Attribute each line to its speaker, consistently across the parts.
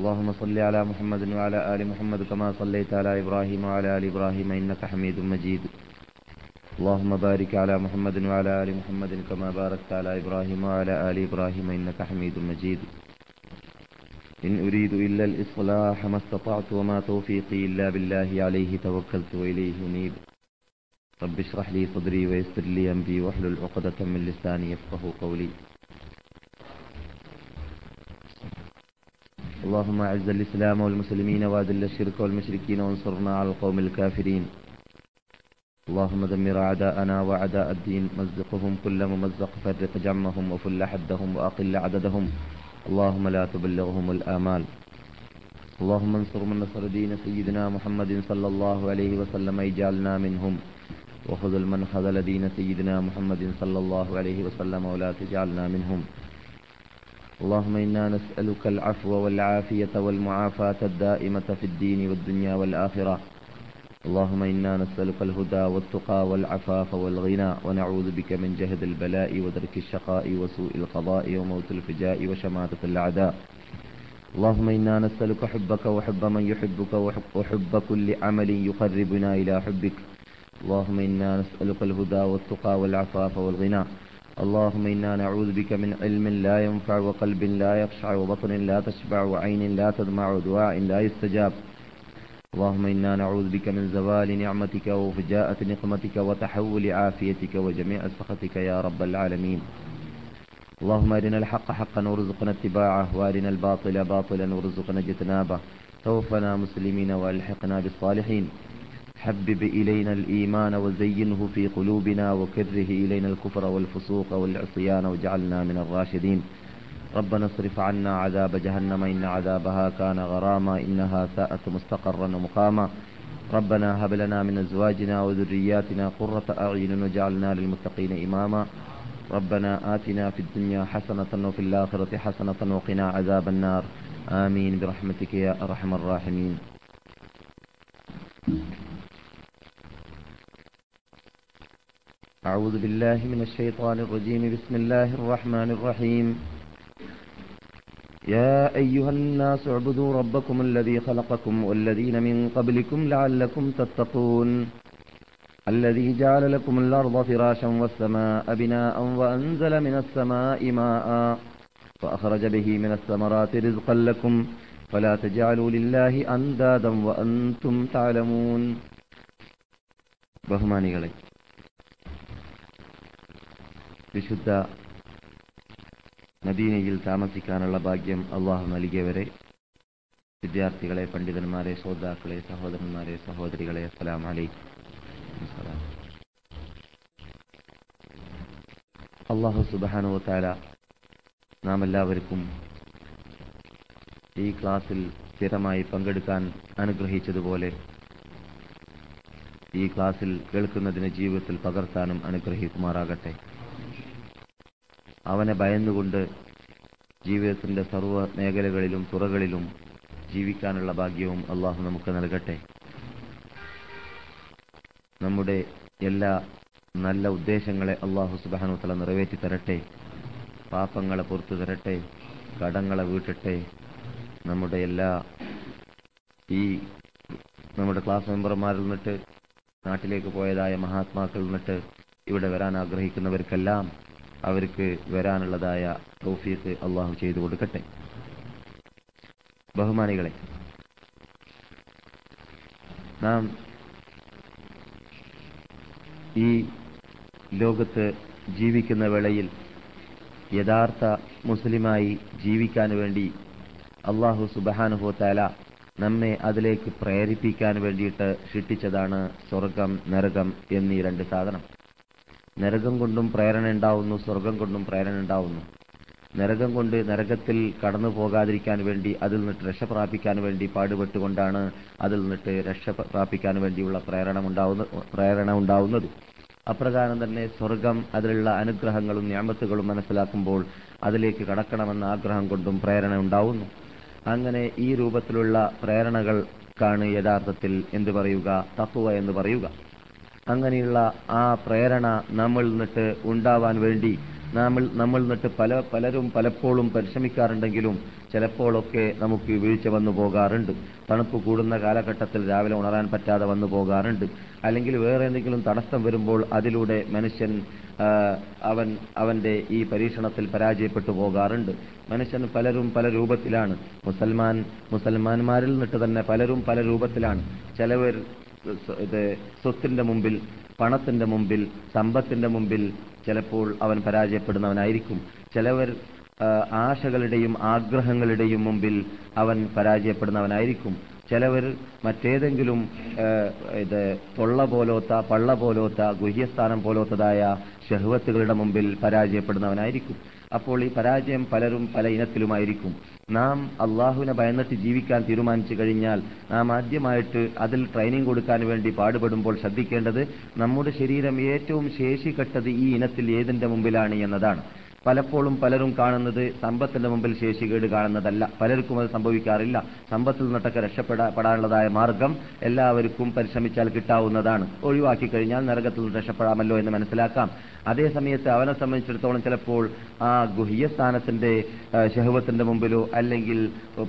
Speaker 1: اللهم صل على محمد وعلى آل محمد كما صليت على إبراهيم وعلى آل إبراهيم إنك حميد مجيد. اللهم بارك على محمد وعلى آل محمد كما باركت على إبراهيم وعلى آل إبراهيم إنك حميد مجيد. إن أريد إلا الإصلاح ما استطعت وما توفيقي إلا بالله عليه توكلت وإليه أنيب. رب اشرح لي صدري ويسر لي أمري واحلل عقدة من لساني يفقه قولي. اللهم أعز الإسلام والمسلمين وأذل الشرك والمشركين وانصرنا على القوم الكافرين. اللهم دمر أعداءنا وأعداء الدين مزقهم كل ممزق فرق جمهم وفل حدهم وأقل عددهم. اللهم لا تبلغهم الآمال. اللهم انصر من نصر دين سيدنا محمد صلى الله عليه وسلم اجعلنا منهم. وخذل من خذل دين سيدنا محمد صلى الله عليه وسلم ولا تجعلنا منهم. اللهم إنا نسألك العفو والعافية والمعافاة الدائمة في الدين والدنيا والآخرة. اللهم إنا نسألك الهدى والتقى والعفاف والغنى ونعوذ بك من جهد البلاء ودرك الشقاء وسوء القضاء وموت الفجاء وشماتة الأعداء. اللهم إنا نسألك حبك وحب من يحبك وحب كل عمل يقربنا إلى حبك. اللهم إنا نسألك الهدى والتقى والعفاف والغنى اللهم إنا نعوذ بك من علم لا ينفع وقلب لا يخشع وبطن لا تشبع وعين لا تدمع ودعاء لا يستجاب. اللهم إنا نعوذ بك من زوال نعمتك وفجاءة نقمتك وتحول عافيتك وجميع سخطك يا رب العالمين. اللهم أرنا الحق حقا وارزقنا اتباعه وأرنا الباطل باطلا وارزقنا اجتنابه. توفنا مسلمين وألحقنا بالصالحين. حبب إلينا الإيمان وزينه في قلوبنا وكره إلينا الكفر والفسوق والعصيان واجعلنا من الراشدين. ربنا اصرف عنا عذاب جهنم إن عذابها كان غراما إنها ساءت مستقرا ومقاما. ربنا هب لنا من أزواجنا وذرياتنا قرة أعين وجعلنا للمتقين إماما. ربنا آتنا في الدنيا حسنة وفي الآخرة حسنة وقنا عذاب النار. آمين برحمتك يا أرحم الراحمين. أعوذ بالله من الشيطان الرجيم. بسم الله الرحمن الرحيم. يا أيها الناس اعبدوا ربكم الذي خلقكم والذين من قبلكم لعلكم تتقون. الذي جعل لكم الأرض فراشا والسماء بناء وأنزل من السماء ماء فأخرج به من الثمرات رزقا لكم. فلا تجعلوا لله أندادا وأنتم تعلمون. بهماني عليكم വിശുദ്ധ മദീനയിൽ താമസിക്കാനുള്ള ഭാഗ്യം അള്ളാഹു നൽകിയവരെ വിദ്യാർത്ഥികളെ പണ്ഡിതന്മാരെ ശ്രോതാക്കളെ സഹോദരന്മാരെ സഹോദരികളെ അസ്സലാം അലൈക്കും. അള്ളാഹു സുബാനു താല നാം എല്ലാവർക്കും ഈ ക്ലാസ്സിൽ സ്ഥിരമായി പങ്കെടുക്കാൻ അനുഗ്രഹിച്ചതുപോലെ ഈ ക്ലാസ്സിൽ കേൾക്കുന്നതിന് ജീവിതത്തിൽ പകർത്താനും അനുഗ്രഹിക്കുമാറാകട്ടെ. അവനെ ഭയന്നുകൊണ്ട് ജീവിതത്തിന്റെ സർവ മേഖലകളിലും തുറകളിലും ജീവിക്കാനുള്ള ഭാഗ്യവും അള്ളാഹു നമുക്ക് നൽകട്ടെ. നമ്മുടെ എല്ലാ നല്ല ഉദ്ദേശങ്ങളെ അള്ളാഹു സുബാനു തല നിറവേറ്റി തരട്ടെ. പാപങ്ങളെ പുറത്തു തരട്ടെ. കടങ്ങളെ വീട്ടട്ടെ. നമ്മുടെ എല്ലാ ഈ നമ്മുടെ ക്ലാസ് മെമ്പർമാരിൽ നിന്നിട്ട് നാട്ടിലേക്ക് പോയതായ മഹാത്മാക്കളിൽ നിന്നിട്ട് ഇവിടെ വരാൻ ആഗ്രഹിക്കുന്നവർക്കെല്ലാം അവർക്ക് വരാനുള്ളതായ തൗഫീഖ് അള്ളാഹു ചെയ്തു കൊടുക്കട്ടെ. ബഹുമാനികളെ നാം ഈ ലോകത്ത് ജീവിക്കുന്ന വേളയിൽ യഥാർത്ഥ മുസ്ലിമായി ജീവിക്കാൻ വേണ്ടി അള്ളാഹു സുബഹാനുഹോത്താല നമ്മെ അതിലേക്ക് പ്രേരിപ്പിക്കാൻ വേണ്ടിയിട്ട് സൃഷ്ടിച്ചതാണ് സ്വർഗം നരകം എന്നീ രണ്ട് സാധനം. നരകം കൊണ്ടും പ്രേരണ ഉണ്ടാവുന്നു സ്വർഗം കൊണ്ടും പ്രേരണ ഉണ്ടാവുന്നു. നരകം കൊണ്ട് നരകത്തിൽ കടന്നു പോകാതിരിക്കാൻ വേണ്ടി അതിൽ നിന്നിട്ട് രക്ഷ പ്രാപിക്കാൻ വേണ്ടി പാടുപെട്ടുകൊണ്ടാണ് അതിൽ നിന്നിട്ട് രക്ഷ പ്രാപിക്കാൻ വേണ്ടിയുള്ള പ്രേരണ ഉണ്ടാവുന്ന പ്രേരണ ഉണ്ടാവുന്നത്. അപ്രകാരം തന്നെ സ്വർഗം അതിലുള്ള അനുഗ്രഹങ്ങളും ഞാമത്തുകളും മനസ്സിലാക്കുമ്പോൾ അതിലേക്ക് കടക്കണമെന്ന ആഗ്രഹം കൊണ്ടും പ്രേരണ ഉണ്ടാവുന്നു. അങ്ങനെ ഈ രൂപത്തിലുള്ള പ്രേരണകൾക്കാണ് യഥാർത്ഥത്തിൽ എന്ത് പറയുക? തത്വ എന്ന് പറയുക. അങ്ങനെയുള്ള ആ പ്രേരണ നമ്മൾ നിന്നിട്ട് ഉണ്ടാവാൻ വേണ്ടി നമ്മൾ നമ്മൾ നിന്നിട്ട് പല പലരും പലപ്പോഴും പരിശ്രമിക്കാറുണ്ടെങ്കിലും ചിലപ്പോഴൊക്കെ നമുക്ക് വീഴ്ച വന്നു പോകാറുണ്ട്. തണുപ്പ് കൂടുന്ന കാലഘട്ടത്തിൽ രാവിലെ ഉണരാൻ പറ്റാതെ വന്നു പോകാറുണ്ട്. അല്ലെങ്കിൽ വേറെ എന്തെങ്കിലും തടസ്സം വരുമ്പോൾ അതിലൂടെ മനുഷ്യൻ അവൻ അവന്റെ ഈ പരീക്ഷണത്തിൽ പരാജയപ്പെട്ടു പോകാറുണ്ട്. മനുഷ്യൻ പലരും പല രൂപത്തിലാണ്. മുസൽമാൻ മുസൽമാന്മാരിൽ നിന്നിട്ട് തന്നെ പലരും പല രൂപത്തിലാണ്. ചിലവർ ഇത് സ്വത്തിന്റെ മുമ്പിൽ പണത്തിന്റെ മുമ്പിൽ സമ്പത്തിന്റെ മുമ്പിൽ ചിലപ്പോൾ അവൻ പരാജയപ്പെടുന്നവനായിരിക്കും. ചിലവർ ആശകളുടെയും ആഗ്രഹങ്ങളുടെയും മുമ്പിൽ അവൻ പരാജയപ്പെടുന്നവനായിരിക്കും. ചിലവർ മറ്റേതെങ്കിലും ഇത് തൊള്ള പോലോത്ത പള്ള പോലോത്ത ഗുഹ്യസ്ഥാനം പോലോത്തതായ ഷഹ്വത്തുകളുടെ മുമ്പിൽ പരാജയപ്പെടുന്നവനായിരിക്കും. അപ്പോൾ ഈ പരാജയം പലരും പല ഇനത്തിലുമായിരിക്കും. നാം അള്ളാഹുവിനെ ഭയന്നിട്ട് ജീവിക്കാൻ തീരുമാനിച്ചു കഴിഞ്ഞാൽ നാം ആദ്യമായിട്ട് അതിൽ ട്രെയിനിങ് കൊടുക്കാൻ വേണ്ടി പാടുപെടുമ്പോൾ ശ്രദ്ധിക്കേണ്ടത് നമ്മുടെ ശരീരം ഏറ്റവും ശേഷി കെട്ടത് ഈ ഇനത്തിൽ ഏതിന്റെ മുമ്പിലാണ് എന്നതാണ്. പലപ്പോഴും പലരും കാണുന്നത് സമ്പത്തിന്റെ മുമ്പിൽ ശേഷികേട് കാണുന്നതല്ല. പലർക്കും അത് സംഭവിക്കാറില്ല. സമ്പത്തിൽ നിന്നൊക്കെ രക്ഷപ്പെടാനുള്ളതായ മാർഗം എല്ലാവർക്കും പരിശ്രമിച്ചാൽ കിട്ടാവുന്നതാണ്. ഒഴിവാക്കി കഴിഞ്ഞാൽ നരകത്തിൽ നിന്ന് രക്ഷപ്പെടാമല്ലോ എന്ന് മനസ്സിലാക്കാം. അതേ സമയത്ത് അവനെ സംബന്ധിച്ചിടത്തോളം ചിലപ്പോൾ ആ ഗുഹ്യസ്ഥാനത്തിന്റെ ശഹവത്തിന്റെ മുമ്പിലോ അല്ലെങ്കിൽ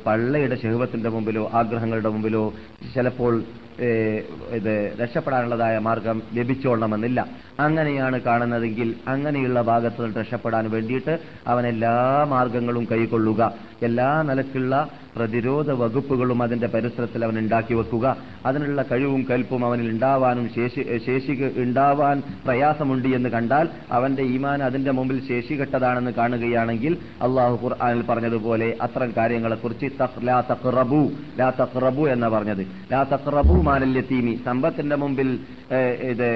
Speaker 1: പള്ളയുടെ ശഹവത്തിന്റെ മുമ്പിലോ ആഗ്രഹങ്ങളുടെ മുമ്പിലോ ചിലപ്പോൾ ഇത് രക്ഷപ്പെടാനുള്ളതായ മാർഗം ലഭിച്ചോളണമെന്നില്ല. അങ്ങനെയാണ് കാണുന്നതെങ്കിൽ അങ്ങനെയുള്ള ഭാഗത്ത് നിന്ന് രക്ഷപ്പെടാൻ വേണ്ടിയിട്ട് അവൻ എല്ലാ മാർഗങ്ങളും കൈക്കൊള്ളുക. എല്ലാ നിലക്കുള്ള പ്രതിരോധ വകുപ്പുകളും അതിന്റെ പരിസരത്തിൽ അവൻ ഉണ്ടാക്കി വെക്കുക. അതിനുള്ള കഴിവും കൽപ്പും അവനിൽ ഉണ്ടാവാനും ശേഷി ശേഷി ഉണ്ടാവാൻ പ്രയാസമുണ്ട് എന്ന് കണ്ടാൽ അവന്റെ ഈമാൻ അതിന്റെ മുമ്പിൽ ശേഷി കെട്ടതാണെന്ന് കാണുകയാണെങ്കിൽ അള്ളാഹു ഖുർആാനിൽ പറഞ്ഞതുപോലെ അത്തരം കാര്യങ്ങളെക്കുറിച്ച് കുറിച്ച് തഖ്റബു ലാ എന്ന് പറഞ്ഞത്. ലാ സമ്പത്തിന്റെ മുമ്പിൽ ഇത്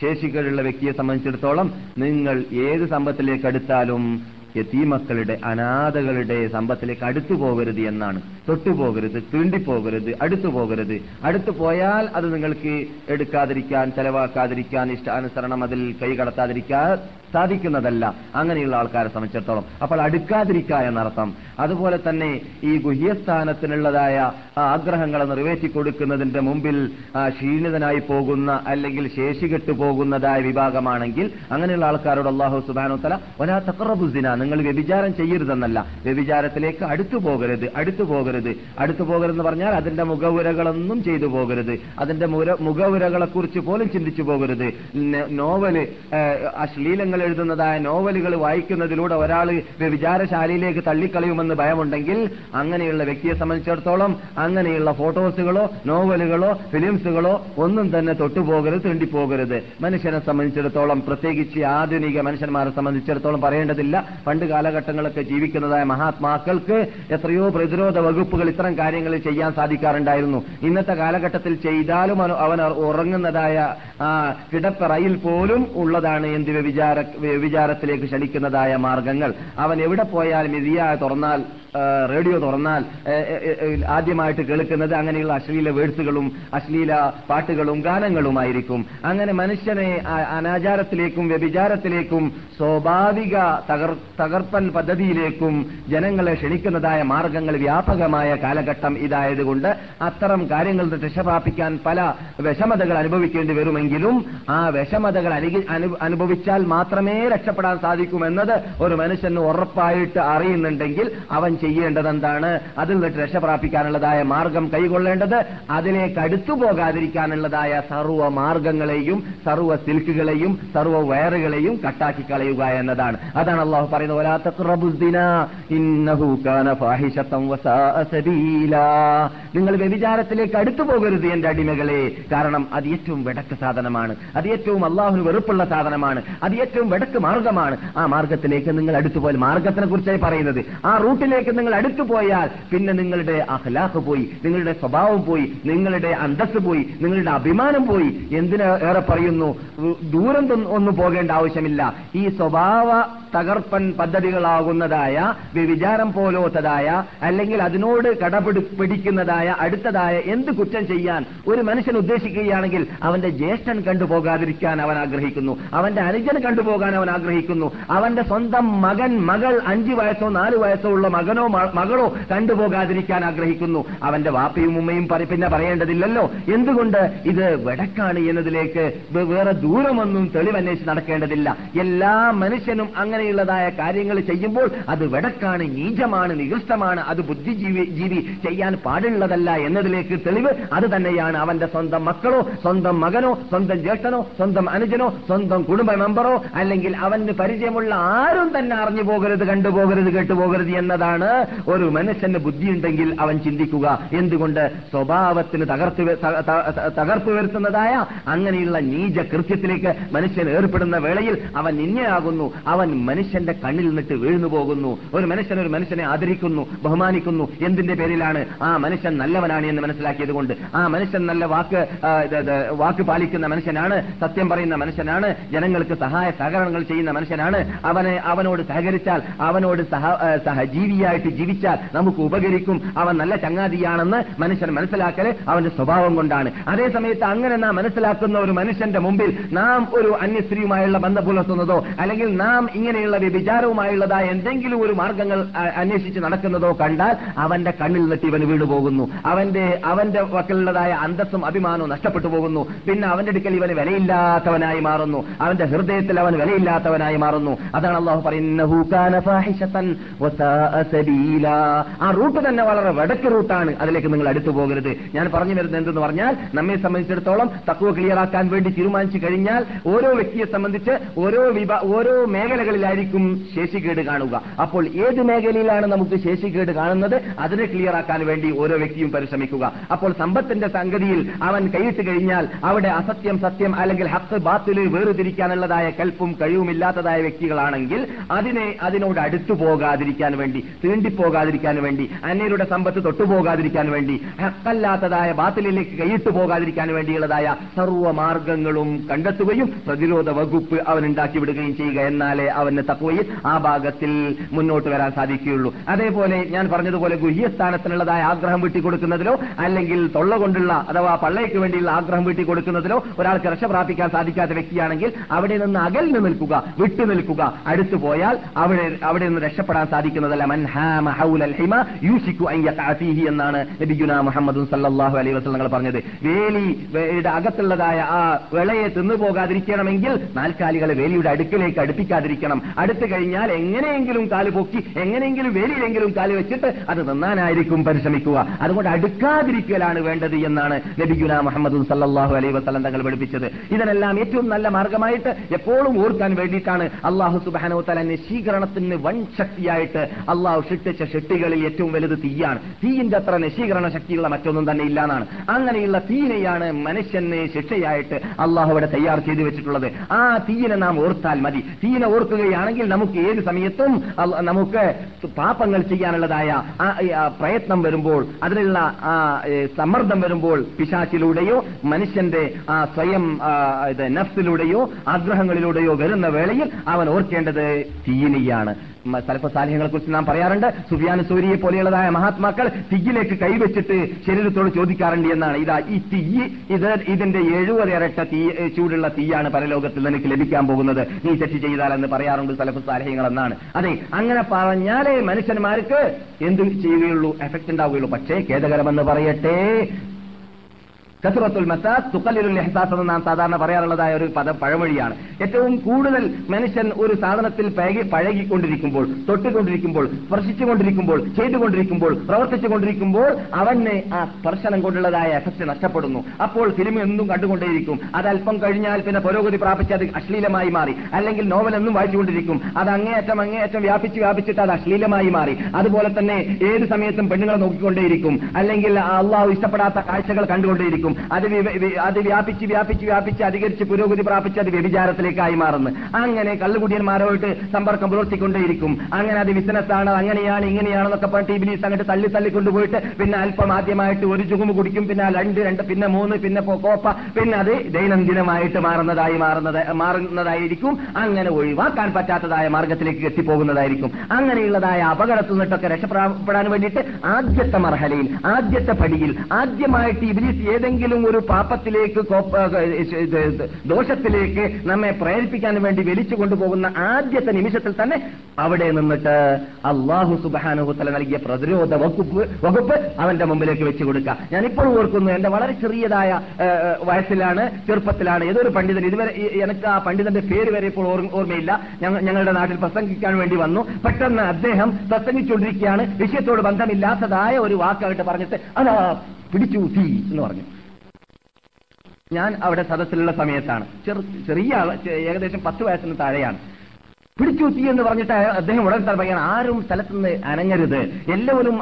Speaker 1: ശേഷികളുള്ള വ്യക്തിയെ സംബന്ധിച്ചിടത്തോളം നിങ്ങൾ ഏത് സമ്പത്തിലേക്ക് അടുത്താലും യതീമക്കളുടെ അനാഥകളുടെ സമ്പത്തിലേക്ക് അടുത്തു പോകരുത് എന്നാണ്. തൊട്ടുപോകരുത് തീണ്ടിപ്പോകരുത് അടുത്തു പോകരുത്. അടുത്തു പോയാൽ അത് നിങ്ങൾക്ക് എടുക്കാതിരിക്കാൻ ചെലവാക്കാതിരിക്കാൻ ഇഷ്ടാനുസരണം അതിൽ കൈ കടത്താതിരിക്കാൻ സാധിക്കുന്നതല്ല. അങ്ങനെയുള്ള ആൾക്കാരെ സംബന്ധിച്ചിടത്തോളം. അപ്പോൾ അടുക്കാതിരിക്കുക എന്നർത്ഥം. അതുപോലെ തന്നെ ഈ ഗുഹ്യസ്ഥാനത്തിനുള്ളതായ ആഗ്രഹങ്ങളെ നിറവേറ്റി കൊടുക്കുന്നതിന്റെ മുമ്പിൽ ക്ഷീണിതനായി പോകുന്ന അല്ലെങ്കിൽ ശേഷി കെട്ടുപോകുന്നതായ വിഭാഗമാണെങ്കിൽ അങ്ങനെയുള്ള ആൾക്കാരോട് അള്ളാഹു സുബാനുത്തല ഒരാ തക്കറബുസിന നിങ്ങൾ വ്യഭിചാരം ചെയ്യരുതെന്നല്ല. വ്യഭിചാരത്തിലേക്ക് അടുത്തു പോകരുത് അടുത്തു പോകരുത്. അടുത്തു പോകരുതെന്ന് പറഞ്ഞാൽ അതിന്റെ മുഖവുരകളൊന്നും ചെയ്തു പോകരുത്. അതിന്റെ മുര മുഖവുരകളെ കുറിച്ച് പോലും ചിന്തിച്ചു പോകരുത്. നോവൽ ഏഹ്, എഴുതുന്നതായ നോവലുകൾ വായിക്കുന്നതിലൂടെ ഒരാൾ വിചാരശാലയിലേക്ക് തള്ളിക്കളയുമെന്ന് ഭയമുണ്ടെങ്കിൽ അങ്ങനെയുള്ള വ്യക്തിയെ സംബന്ധിച്ചിടത്തോളം അങ്ങനെയുള്ള ഫോട്ടോസുകളോ നോവലുകളോ ഫിലിംസുകളോ ഒന്നും തന്നെ തൊട്ടുപോകരുത് തീണ്ടിപ്പോകരുത്. മനുഷ്യനെ സംബന്ധിച്ചിടത്തോളം പ്രത്യേകിച്ച് ആധുനിക മനുഷ്യന്മാരെ സംബന്ധിച്ചിടത്തോളം പറയേണ്ടതില്ല. പണ്ട് കാലഘട്ടങ്ങളൊക്കെ ജീവിക്കുന്നതായ മഹാത്മാക്കൾക്ക് എത്രയോ പ്രതിരോധ വകുപ്പുകൾ ഇത്തരം കാര്യങ്ങൾ ചെയ്യാൻ സാധിക്കാറുണ്ടായിരുന്നു. ഇന്നത്തെ കാലഘട്ടത്തിൽ ചെയ്താലും അവൻ- ഉറങ്ങുന്നതായ കിടപ്പറയിൽ പോലും ഉള്ളതാണ് എന്ത് വ്യഭിചാര വ്യഭിചാരത്തിലേക്ക് ക്ഷണിക്കുന്നതായ മാർഗങ്ങൾ. അവൻ എവിടെ പോയാൽ ഇതിയ തുറന്നാൽ റേഡിയോ തുറന്നാൽ ആദ്യമായിട്ട് കേൾക്കുന്നത് അങ്ങനെയുള്ള അശ്ലീല വേഴ്സുകളും അശ്ലീല പാട്ടുകളും ഗാനങ്ങളുമായിരിക്കും. അങ്ങനെ മനുഷ്യനെ അനാചാരത്തിലേക്കും വ്യഭിചാരത്തിലേക്കും സ്വാഭാവിക തകർ തകർപ്പൻ പദ്ധതിയിലേക്കും ജനങ്ങളെ ക്ഷണിക്കുന്നതായ മാർഗങ്ങൾ വ്യാപകമായ കാലഘട്ടം ഇതായതുകൊണ്ട് അത്തരം കാര്യങ്ങൾ രക്ഷപ്രാപിക്കാൻ പല വിഷമതകൾ അനുഭവിക്കേണ്ടി വരുമെങ്കിലും ആ വിഷമതകൾ അനു- അനു- അനുഭവിച്ചാൽ മാത്രമേ രക്ഷപ്പെടാൻ സാധിക്കുമെന്നത് ഒരു മനുഷ്യന് ഉറപ്പായിട്ട് അറിയുന്നുണ്ടെങ്കിൽ അവൻ ചെയ്യേണ്ടത് എന്താണ് അതിൽ രക്ഷ പ്രാപിക്കാനുള്ളതായ മാർഗം കൈകൊള്ളേണ്ടത് അതിനെ അടുത്തു പോകാതിരിക്കാനുള്ളതായ സർവ മാർഗങ്ങളെയും സർവ സിൽക്കുകളെയും സർവ വയറുകളെയും കട്ടാക്കി കളയുക എന്നതാണ്. അതാണ് അള്ളാഹു പറയുന്നത് "വലാ തഖ്റബുദ്ദിന ഇന്നഹു കാന ഫാഹിശത്തൻ വസാഅ നിങ്ങൾ വ്യഭിചാരത്തിലേക്ക് അടുത്തു പോകരുത് എന്റെ അടിമകളെ. കാരണം അത് ഏറ്റവും വെടക്ക് സാധനമാണ്. അത് ഏറ്റവും അള്ളാഹുന് വെറുപ്പുള്ള സാധനമാണ്. അത് ഏറ്റവും വെടക്ക് മാർഗമാണ്. ആ മാർഗത്തിലേക്ക് നിങ്ങൾ അടുത്തു പോയാൽ മാർഗത്തിനെ കുറിച്ചായി പറയുന്നത്. ആ റൂട്ടിലേക്ക് നിങ്ങൾ അടുത്തു പോയാൽ പിന്നെ നിങ്ങളുടെ അഹ്ലാഹ് പോയി നിങ്ങളുടെ സ്വഭാവം പോയി നിങ്ങളുടെ അന്തസ് പോയി നിങ്ങളുടെ അഭിമാനം പോയി. എന്തിനേറെ പറയുന്നു? ദൂരം ഒന്നും പോകേണ്ട ആവശ്യമില്ല. ഈ സ്വഭാവ തകർപ്പൻ പദ്ധതികളാകുന്നതായ വിചാരം പോലോത്തതായ അല്ലെങ്കിൽ അതിനോട് കടപിടി പിടിക്കുന്നതായ അടുത്തതായ എന്ത് കുറ്റം ചെയ്യാൻ ഒരു മനുഷ്യൻ ഉദ്ദേശിക്കുകയാണെങ്കിൽ അവന്റെ ജ്യേഷ്ഠൻ കണ്ടുപോകാതിരിക്കാൻ അവൻ ആഗ്രഹിക്കുന്നു. അവന്റെ അനുജൻ കണ്ടുപോകാൻ അവൻ ആഗ്രഹിക്കുന്നു. അവന്റെ സ്വന്തം മകൻ മകൾ അഞ്ചു വയസ്സോ നാലു വയസ്സോ ഉള്ള മകനോ മകളോ കണ്ടുപോകാതിരിക്കാൻ ആഗ്രഹിക്കുന്നു. അവന്റെ വാപ്പയും ഉമ്മയും പിന്നെ പറയേണ്ടതില്ലല്ലോ. എന്തുകൊണ്ട്? ഇത് വടക്കാണ് എന്നതിലേക്ക് വേറെ ദൂരമൊന്നും തെളിവന്വേഷിച്ച് നടക്കേണ്ടതില്ല. എല്ലാ മനുഷ്യനും അങ്ങനെയുള്ളതായ കാര്യങ്ങൾ ചെയ്യുമ്പോൾ അത് വെടക്കാണ് നീചമാണ് നികൃഷ്ടമാണ് അത് ബുദ്ധിജീവി ജീവി ചെയ്യാൻ പാടുള്ളതല്ല എന്നതിലേക്ക് തെളിവ് അത് തന്നെയാണ്. അവന്റെ സ്വന്തം മക്കളോ സ്വന്തം മകനോ സ്വന്തം ജ്യേഷ്ഠനോ സ്വന്തം അനുജനോ സ്വന്തം കുടുംബ മെമ്പറോ അല്ലെങ്കിൽ അവന് പരിചയമുള്ള ആരും തന്നെ അറിഞ്ഞു പോകരുത് കണ്ടുപോകരുത് കേട്ടുപോകരുത് എന്നതാണ് ഒരു മനുഷ്യന് ബുദ്ധിയുണ്ടെങ്കിൽ അവൻ ചിന്തിക്കുക. എന്തുകൊണ്ട്? സ്വഭാവത്തിന് തകർത്ത് തകർപ്പ് വരുത്തുന്നതായ അങ്ങനെയുള്ള നീച കൃത്യത്തിലേക്ക് മനുഷ്യൻ ഏർപ്പെടുന്ന വേളയിൽ അവൻ ഇന്നയാകുന്നു അവൻ മനുഷ്യന്റെ കണ്ണിൽ നിന്നിട്ട് വീഴ്ന്നു പോകുന്നു. ഒരു മനുഷ്യൻ ഒരു മനുഷ്യനെ ആദരിക്കുന്നു ബഹുമാനിക്കുന്നു. എന്തിന്റെ പേരിലാണ്? ആ മനുഷ്യൻ നല്ലവനാണ് എന്ന് മനസ്സിലാക്കിയത് കൊണ്ട്. ആ മനുഷ്യൻ നല്ല വാക്ക് വാക്ക് പാലിക്കുന്ന മനുഷ്യനാണ് സത്യം പറയുന്ന മനുഷ്യനാണ് ജനങ്ങൾക്ക് സഹായ സഹകരണങ്ങൾ ചെയ്യുന്ന മനുഷ്യനാണ്. അവനെ അവനോട് സഹകരിച്ചാൽ അവനോട് സഹ സഹജീവിയായിട്ട് ജീവിച്ചാൽ നമുക്ക് ഉപകരിക്കും. അവൻ നല്ല ചങ്ങാതിയാണെന്ന് മനുഷ്യൻ മനസ്സിലാക്കൽ അവന്റെ സ്വഭാവം കൊണ്ടാണ്. അതേ സമയത്ത് അങ്ങനെ നാം മനസ്സിലാക്കുന്ന ഒരു മനുഷ്യന്റെ മുമ്പിൽ നാം ഒരു അന്യസ്ത്രീയുമായുള്ള ബന്ധം പുലർത്തുന്നതോ അല്ലെങ്കിൽ നാം ഇങ്ങനെയുള്ള വ്യഭിചാരവുമായുള്ളതായ എന്തെങ്കിലും ഒരു മാർഗങ്ങൾ അന്വേഷിച്ച് നടക്കുന്നതോ കണ്ടാൽ അവന്റെ കണ്ണിൽ നിന്നിട്ട് ഇവന് വീണു പോകുന്നു. അവന്റെ അവന്റെ വക്കലുള്ളതായ അന്തസ്സും അഭിമാനവും നഷ്ടപ്പെട്ടു പോകുന്നു. പിന്നെ അവന്റെ അടുക്കൽ ഇവന് വിലയില്ലാത്തവനായി മാറുന്നു. അവന്റെ ഹൃദയത്തിൽ അവൻ വിലയില്ലാത്തവനായി മാറുന്നു. അതാണ് അള്ളാഹു പറയുന്നത് ആ റൂട്ട് തന്നെ വളരെ വടക്ക് റൂട്ടാണ് അതിലേക്ക് നിങ്ങൾ അടുത്തു പോകരുത്. ഞാൻ പറഞ്ഞു വരുന്നത് എന്തെന്ന് പറഞ്ഞാൽ നമ്മെ സംബന്ധിച്ചിടത്തോളം തക്കുവ ക്ലിയർ ആക്കാൻ വേണ്ടി തീരുമാനിച്ചു കഴിഞ്ഞാൽ ഓരോ വ്യക്തിയെ സംബന്ധിച്ച് ഓരോ ഓരോ ഓരോ മേഖലകളിലായിരിക്കും ശേഷിക്കേട് കാണുക. അപ്പോൾ ഏത് മേഖലയിലാണ് നമുക്ക് ശേഷിക്കേട് കാണുന്നത്? അതിനെ ക്ലിയർ ആക്കാൻ വേണ്ടി ഓരോ വ്യക്തിയും പരിശ്രമിക്കുക. അപ്പോൾ സമ്പത്തിന്റെ സംഗതിയിൽ അവൻ കൈയിട്ട് കഴിഞ്ഞാൽ അവിടെ അസത്യം സത്യം അല്ലെങ്കിൽ ഹത്ത് ബാത്തിൽ വേർതിരിക്കാനുള്ളതായ കൽപ്പും കഴിവുമില്ലാത്തതായ വ്യക്തികളാണെങ്കിൽ അതിനെ അതിനോട് അടുത്തു പോകാതിരിക്കാൻ വേണ്ടി തീണ്ടിപ്പോകാതിരിക്കാൻ വേണ്ടി അന്യരുടെ സമ്പത്ത് തൊട്ടുപോകാതിരിക്കാൻ വേണ്ടി ഹക്കല്ലാത്തതായ ബാത്തിലേക്ക് കൈയിട്ട് പോകാതിരിക്കാൻ വേണ്ടിയുള്ളതായ സർവമാർഗങ്ങളും കണ്ടെത്തുകയും പ്രതിരോധ വകുപ്പ് അവൻ ഉണ്ടാക്കി വിടുകയും ചെയ്യുക എന്നാലേ അവന് തക്വയിൽ ആ ഭാഗത്തിൽ മുന്നോട്ട് വരാൻ സാധിക്കുകയുള്ളൂ. അതേപോലെ ഞാൻ പറഞ്ഞതുപോലെ ഗുഹ്യസ്ഥാനത്തിനുള്ളതായ ആഗ്രഹം വീട്ടിക്കൊടുക്കുന്നതിലോ അല്ലെങ്കിൽ തൊള്ള കൊണ്ടുള്ള അഥവാ പള്ളയ്ക്ക് വേണ്ടിയുള്ള ആഗ്രഹം വീട്ടിക്കൊടുക്കുന്നതിലോ ഒരാൾക്ക് രക്ഷ പ്രാപിക്കാൻ സാധിക്കാത്ത വ്യക്തിയാണെങ്കിൽ അവിടെ നിന്ന് അകലിന് നിൽക്കുക വിട്ടു നിൽക്കുക. അടുത്തു പോയാൽ അവിടെ അവിടെ നിന്ന് രക്ഷപ്പെടാൻ സാധിക്കുന്നതല്ല. മൻ ഹാമ ഹൗലൽ ഹിമ യൂഷിക്കു ഫീഹി എന്നാണ് നബിഗുന മുഹമ്മദ് സല്ലല്ലാഹു അലൈഹി വസല്ലം പറഞ്ഞത്. വേലി വേലിയുടെ അകത്തുള്ളതായ ആ വിളയെ തിന്നു പോകാതിരിക്കണമെങ്കിൽ നാൽക്കാലികളെ വേലിയുടെ അടുക്കിലേക്ക് അടുപ്പിക്കാതിരിക്കണം. അടുത്തു കഴിഞ്ഞാൽ എങ്ങനെയെങ്കിലും കാൽ പൊക്കി എങ്ങനെയെങ്കിലും വേലിയിലെങ്കിലും കാൽ വെച്ചിട്ട് അത് നിന്നാനായിരിക്കും പരിശ്രമിക്കുക. അതുകൊണ്ട് അടുക്കാതിരിക്കലാണ് വേണ്ടത് എന്നാണ് നബിഗുല മുഹമ്മദ് സല്ലാഹു അലൈ വസ്ലം തങ്ങൾ പഠിപ്പിച്ചത്. ഇതിനെല്ലാം ഏറ്റവും നല്ല മാർഗമായിട്ട് എപ്പോഴും ഓർക്കാൻ വേണ്ടിയിട്ടാണ് അള്ളാഹു സുബാനോ തല നശീകരണത്തിന് വൻ ശക്തിയായിട്ട് അള്ളാഹു ഷിട്ടിച്ച ഷെട്ടികളിൽ ഏറ്റവും വലുത് തീയാണ്. തീയിന്റെ അത്ര നശീകരണ ശക്തിയുള്ള മറ്റൊന്നും തന്നെ ഇല്ലാന്നാണ്. അങ്ങനെയുള്ള തീനെയാണ് മനുഷ്യനെ ശിക്ഷയായിട്ട് അള്ളാഹു അവിടെ തയ്യാർ ചെയ്തു വെച്ചിട്ടുള്ളത്. ആ തീയിനെ നാം ഓർത്താൽ മതി. തീനെ തീയിനെ ഓർക്കുകയാണെങ്കിൽ നമുക്ക് ഏത് സമയത്തും നമുക്ക് പാപങ്ങൾ ചെയ്യാനുള്ളതായ പ്രയത്നം വരുമ്പോൾ അതിനുള്ള സമ്മർദ്ദം വരുമ്പോൾ പിശാച്ചിലൂടെയോ മനുഷ്യന്റെ ആ സ്വയം നഫ്സിലൂടെയോ ആഗ്രഹങ്ങളിലൂടെയോ വരുന്ന വേളയിൽ അവൻ ഓർക്കേണ്ടത് തീയിനെയാണ് സലഫ സാലിഹ്യങ്ങളെ കുറിച്ച് നാം പറയാറുണ്ട്. സുഫിയാൻ സൂരിയെ പോലെയുള്ളതായ മഹാത്മാക്കൾ തീയിലേക്ക് കൈവച്ചിട്ട് ശരീരത്തോട് ചോദിക്കാറുണ്ട് എന്നാണ്. ഇതാ ഈ തീ ഇത് ഇതിന്റെ എഴുപത് ഇരട്ട തീ ചൂടുള്ള തീയാണ് പരലോകത്തിൽ നിനക്ക് ലഭിക്കാൻ പോകുന്നത്. നീ തെറ്റ് ചെയ്താൽ എന്ന് പറയാറുണ്ട് സലഫ് സാലിഹ്യങ്ങൾ എന്നാണ് അതെ അങ്ങനെ പറഞ്ഞാലേ മനുഷ്യന്മാർക്ക് എന്ത് ചെയ്യുകയുള്ളൂ? എഫക്ട് ഉണ്ടാവുകയുള്ളൂ. പക്ഷേ ഖേദകരമെന്ന് പറയട്ടെ കസുറത്തുൽ മസാസ് തുക്കല്ലുൽ എഹ്സാസ് എന്ന് നാം സാധാരണ പറയാറുള്ളതായ ഒരു പദം പഴമൊഴിയാണ്. ഏറ്റവും കൂടുതൽ മനുഷ്യൻ ഒരു സാധനത്തിൽ പഴകി പഴകിക്കൊണ്ടിരിക്കുമ്പോൾ തൊട്ടുകൊണ്ടിരിക്കുമ്പോൾ സ്പർശിച്ചുകൊണ്ടിരിക്കുമ്പോൾ ചെയ്തുകൊണ്ടിരിക്കുമ്പോൾ പ്രവർത്തിച്ചുകൊണ്ടിരിക്കുമ്പോൾ അവന് ആ സ്പർശനം കൊണ്ടുള്ളതായ എഫക്ട് നഷ്ടപ്പെടുന്നു. അപ്പോൾ സിനിമ എന്നും കണ്ടുകൊണ്ടേയിരിക്കും. അത് അല്പം കഴിഞ്ഞാൽ പിന്നെ പുരോഗതി പ്രാപിച്ച് അത് അശ്ലീലമായി മാറി. അല്ലെങ്കിൽ നോവൽ എന്നും വായിച്ചുകൊണ്ടിരിക്കും. അത് അങ്ങേയറ്റം അങ്ങേയറ്റം വ്യാപിച്ച് വ്യാപിച്ചിട്ട് അത് അശ്ലീലമായി മാറി. അതുപോലെ തന്നെ ഏത് സമയത്തും പെണ്ണുങ്ങളെ നോക്കിക്കൊണ്ടേയിരിക്കും. അല്ലെങ്കിൽ അള്ളാഹു ഇഷ്ടപ്പെടാത്ത കാഴ്ചകൾ കണ്ടുകൊണ്ടേയിരിക്കും.
Speaker 2: മാറിക്കൊണ്ടിരിക്കും അത് അത് വ്യാപിച്ച് വ്യാപിച്ച് വ്യാപിച്ച് അധികരിച്ച് പുരോഗതി പ്രാപിച്ച് അത് വ്യഭിചാരത്തിലേക്കായി മാറുന്നു. അങ്ങനെ കള്ളുകുടിയന്മാരോട്ട് സമ്പർക്കം പുലർത്തിക്കൊണ്ടേയിരിക്കും. അങ്ങനെ അത് ബിസിനസ്സാണ് അങ്ങനെയാണ് ഇങ്ങനെയാണെന്നൊക്കെ പറഞ്ഞിട്ട് ഇബിലീസ് അങ്ങോട്ട് തള്ളി തള്ളി കൊണ്ടുപോയിട്ട് പിന്നെ അല്പം ആദ്യമായിട്ട് ഒരു ചുമ കുടിക്കും. പിന്നെ രണ്ട് രണ്ട് പിന്നെ മൂന്ന് പിന്നെ കോപ്പ പിന്നെ അത് ദൈനംദിനമായിട്ട് മാറുന്നതായി മാറുന്നത് മാറുന്നതായിരിക്കും. അങ്ങനെ ഒഴിവാക്കാൻ പറ്റാത്തതായ മാർഗത്തിലേക്ക് എത്തിപ്പോകുന്നതായിരിക്കും. അങ്ങനെയുള്ളതായ അപകടത്തിൽ നിന്നിട്ടൊക്കെ രക്ഷപ്പെടാൻ വേണ്ടിയിട്ട് ആദ്യത്തെ മർഹലയിൽ ആദ്യത്തെ പടിയിൽ ആദ്യമായിട്ട് ഇബിലിസ് ഏതെങ്കിലും ഒരു പാപത്തിലേക്ക് ദോഷത്തിലേക്ക് നമ്മെ പ്രേരിപ്പിക്കാൻ വേണ്ടി വലിച്ചു കൊണ്ടുപോകുന്ന ആദ്യത്തെ നിമിഷത്തിൽ തന്നെ അവിടെ നിന്നിട്ട് അള്ളാഹു സുബാനുഹുത്തല നൽകിയ പ്രതിരോധ വകുപ്പ് വകുപ്പ് അവന്റെ മുമ്പിലേക്ക് വെച്ചു കൊടുക്കുക. ഞാൻ ഇപ്പോഴും ഓർക്കുന്നു എന്റെ വളരെ ചെറിയതായ വയസ്സിലാണ് ചെറുപ്പത്തിലാണ്. ഏതൊരു പണ്ഡിതൻ ഇതുവരെ എനിക്ക് ആ പണ്ഡിതന്റെ പേര് വരെ ഇപ്പോൾ ഓർമ്മയില്ല. ഞങ്ങളുടെ നാട്ടിൽ പ്രസംഗിക്കാൻ വേണ്ടി വന്നു. പെട്ടെന്ന് അദ്ദേഹം പ്രസംഗിച്ചുകൊണ്ടിരിക്കുകയാണ്. വിഷയത്തോട് ബന്ധമില്ലാത്തതായ ഒരു വാക്കായിട്ട് പറഞ്ഞിട്ട് അതാ പിടിച്ചു തീ എന്ന് പറഞ്ഞു. ഞാൻ അവിടെ സദസ്സിലുള്ള സമയത്താണ്. ചെറു ചെറിയ ഏകദേശം പത്ത് വയസ്സിന് താഴെയാണ്. പിടിച്ചു തീ എന്ന് പറഞ്ഞിട്ട് അദ്ദേഹം ഉടൻ പറയാൻ ആരും സ്ഥലത്തുനിന്ന് അനങ്ങരുത്. എല്ലാവരും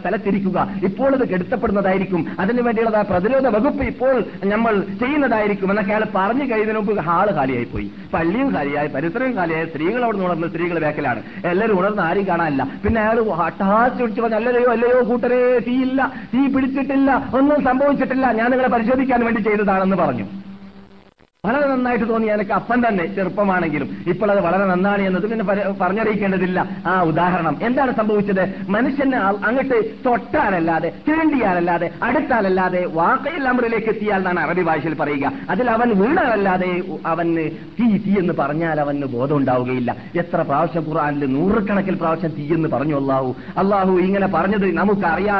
Speaker 2: സ്ഥലത്തിരിക്കുക. ഇപ്പോൾ ഇത് കെടുത്തപ്പെടുന്നതായിരിക്കും. അതിനു വേണ്ടിയുള്ള പ്രതിരോധ വകുപ്പ് ഇപ്പോൾ നമ്മൾ ചെയ്യുന്നതായിരിക്കും എന്നൊക്കെ അയാൾ പറഞ്ഞു കഴിയുന്നതിന് മുമ്പ് ഹാൾ കാലിയായി പോയി പള്ളിയും കാലിയായി പരിസരവും കാലിയായി സ്ത്രീകൾ അവിടെ ഉണർന്ന് സ്ത്രീകൾ വേക്കലാണ് എല്ലാവരും ഉണർന്ന് ആരും കാണാനില്ല. പിന്നെ അയാൾ ഹട്ടാസ് പിടിച്ചു പറഞ്ഞു അല്ലയോ അല്ലയോ കൂട്ടരെ തീയില്ല തീ പിടിച്ചിട്ടില്ല ഒന്നും സംഭവിച്ചിട്ടില്ല. ഞാൻ നിങ്ങളെ പരിശോധിക്കാൻ വേണ്ടി ചെയ്തതാണെന്ന് പറഞ്ഞു. വളരെ നന്നായിട്ട് തോന്നി എനിക്ക് അപ്പൻ തന്നെ ചെറുപ്പമാണെങ്കിലും ഇപ്പോൾ അത് വളരെ നന്നാണ് എന്നത് പിന്നെ പറഞ്ഞറിയിക്കേണ്ടതില്ല. ആ ഉദാഹരണം. എന്താണ് സംഭവിച്ചത്? മനുഷ്യനെ അങ്ങോട്ട് തൊട്ടാലല്ലാതെ തീണ്ടിയാലല്ലാതെ അടുത്താലല്ലാതെ വാക്കയിൽ അമറിലേക്ക് എത്തിയാൽ എന്നാണ് അറബി ഭാഷയിൽ പറയുക. അതിൽ അവൻ വീണാലല്ലാതെ അവന് തീ തീ എന്ന് പറഞ്ഞാൽ അവന് ബോധം ഉണ്ടാവുകയില്ല എത്ര പ്രാവശ്യം ഖുർആനിൽ നൂറുകണക്കിൽ പ്രാവശ്യം തീ എന്ന് പറഞ്ഞു അള്ളാഹു. അള്ളാഹു ഇങ്ങനെ പറഞ്ഞത് നമുക്ക് അറിയാ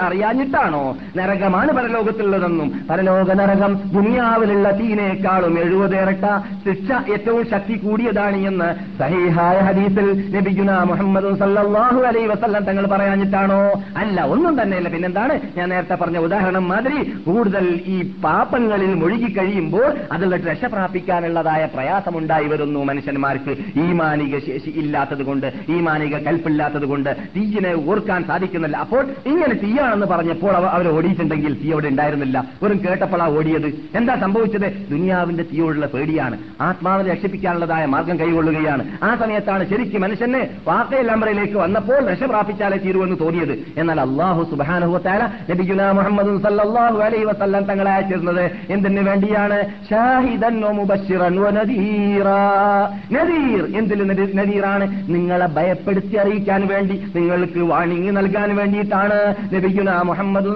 Speaker 2: അറിയാഞ്ഞിട്ടാണോ? നരകമാണ് പരലോകത്തുള്ളതെന്നും. പരലോക നരകം ദുനിയാവിലുള്ള തീനേക്കാളും എഴുപത് എഴുപതേറട്ട ശിക്ഷ ഏറ്റവും ശക്തി കൂടിയതാണ് എന്ന് സഹീഹായ ഹദീസിൽ ലഭിക്കുന്ന മുഹമ്മദ് സല്ലാഹു അലൈ വസല്ലം തങ്ങൾ പറയാഞ്ഞിട്ടാണോ? അല്ല ഒന്നും തന്നെയല്ല. പിന്നെന്താണ്? ഞാൻ നേരത്തെ പറഞ്ഞ ഉദാഹരണം മാതിരി കൂടുതൽ ഈ പാപങ്ങളിൽ മുഴുകി കഴിയുമ്പോൾ അതിൽ രക്ഷ പ്രാപിക്കാനുള്ളതായ പ്രയാസമുണ്ടായി വരുന്നു മനുഷ്യന്മാർക്ക്. ഈ മാനിക ശേഷി ഇല്ലാത്തത് കൊണ്ട് ഈ മാനിക കൽപ്പില്ലാത്തത് കൊണ്ട് തീയിനെ ഓർക്കാൻ സാധിക്കുന്നില്ല. അപ്പോൾ ഇങ്ങനെ തീയാണെന്ന് പറഞ്ഞപ്പോൾ അവ- അവർ ഓടിയിട്ടുണ്ടെങ്കിൽ തീ അവിടെ ഉണ്ടായിരുന്നില്ല. വെറും കേട്ടപ്പോഴാ ഓടിയത്. എന്താ സംഭവിച്ചത്? ദുനിയാവിന്റെ തീയോടുള്ള പേടിയാണ്. ആത്മാവിനെ രക്ഷിപ്പിക്കാനുള്ളതായ മാർഗം കൈകൊള്ളുകയാണ്. ആ സമയത്താണ് ശരിക്കും മനുഷ്യന് വാക്കയിലമ്പറയിലേക്ക് വന്നപ്പോൾ രക്ഷ പ്രാപിച്ചാലേ തീരുവെന്ന് തോന്നിയത്. എന്നാൽ അള്ളാഹു സുബാനുഹത്താല നബിഗുല മുഹമ്മദ് സല്ലല്ലാഹു അലൈഹി വസല്ലം തങ്ങളെ അയച്ചിരുന്നത് എന്തിനു വേണ്ടിയാണ്. നദീർ നദീറാണ്? നിങ്ങളെ ഭയപ്പെടുത്തി അറിയിക്കാൻ വേണ്ടി നിങ്ങൾക്ക് വാണിംഗ് നൽകാൻ വേണ്ടിയിട്ടാണ് നബിഗുല മുഹമ്മദ്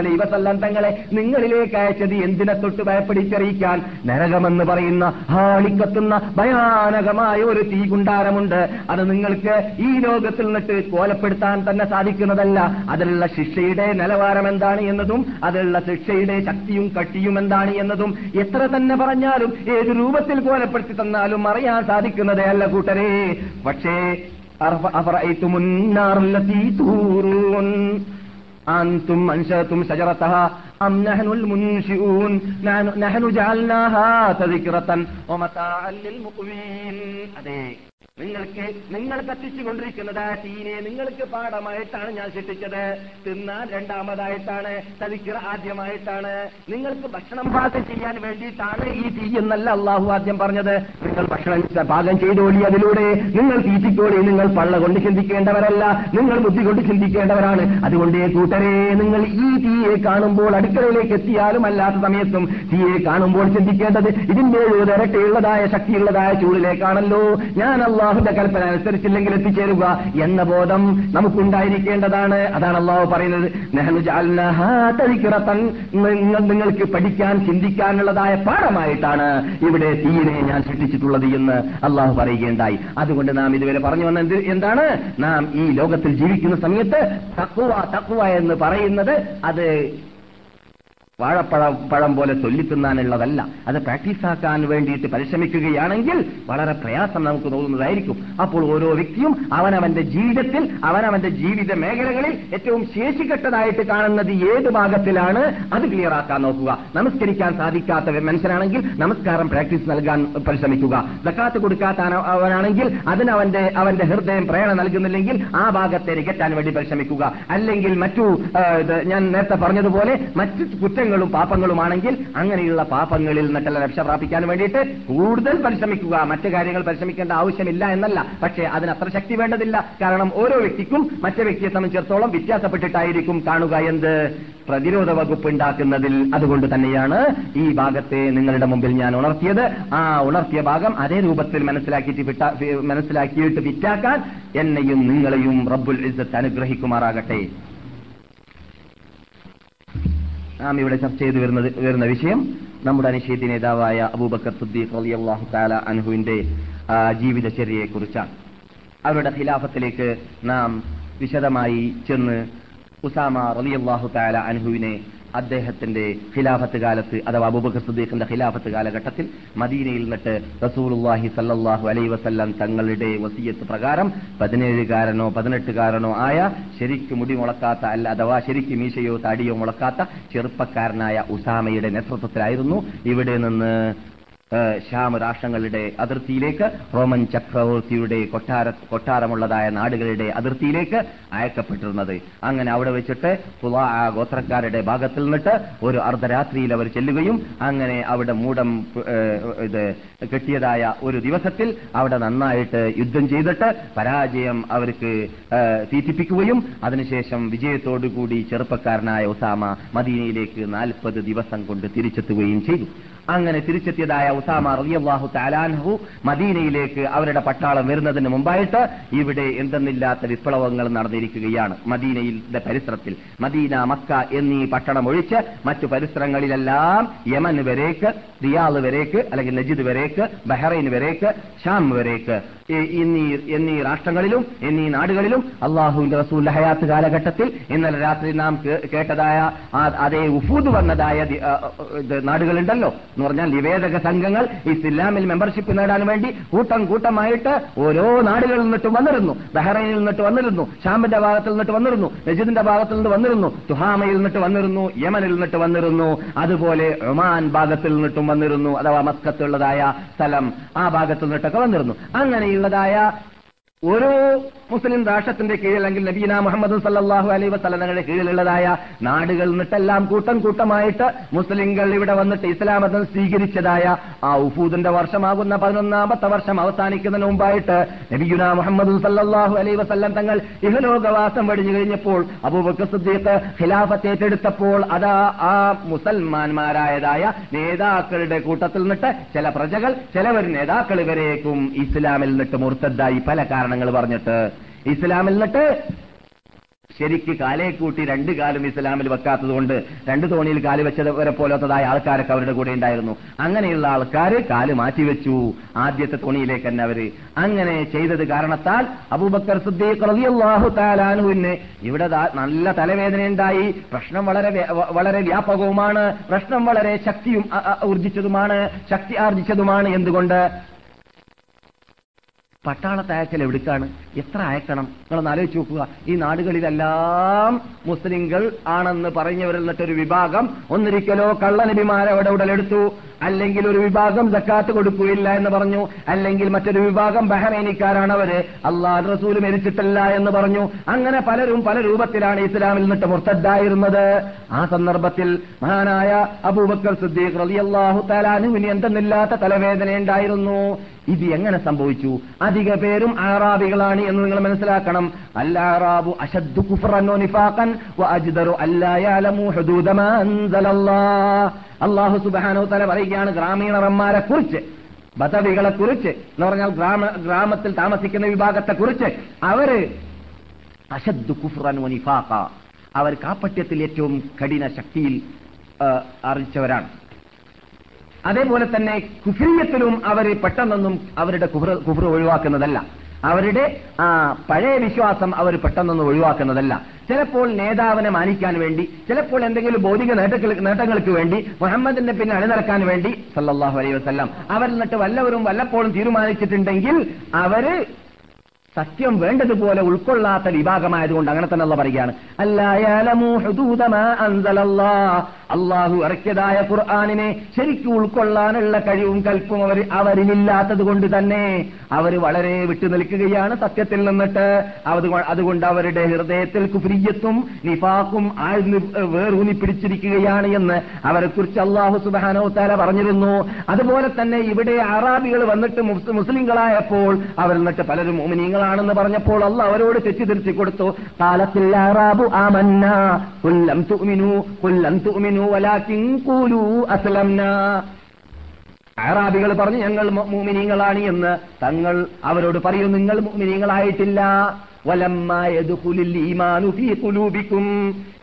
Speaker 2: അലൈഹി വസല്ലം തങ്ങളെ നിങ്ങളിലേക്ക് അയച്ചത്. എന്തിനെ തൊട്ട് ഭയപ്പെടുത്തിയറിയിക്കാൻ നരകമെന്ന് പറയുന്ന ഹാളിക്കത്തുന്ന ഭയാനകമായ ഒരു തീ കുണ്ടാരമുണ്ട് അത് നിങ്ങൾക്ക് ഈ ലോകത്തിൽ നിന്നിട്ട് കോലപ്പെടുത്താൻ തന്നെ സാധിക്കുന്നതല്ല അതിലുള്ള ശിക്ഷയുടെ നിലവാരം എന്താണ് എന്നതും അതിലുള്ള ശിക്ഷയുടെ ശക്തിയും കട്ടിയും എന്താണ് എന്നതും എത്ര തന്നെ പറഞ്ഞാലും ഏത് രൂപത്തിൽ കോലപ്പെടുത്തി തന്നാലും അറിയാൻ സാധിക്കുന്നതേ അല്ല കൂട്ടരെ പക്ഷേ അറഫ- അഫറഅയ്തുമുൻ നാറല്ലതീ തൂറൂൻ أنتم أنشأتم شجرتها أم نحن المنشئون؟ نحن, جعلناها تذكرة ومتاعا للمقوين. അതെ നിങ്ങൾക്ക് നിങ്ങൾ കത്തിച്ചുകൊണ്ടിരിക്കുന്നത് തീനെ നിങ്ങൾക്ക് പാഠമായിട്ടാണ് ഞാൻ സൃഷ്ടിച്ചത്. തിന്നാൻ രണ്ടാമതായിട്ടാണ് തതിക്കിറ ആദ്യമായിട്ടാണ്. നിങ്ങൾക്ക് ഭക്ഷണം പാകം ചെയ്യാൻ വേണ്ടിയിട്ടാണ് ഈ തീ എന്നല്ല അള്ളാഹു ആദ്യം പറഞ്ഞത്. നിങ്ങൾ ഭക്ഷണം പാകം ചെയ്തോളി അതിലൂടെ. നിങ്ങൾ തീറ്റിക്കോളി നിങ്ങൾ പള്ള കൊണ്ട് ചിന്തിക്കേണ്ടവരല്ല. നിങ്ങൾ ബുദ്ധി കൊണ്ട് ചിന്തിക്കേണ്ടവരാണ്. അതുകൊണ്ട് കൂട്ടരെ നിങ്ങൾ ഈ തീയെ കാണുമ്പോൾ അടുക്കളയിലേക്ക് എത്തിയാലും അല്ലാത്ത സമയത്തും തീയെ കാണുമ്പോൾ ചിന്തിക്കേണ്ടത് ഇതിന്റെ ഒരു ഇരട്ടയുള്ളതായ ശക്തിയുള്ളതായ ചൂടിലേക്കാണല്ലോ. ഞാൻ അള്ളാഹുന്റെ കൽപ്പന അനുസരിച്ചില്ലെങ്കിൽ എത്തിച്ചേരുക എന്ന ബോധം നമുക്കുണ്ടായിരിക്കേണ്ടതാണ്. അതാണ് അള്ളാഹു പറയുന്നത്. നിങ്ങൾ നിങ്ങൾക്ക് പഠിക്കാൻ ചിന്തിക്കാനുള്ളതായ പാഠമായിട്ടാണ് ഇവിടെ തീരെ ഞാൻ സൃഷ്ടിച്ചിട്ടുള്ളത് എന്ന് അള്ളാഹു പറയുകയുണ്ടായി. അതുകൊണ്ട് നാം ഇതുവരെ പറഞ്ഞു വന്ന എന്താണ്? നാം ഈ ലോകത്തിൽ ജീവിക്കുന്ന സമയത്ത് തക്കുവ തക്കുവ എന്ന് പറയുന്നത് അത് വാഴപ്പഴം പഴം പോലെ ചൊല്ലിത്തിന്നാനുള്ളതല്ല. അത് പ്രാക്ടീസാക്കാൻ വേണ്ടിയിട്ട് പരിശ്രമിക്കുകയാണെങ്കിൽ വളരെ പ്രയാസം നമുക്ക് തോന്നുന്നതായിരിക്കും. അപ്പോൾ ഓരോ വ്യക്തിയും അവനവന്റെ ജീവിതത്തിൽ അവനവന്റെ ജീവിത മേഖലകളിൽ ഏറ്റവും ശേഷിക്കെട്ടതായിട്ട് കാണുന്നത് ഏത് ഭാഗത്തിലാണ്? അത് ക്ലിയർ ആക്കാൻ നോക്കുക. നമസ്കരിക്കാൻ സാധിക്കാത്ത മനുഷ്യനാണെങ്കിൽ നമസ്കാരം പ്രാക്ടീസ് നൽകാൻ പരിശ്രമിക്കുക. ദക്കാത്ത് കൊടുക്കാത്ത അവന- അവനാണെങ്കിൽ അതിനവന്റെ അവന്റെ ഹൃദയം പ്രേരണ നൽകുന്നില്ലെങ്കിൽ ആ ഭാഗത്തെ നികറ്റാൻ വേണ്ടി പരിശ്രമിക്കുക. അല്ലെങ്കിൽ മറ്റു ഞാൻ നേരത്തെ പറഞ്ഞതുപോലെ മറ്റു കുറ്റങ്ങൾ കുറ്റങ്ങളും പാപങ്ങളുമാണെങ്കിൽ അങ്ങനെയുള്ള പാപങ്ങളിൽ നിന്നിട്ടല്ല രക്ഷ പ്രാപിക്കാൻ വേണ്ടിയിട്ട് കൂടുതൽ പരിശ്രമിക്കുക. മറ്റു കാര്യങ്ങൾ പരിശ്രമിക്കേണ്ട ആവശ്യമില്ല എന്നല്ല. പക്ഷേ അതിന് അത്ര ശക്തി വേണ്ടതില്ല. കാരണം ഓരോ വ്യക്തിക്കും മറ്റു വ്യക്തിയെ സംബന്ധിച്ചിടത്തോളം വ്യത്യാസപ്പെട്ടിട്ടായിരിക്കും കാണുക എന്ത്? പ്രതിരോധ വകുപ്പ് ഉണ്ടാക്കുന്നതിൽ അതുകൊണ്ട് തന്നെയാണ് ഈ ഭാഗത്തെ നിങ്ങളുടെ മുമ്പിൽ ഞാൻ ഉണർത്തിയത്. ആ ഉണർത്തിയ ഭാഗം അതേ രൂപത്തിൽ മനസ്സിലാക്കിയിട്ട് മനസ്സിലാക്കിയിട്ട് വിറ്റാക്കാൻ എന്നെയും നിങ്ങളെയും റബ്ബുൽ ഇസ്സത്ത് അനുഗ്രഹിക്കുമാറാകട്ടെ. നാം ഇവിടെ ചർച്ച ചെയ്തു വരുന്നത് വരുന്ന വിഷയം നമ്മുടെ അനിശ്ചയത്തി നേതാവായ അബൂബക്കർ സുദ്ദീഖ് അലി അള്ളാഹു താല അനഹുവിന്റെ ജീവിതചര്യയെ കുറിച്ചാണ് അവരുടെ ഖിലാഫത്തിലേക്ക് നാം വിശദമായി ചെന്ന് ഉസാമ റളിയല്ലാഹു താല അൻഹുവിനെ അദ്ദേഹത്തിന്റെ ഖിലാഫത്ത് കാലത്ത് അഥവാ അബൂബക്കർ സുദ്ദീഖിന്റെ ഖിലാഫത്ത് കാലഘട്ടത്തിൽ മദീനയിൽ നിന്നിട്ട് റസൂലുള്ളാഹി സല്ലാഹു അലൈ വസല്ലം തങ്ങളുടെ വസീയത്ത് പ്രകാരം പതിനേഴുകാരനോ പതിനെട്ടുകാരനോ ആയ ശരിക്ക് മുടി മുളക്കാത്ത അല്ല അഥവാ ശരിക്ക് മീശയോ താടിയോ മുളക്കാത്ത ചെറുപ്പക്കാരനായ ഉസാമയുടെ നേതൃത്വത്തിലായിരുന്നു ഇവിടെ നിന്ന് ശ്യാമ രാഷ്ട്രങ്ങളുടെ അതിർത്തിയിലേക്ക് റോമൻ ചക്രവർത്തിയുടെ കൊട്ടാര കൊട്ടാരമുള്ളതായ നാടുകളുടെ അതിർത്തിയിലേക്ക് അയക്കപ്പെട്ടിരുന്നത്. അങ്ങനെ അവിടെ വെച്ചിട്ട് തുലാ ഗോത്രക്കാരുടെ ഭാഗത്തിൽ നിന്നിട്ട് ഒരു അർദ്ധരാത്രിയിൽ അവർ ചെല്ലുകയും അങ്ങനെ അവിടെ മൂടം ഇത് കെട്ടിയതായ ഒരു ദിവസത്തിൽ അവിടെ നന്നായിട്ട് യുദ്ധം ചെയ്തിട്ട് പരാജയം അവർക്ക് തീറ്റിപ്പിക്കുകയും അതിനുശേഷം വിജയത്തോടുകൂടി ചെറുപ്പക്കാരനായ ഒസാമ മദീനയിലേക്ക് നാൽപ്പത് ദിവസം കൊണ്ട് തിരിച്ചെത്തുകയും ചെയ്തു. അങ്ങനെ തിരിച്ചെത്തിയതായ ഉസാമ റളിയല്ലാഹു താലാൻഹു മദീനയിലേക്ക് അവരുടെ പട്ടാളം വരുന്നതിന് മുമ്പായിട്ട് ഇവിടെ എന്തെന്നില്ലാത്ത വിപ്ലവങ്ങൾ നടന്നിരിക്കുകയാണ്. മദീനയിലെ പരിസരത്തിൽ മദീന മക്ക എന്നീ പട്ടണം ഒഴിച്ച് മറ്റു പരിസരങ്ങളിലെല്ലാം യമൻ വരേക്ക് റിയാദ് വരേക്ക് അല്ലെങ്കിൽ നജിദ് വരേക്ക് ബഹ്റൈൻ വരേക്ക് ഷാം വരേക്ക് എന്നീ എന്നീ രാഷ്ട്രങ്ങളിലും എന്നീ നാടുകളിലും അള്ളാഹുവിന്റെ റസൂൽ ഹയാത്ത് കാലഘട്ടത്തിൽ ഇന്നലെ രാത്രി നാം കേട്ടതായ അതേ ഉഫൂദ് വന്നതായ നാടുകളുണ്ടല്ലോ എന്ന് പറഞ്ഞാൽ നിവേദക സംഘങ്ങൾ ഇസ്ലാമിൽ മെമ്പർഷിപ്പ് നേടാൻ വേണ്ടി കൂട്ടം കൂട്ടമായിട്ട് ഓരോ നാടുകളിൽ നിന്നിട്ട് വന്നിരുന്നു. ബഹ്റൈനിൽ നിന്നിട്ട് വന്നിരുന്നു. ഷാമിന്റെ ഭാഗത്തിൽ നിന്നിട്ട് വന്നിരുന്നു. നജിദിന്റെ ഭാഗത്തിൽ നിന്ന് വന്നിരുന്നു. തുഹാമയിൽ നിന്നിട്ട് വന്നിരുന്നു. യമനിൽ നിന്നിട്ട് വന്നിരുന്നു. അതുപോലെ ഒമാൻ ഭാഗത്തിൽ നിന്നിട്ടും വന്നിരുന്നു. അഥവാ മസ്കത്തുള്ളതായ സ്ഥലം ആ ഭാഗത്തിൽ നിന്നിട്ടൊക്കെ വന്നിരുന്നു. അങ്ങനെയുള്ളതായ ഓരോ മുസ്ലിം രാഷ്ട്രത്തിന്റെ കീഴിൽ അല്ലെങ്കിൽ നബീന മുഹമ്മദ് സല്ലാഹു അലൈ വസ്ലങ്ങളുടെ കീഴിലുള്ളതായ നാടുകൾ നിന്നിട്ടെല്ലാം കൂട്ടം കൂട്ടമായിട്ട് മുസ്ലിംകൾ ഇവിടെ വന്നിട്ട് ഇസ്ലാം സ്വീകരിച്ചതായ ആ ഉഫൂദിന്റെ വർഷമാകുന്ന പതിനൊന്നാമത്തെ വർഷം അവസാനിക്കുന്നതിന് മുമ്പായിട്ട് നബീന മുഹമ്മദ് സല്ലാഹു അലൈ വസ്ലം തങ്ങൾ ഇഹലോകവാസം വെടിഞ്ഞു കഴിഞ്ഞപ്പോൾ അബൂബക്കർ സിദ്ദീഖ് ഖിലാഫത്ത് ഏറ്റെടുത്തപ്പോൾ അതാ ആ മുസൽമാന്മാരായതായ നേതാക്കളുടെ കൂട്ടത്തിൽ നിന്നിട്ട് ചില പ്രജകൾ ചിലവർ നേതാക്കൾ ഇവരേക്കും ഇസ്ലാമിൽ നിന്നിട്ട് മുർത്തദ്ദായി. പല കാരണങ്ങൾ പറഞ്ഞിട്ട് ഇസ്ലാമിൽ നിന്നിട്ട് ശരിക്ക് കാലേ കൂട്ടി രണ്ട് കാലും ഇസ്ലാമിൽ വെക്കാത്തത് കൊണ്ട് രണ്ട് തോണിയിൽ കാൽ വെച്ചവരെ പോലത്തതായ ആൾക്കാരൊക്കെ അവരുടെ കൂടെ ഉണ്ടായിരുന്നു. അങ്ങനെയുള്ള ആൾക്കാർ കാൽ മാറ്റിവെച്ചു ആദ്യത്തെ തോണിയിലേക്ക് തന്നെ അവർ. അങ്ങനെ ചെയ്തത് കാരണത്താൽ അബൂബക്കർ സിദ്ദീഖ് റളിയല്ലാഹു ഇവിടെ നല്ല തലവേദനയുണ്ടായി പ്രശ്നം വളരെ വളരെ വ്യാപകവുമാണ്. പ്രശ്നം വളരെ ശക്തിയും ഊർജിച്ചതുമാണ് ശക്തി ആർജിച്ചതുമാണ്. എന്തുകൊണ്ട്? പട്ടാളത്തെ അയക്കൽ എവിടേക്കാണ് എത്ര അയക്കണം? നിങ്ങളൊന്ന് ആലോചിച്ച് നോക്കുക. ഈ നാടുകളിലെല്ലാം മുസ്ലിങ്ങൾ ആണെന്ന് പറഞ്ഞവരിൽ നിന്നിട്ടൊരു വിഭാഗം ഒന്നിരിക്കലോ കള്ളനബിമാരെ അവിടെ ഉടലെടുത്തു. അല്ലെങ്കിൽ ഒരു വിഭാഗം ജക്കാത്ത് കൊടുക്കുകയില്ല എന്ന് പറഞ്ഞു. അല്ലെങ്കിൽ മറ്റൊരു വിഭാഗം ബഹറൈനിക്കാരാണ് അവർ. അള്ളാഹ് റസൂൽ മരിച്ചിട്ടില്ല എന്ന് പറഞ്ഞു. അങ്ങനെ പലരും പല രൂപത്തിലാണ് ഇസ്ലാമിൽ നിന്നിട്ട് മുർത്തദ്ദായിരുന്നത്. ആ സന്ദർഭത്തിൽ മഹാനായ അബൂബക്കർ സിദ്ദീഖ് റളിയല്ലാഹു തലാനുവിന് എന്തെന്നില്ലാത്ത തലവേദന ഉണ്ടായിരുന്നു ഇത് എങ്ങനെ സംഭവിച്ചു? അധിക പേരും ആറാബികളാണ് എന്ന് നിങ്ങൾ മനസ്സിലാക്കണം. അല്ലാറാബു അശദ്ദു കുഫ്റൻ വനിഫാഖൻ അജ്ദറു അല്ലാഹു സുബ്ഹാനഹു തആല പറയുകയാണ് ഗ്രാമീണറന്മാരെ കുറിച്ച് ബദവികളെ കുറിച്ച് എന്ന് പറഞ്ഞാൽ ഗ്രാമ ഗ്രാമത്തിൽ താമസിക്കുന്ന വിഭാഗത്തെ കുറിച്ച് അവർ അശദ്ദു കുഫ്റൻ വനിഫാഖ അവർ കാപ്പട്യത്തിൽ ഏറ്റവും കഠിന ശക്തിയിൽ ആ, ആർജിച്ചവരാണ് അതേപോലെ തന്നെ കുഫ്രിയത്തിലും അവർ പെട്ടെന്നൊന്നും അവരുടെ കുഫ്ര ഒഴിവാക്കുന്നതല്ല. അവരുടെ ആ പഴയ വിശ്വാസം അവർ പെട്ടെന്നൊന്നും ഒഴിവാക്കുന്നതല്ല. ചിലപ്പോൾ നേതാവിനെ മാനിക്കാൻ വേണ്ടി ചിലപ്പോൾ എന്തെങ്കിലും ഭൗതിക നേട്ടങ്ങൾ നേട്ടങ്ങൾക്ക് വേണ്ടി മുഹമ്മദിന്റെ പിന്നെ അണിനിറക്കാൻ വേണ്ടി സല്ലാഹു അലൈഹി വസല്ലം അവർ എന്നിട്ട് വല്ലവരും വല്ലപ്പോഴും തീരുമാനിച്ചിട്ടുണ്ടെങ്കിൽ അവർ സത്യം വേണ്ടതുപോലെ ഉൾക്കൊള്ളാത്ത വിഭാഗമായതുകൊണ്ട് അങ്ങനെ തന്നെ അല്ല പറയുകയാണ് അള്ളാഹു ഇറക്കിയതായ ഖുർആാനിനെ ശരിക്കും ഉൾക്കൊള്ളാനുള്ള കഴിവും കൽപ്പും അവർ അവരിലില്ലാത്തത് കൊണ്ട് തന്നെ അവർ വളരെ വിട്ടു നിൽക്കുകയാണ് സത്യത്തിൽ നിന്നിട്ട്. അതുകൊണ്ട് അവരുടെ ഹൃദയത്തിൽ കുഫ്രിയത്തും നിഫാക്കും ആഴ്ന്ന് വേറൂന്നി പിടിച്ചിരിക്കുകയാണ് എന്ന് അവരെക്കുറിച്ച് അള്ളാഹു സുബാനോ താല പറഞ്ഞിരുന്നു. അതുപോലെ തന്നെ ഇവിടെ അറാബികൾ വന്നിട്ട് മുസ്ലിങ്ങളായപ്പോൾ അവർ എന്നിട്ട് പലരും മോമിനീങ്ങളാണെന്ന് പറഞ്ഞപ്പോൾ അല്ല അവരോട് തെറ്റിദ്ധരിച്ചു കൊടുത്തു. കാലത്തിൽ അറാബികൾ പറഞ്ഞു ഞങ്ങൾ മോമിനീങ്ങളാണ് എന്ന്. തങ്ങൾ അവരോട് പറയൂ നിങ്ങൾ മൂമിനീങ്ങളായിട്ടില്ല.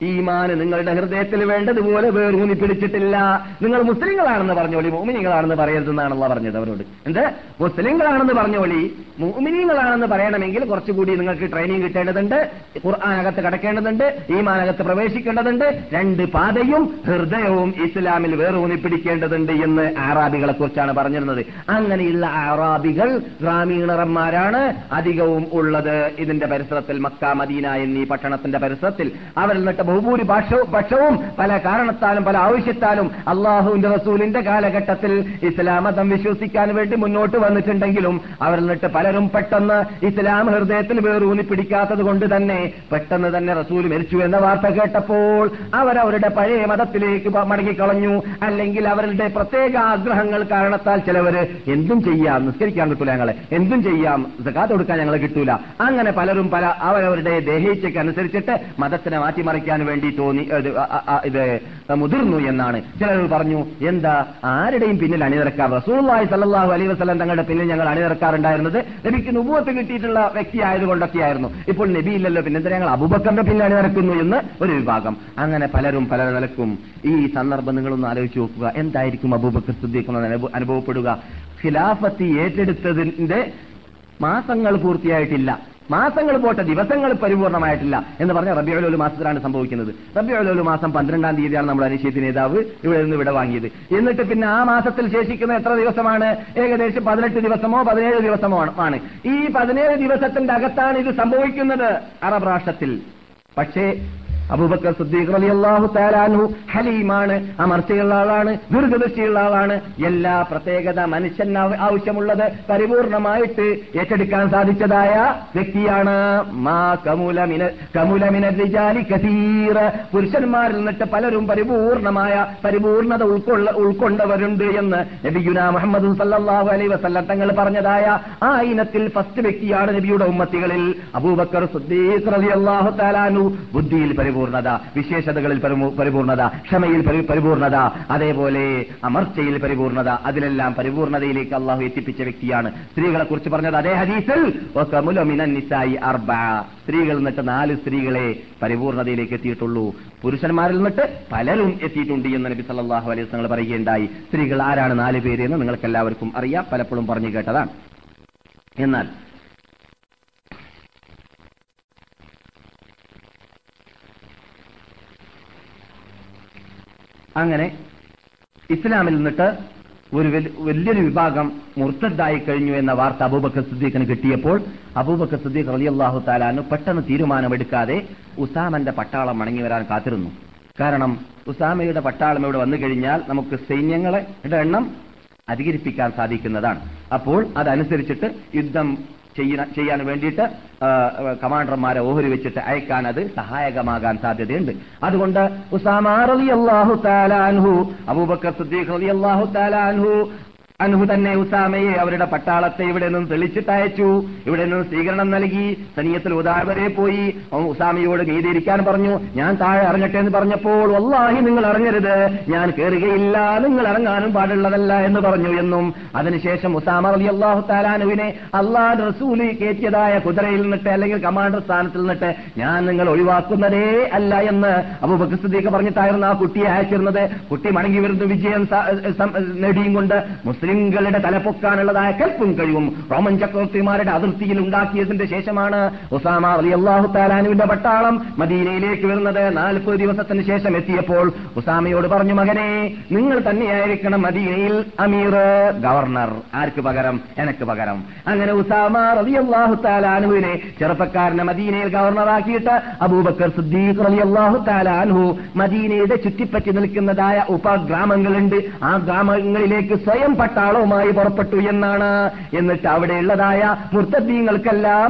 Speaker 2: ഈമാനു നിങ്ങളുടെ ഹൃദയത്തിൽ വേണ്ടതുപോലെ വേറൂന്നി പിടിച്ചിട്ടില്ല. നിങ്ങൾ മുസ്ലിങ്ങളാണെന്ന് പറഞ്ഞോളി മോമിനികളാണെന്ന് പറയരുതെന്നാണല്ലോ പറഞ്ഞത് അവരോട്. എന്ത്? മുസ്ലിങ്ങളാണെന്ന് പറഞ്ഞോളി മോമിനികളാണെന്ന് പറയണമെങ്കിൽ കുറച്ചുകൂടി നിങ്ങൾക്ക് ട്രെയിനിങ് കിട്ടേണ്ടതുണ്ട് ഖുർആാനകത്ത് കടക്കേണ്ടതുണ്ട് ഈമാനകത്ത് പ്രവേശിക്കേണ്ടതുണ്ട്. രണ്ട് പാതയും ഹൃദയവും ഇസ്ലാമിൽ വേറൂന്നി പിടിക്കേണ്ടതുണ്ട് എന്ന് ആറാബികളെ കുറിച്ചാണ് പറഞ്ഞിരുന്നത്. അങ്ങനെയുള്ള ആറാബികൾ ഗ്രാമീണറന്മാരാണ് അധികവും ഉള്ളത്. ഇതിന്റെ പരിസരത്തിൽ മക്ക മദീന എന്നീ പട്ടണത്തിന്റെ പരിസരത്തിൽ അവരിൽ നിന്നിട്ട് ബഹുഭൂരിഭാഷവും പക്ഷവും പല കാരണത്താലും പല ആവശ്യത്താലും അള്ളാഹുവിന്റെ റസൂലിന്റെ കാലഘട്ടത്തിൽ ഇസ്ലാമതം വിശ്വസിക്കാൻ വേണ്ടി മുന്നോട്ട് വന്നിട്ടുണ്ടെങ്കിലും അവരിൽ നിന്നിട്ട് പലരും പെട്ടെന്ന് ഇസ്ലാം ഹൃദയത്തിൽ വേറൂന്നി പിടിക്കാത്തത് കൊണ്ട് തന്നെ പെട്ടെന്ന് തന്നെ റസൂൽ മരിച്ചു എന്ന വാർത്ത കേട്ടപ്പോൾ അവരവരുടെ പഴയ മതത്തിലേക്ക് മടങ്ങിക്കളഞ്ഞു. അല്ലെങ്കിൽ അവരുടെ പ്രത്യേക ആഗ്രഹങ്ങൾ കാരണത്താൽ ചിലവര് എന്തും ചെയ്യാം നിസ്കരിക്കാൻ കിട്ടൂല ഞങ്ങളെ. എന്തും ചെയ്യാം സക്കാത്ത് കൊടുക്കാൻ ഞങ്ങളെ കിട്ടൂല. അങ്ങനെ പലരും പല അവരവരുടെ ദേഹേച്ഛയ്ക്ക് അനുസരിച്ചിട്ട് മതത്തിനെ മാറ്റിമറിക്കാൻ വേണ്ടി തോന്നി ഇത് മുതിർന്നു എന്നാണ്. ചിലർ പറഞ്ഞു എന്താ ആരുടെയും പിന്നിൽ അണിനിരക്കാം റസൂള്ളി സല്ലാഹു അലൈ വസ്ലം തങ്ങളുടെ പിന്നിൽ ഞങ്ങൾ അണിനിരക്കാറുണ്ടായിരുന്നത് നബിക്ക് നുപൂത്ത് കിട്ടിയിട്ടുള്ള വ്യക്തി ആയതുകൊണ്ടൊക്കെയായിരുന്നു ഇപ്പോൾ നബി ഇല്ലല്ലോ ഞങ്ങൾ അബൂബക്കറിന്റെ പിന്നിൽ അണിനിരക്കുന്നു എന്ന് ഒരു വിഭാഗം. അങ്ങനെ പലരും പല നിലക്കും ഈ സന്ദർഭം നിങ്ങളൊന്ന് ആലോചിച്ച് നോക്കുക. എന്തായിരിക്കും അബൂബക്കർ സിദ്ദീഖ് അനുഭവ- അനുഭവപ്പെടുക? ഖിലാഫത്തി ഏറ്റെടുത്തതിന്റെ മാസങ്ങൾ പൂർത്തിയായിട്ടില്ല. മാസങ്ങൾ പോട്ടെ ദിവസങ്ങൾ പരിപൂർണമായിട്ടില്ല എന്ന് പറഞ്ഞ റബിയുൽ മാസത്തിലാണ് സംഭവിക്കുന്നത്. റബിയുൽ മാസം പന്ത്രണ്ടാം തീയതിയാണ് നമ്മൾ അനിശ്ചിത നേതാവ് ഇവിടെ നിന്ന് ഇവിടെ വാങ്ങിയത്. എന്നിട്ട് പിന്നെ ആ മാസത്തിൽ ശേഷിക്കുന്ന എത്ര ദിവസമാണ്? ഏകദേശം പതിനെട്ട് ദിവസമോ പതിനേഴ് ദിവസമോ ആണ് ഈ പതിനേഴ് ദിവസത്തിന്റെ അകത്താണ് ഇത് സംഭവിക്കുന്നത് അറബ് രാഷ്ട്രത്തിൽ. പക്ഷേ അബൂബക്കർ സുദ്ദീഖ് അലി അള്ളാഹു താലാനു ഹലീമാണ് അമർച്ചയുള്ള ആളാണ് ദീർഘദൃഷ്ടിയുള്ള ആളാണ്. എല്ലാ പ്രത്യേകത മനുഷ്യന് ആവശ്യമുള്ളത് പരിപൂർണമായിട്ട് ഏറ്റെടുക്കാൻ സാധിച്ചതായ വ്യക്തിയാണ്. മാ കമുലമിന കമുലമിന റിജാലി കസീർ പുരുഷന്മാരിൽ നിന്നിട്ട് പലരും പരിപൂർണമായ പരിപൂർണത ഉൾക്കൊള്ള ഉൾക്കൊണ്ടവരുണ്ട് എന്ന് നബിയുന മുഹമ്മദ് സല്ലാഹു അലൈ വസല്ലം തങ്ങൾ പറഞ്ഞതായ ആ ഇനത്തിൽ ഫസ്റ്റ് വ്യക്തിയാണ് നബിയുടെ ഉമ്മത്തികളിൽ അബൂബക്കർ സുദ്ദീഖ് റളിയല്ലാഹു അള്ളാഹു താലാനു ബുദ്ധിയിൽ പരിപൂർണത വിശേഷതകളിൽ പരിപൂർണത ക്ഷമയിൽ പരിപൂർണത അതേപോലെ അമർച്ചയിൽ പരിപൂർണത അതിലെല്ലാം പരിപൂർണതയിലേക്ക് അള്ളാഹു എത്തിപ്പിച്ച വ്യക്തിയാണ്. സ്ത്രീകളെ കുറിച്ച് പറഞ്ഞത് അതേ ഹദീസിൽ അർബഅ. സ്ത്രീകൾ എന്നിട്ട് നാല് സ്ത്രീകളെ പരിപൂർണതയിലേക്ക് എത്തിയിട്ടുള്ളൂ. പുരുഷന്മാരിൽ നിന്നിട്ട് പലരും എത്തിയിട്ടുണ്ട് എന്ന് നബി സല്ലാഹു അലൈഹി തങ്ങൾ പറയുകയുണ്ടായി. സ്ത്രീകൾ ആരാണ് നാല് പേര് എന്ന് നിങ്ങൾക്ക് എല്ലാവർക്കും അറിയാം. പലപ്പോഴും പറഞ്ഞു കേട്ടതാണ്. എന്നാൽ അങ്ങനെ ഇസ്ലാമിൽ നിന്നിട്ട് ഒരു വല്- വലിയൊരു വിഭാഗം മുർത്തദ്ദായി കഴിഞ്ഞു എന്ന വാർത്ത അബൂബക്കർ സിദ്ദീഖിന് കിട്ടിയപ്പോൾ അബൂബക്കർ സിദ്ദീഖ് റളിയല്ലാഹു താലാനു പെട്ടെന്ന് തീരുമാനമെടുക്കാതെ ഉസാമന്റെ പട്ടാളം മടങ്ങി വരാൻ കാത്തിരുന്നു. കാരണം ഉസാമയുടെ പട്ടാളം ഇവിടെ വന്നു കഴിഞ്ഞാൽ നമുക്ക് സൈന്യങ്ങളുടെ എണ്ണം അധികരിപ്പിക്കാൻ സാധിക്കുന്നതാണ്. അപ്പോൾ അതനുസരിച്ചിട്ട് യുദ്ധം ചെയ്യാൻ വേണ്ടിയിട്ട് കമാൻഡർമാരെ ഓഹരി വെച്ചിട്ട് അയക്കാൻ അത് സഹായകമാകാൻ സാധ്യതയുണ്ട്. അതുകൊണ്ട് റളിയല്ലാഹു തആല അൻഹു അബൂബക്കർ സിദ്ദീഖ് റളിയല്ലാഹു തആല അൻഹു അൻഹു തന്നെ ഉസാമയെ അവരുടെ പട്ടാളത്തെ ഇവിടെ നിന്ന് തെളിച്ചിട്ടയച്ചു. ഇവിടെ നിന്ന് സ്വീകരണം നൽകി. സനീയത്തിൽ ഉദാഹരണരെ പോയി. ഉസാമയോട് നീതിയിരിക്കാൻ പറഞ്ഞു ഞാൻ താഴെ ഇറങ്ങട്ടെ എന്ന് പറഞ്ഞപ്പോൾ വല്ലാഹി നിങ്ങൾ ഇറങ്ങരുത് ഞാൻ കയറുകയില്ല നിങ്ങൾ ഇറങ്ങാനും പാടുള്ളതല്ല എന്ന് പറഞ്ഞു എന്നും. അതിനുശേഷം ഉസാമ അലി അള്ളാഹു താലാനുവിനെ അള്ളാഹ് റസൂലി കയറ്റിയതായ കുതിരയിൽ നിന്നിട്ട് അല്ലെങ്കിൽ കമാൻഡർ സ്ഥാനത്തിൽ നിന്നിട്ട് ഞാൻ നിങ്ങൾ ഒഴിവാക്കുന്നതേ അല്ല എന്ന് അബൂബക്കർ സിദ്ദീഖ് പറഞ്ഞിട്ടായിരുന്നു ആ കുട്ടിയെ അയച്ചിരുന്നത്. കുട്ടി മടങ്ങി വരുന്ന വിജയം നേടിയും കൊണ്ട്. മുസ്ലിം മുസ്ലിങ്ങളുടെ തലപ്പൊക്കാനുള്ളതായ കൽപ്പും കഴിവും റോമൻ ചക്രവർത്തിമാരുടെ അതിർത്തിയിൽ ഉണ്ടാക്കിയതിന്റെ ശേഷമാണ് ഉസാമ അലി അള്ളാഹു താലാനുവിന്റെ പട്ടാളം മദീനയിലേക്ക് വരുന്നത് നാൽപ്പത് ദിവസത്തിന് ശേഷം എത്തിയപ്പോൾ ഉസാമയോട് പറഞ്ഞു മകനെ നിങ്ങൾ തന്നെയായിരിക്കണം മദീനയിൽ അമീർ ഗവർണർ. ആർക്ക് പകരം? എനക്ക് പകരം. അങ്ങനെ ഉസാമ റലി അള്ളാഹു താലാനുവിനെ ചെറുപ്പക്കാരനെ മദീനയിൽ ഗവർണറാക്കിയിട്ട് അബൂബക്കർ സുദ്ദീഖ് റലി അള്ളാഹു താലാൻഹു മദീനയുടെ ചുറ്റിപ്പറ്റി നിൽക്കുന്നതായ ഉപഗ്രാമങ്ങളുണ്ട്. ആ ഗ്രാമങ്ങളിലേക്ക് സ്വയം പട്ടാളവുമായി പുറപ്പെട്ടു എന്നാണ്. എന്നിട്ട് അവിടെയുള്ളതായ മുർത്തദ്ദീങ്ങൾക്കെല്ലാം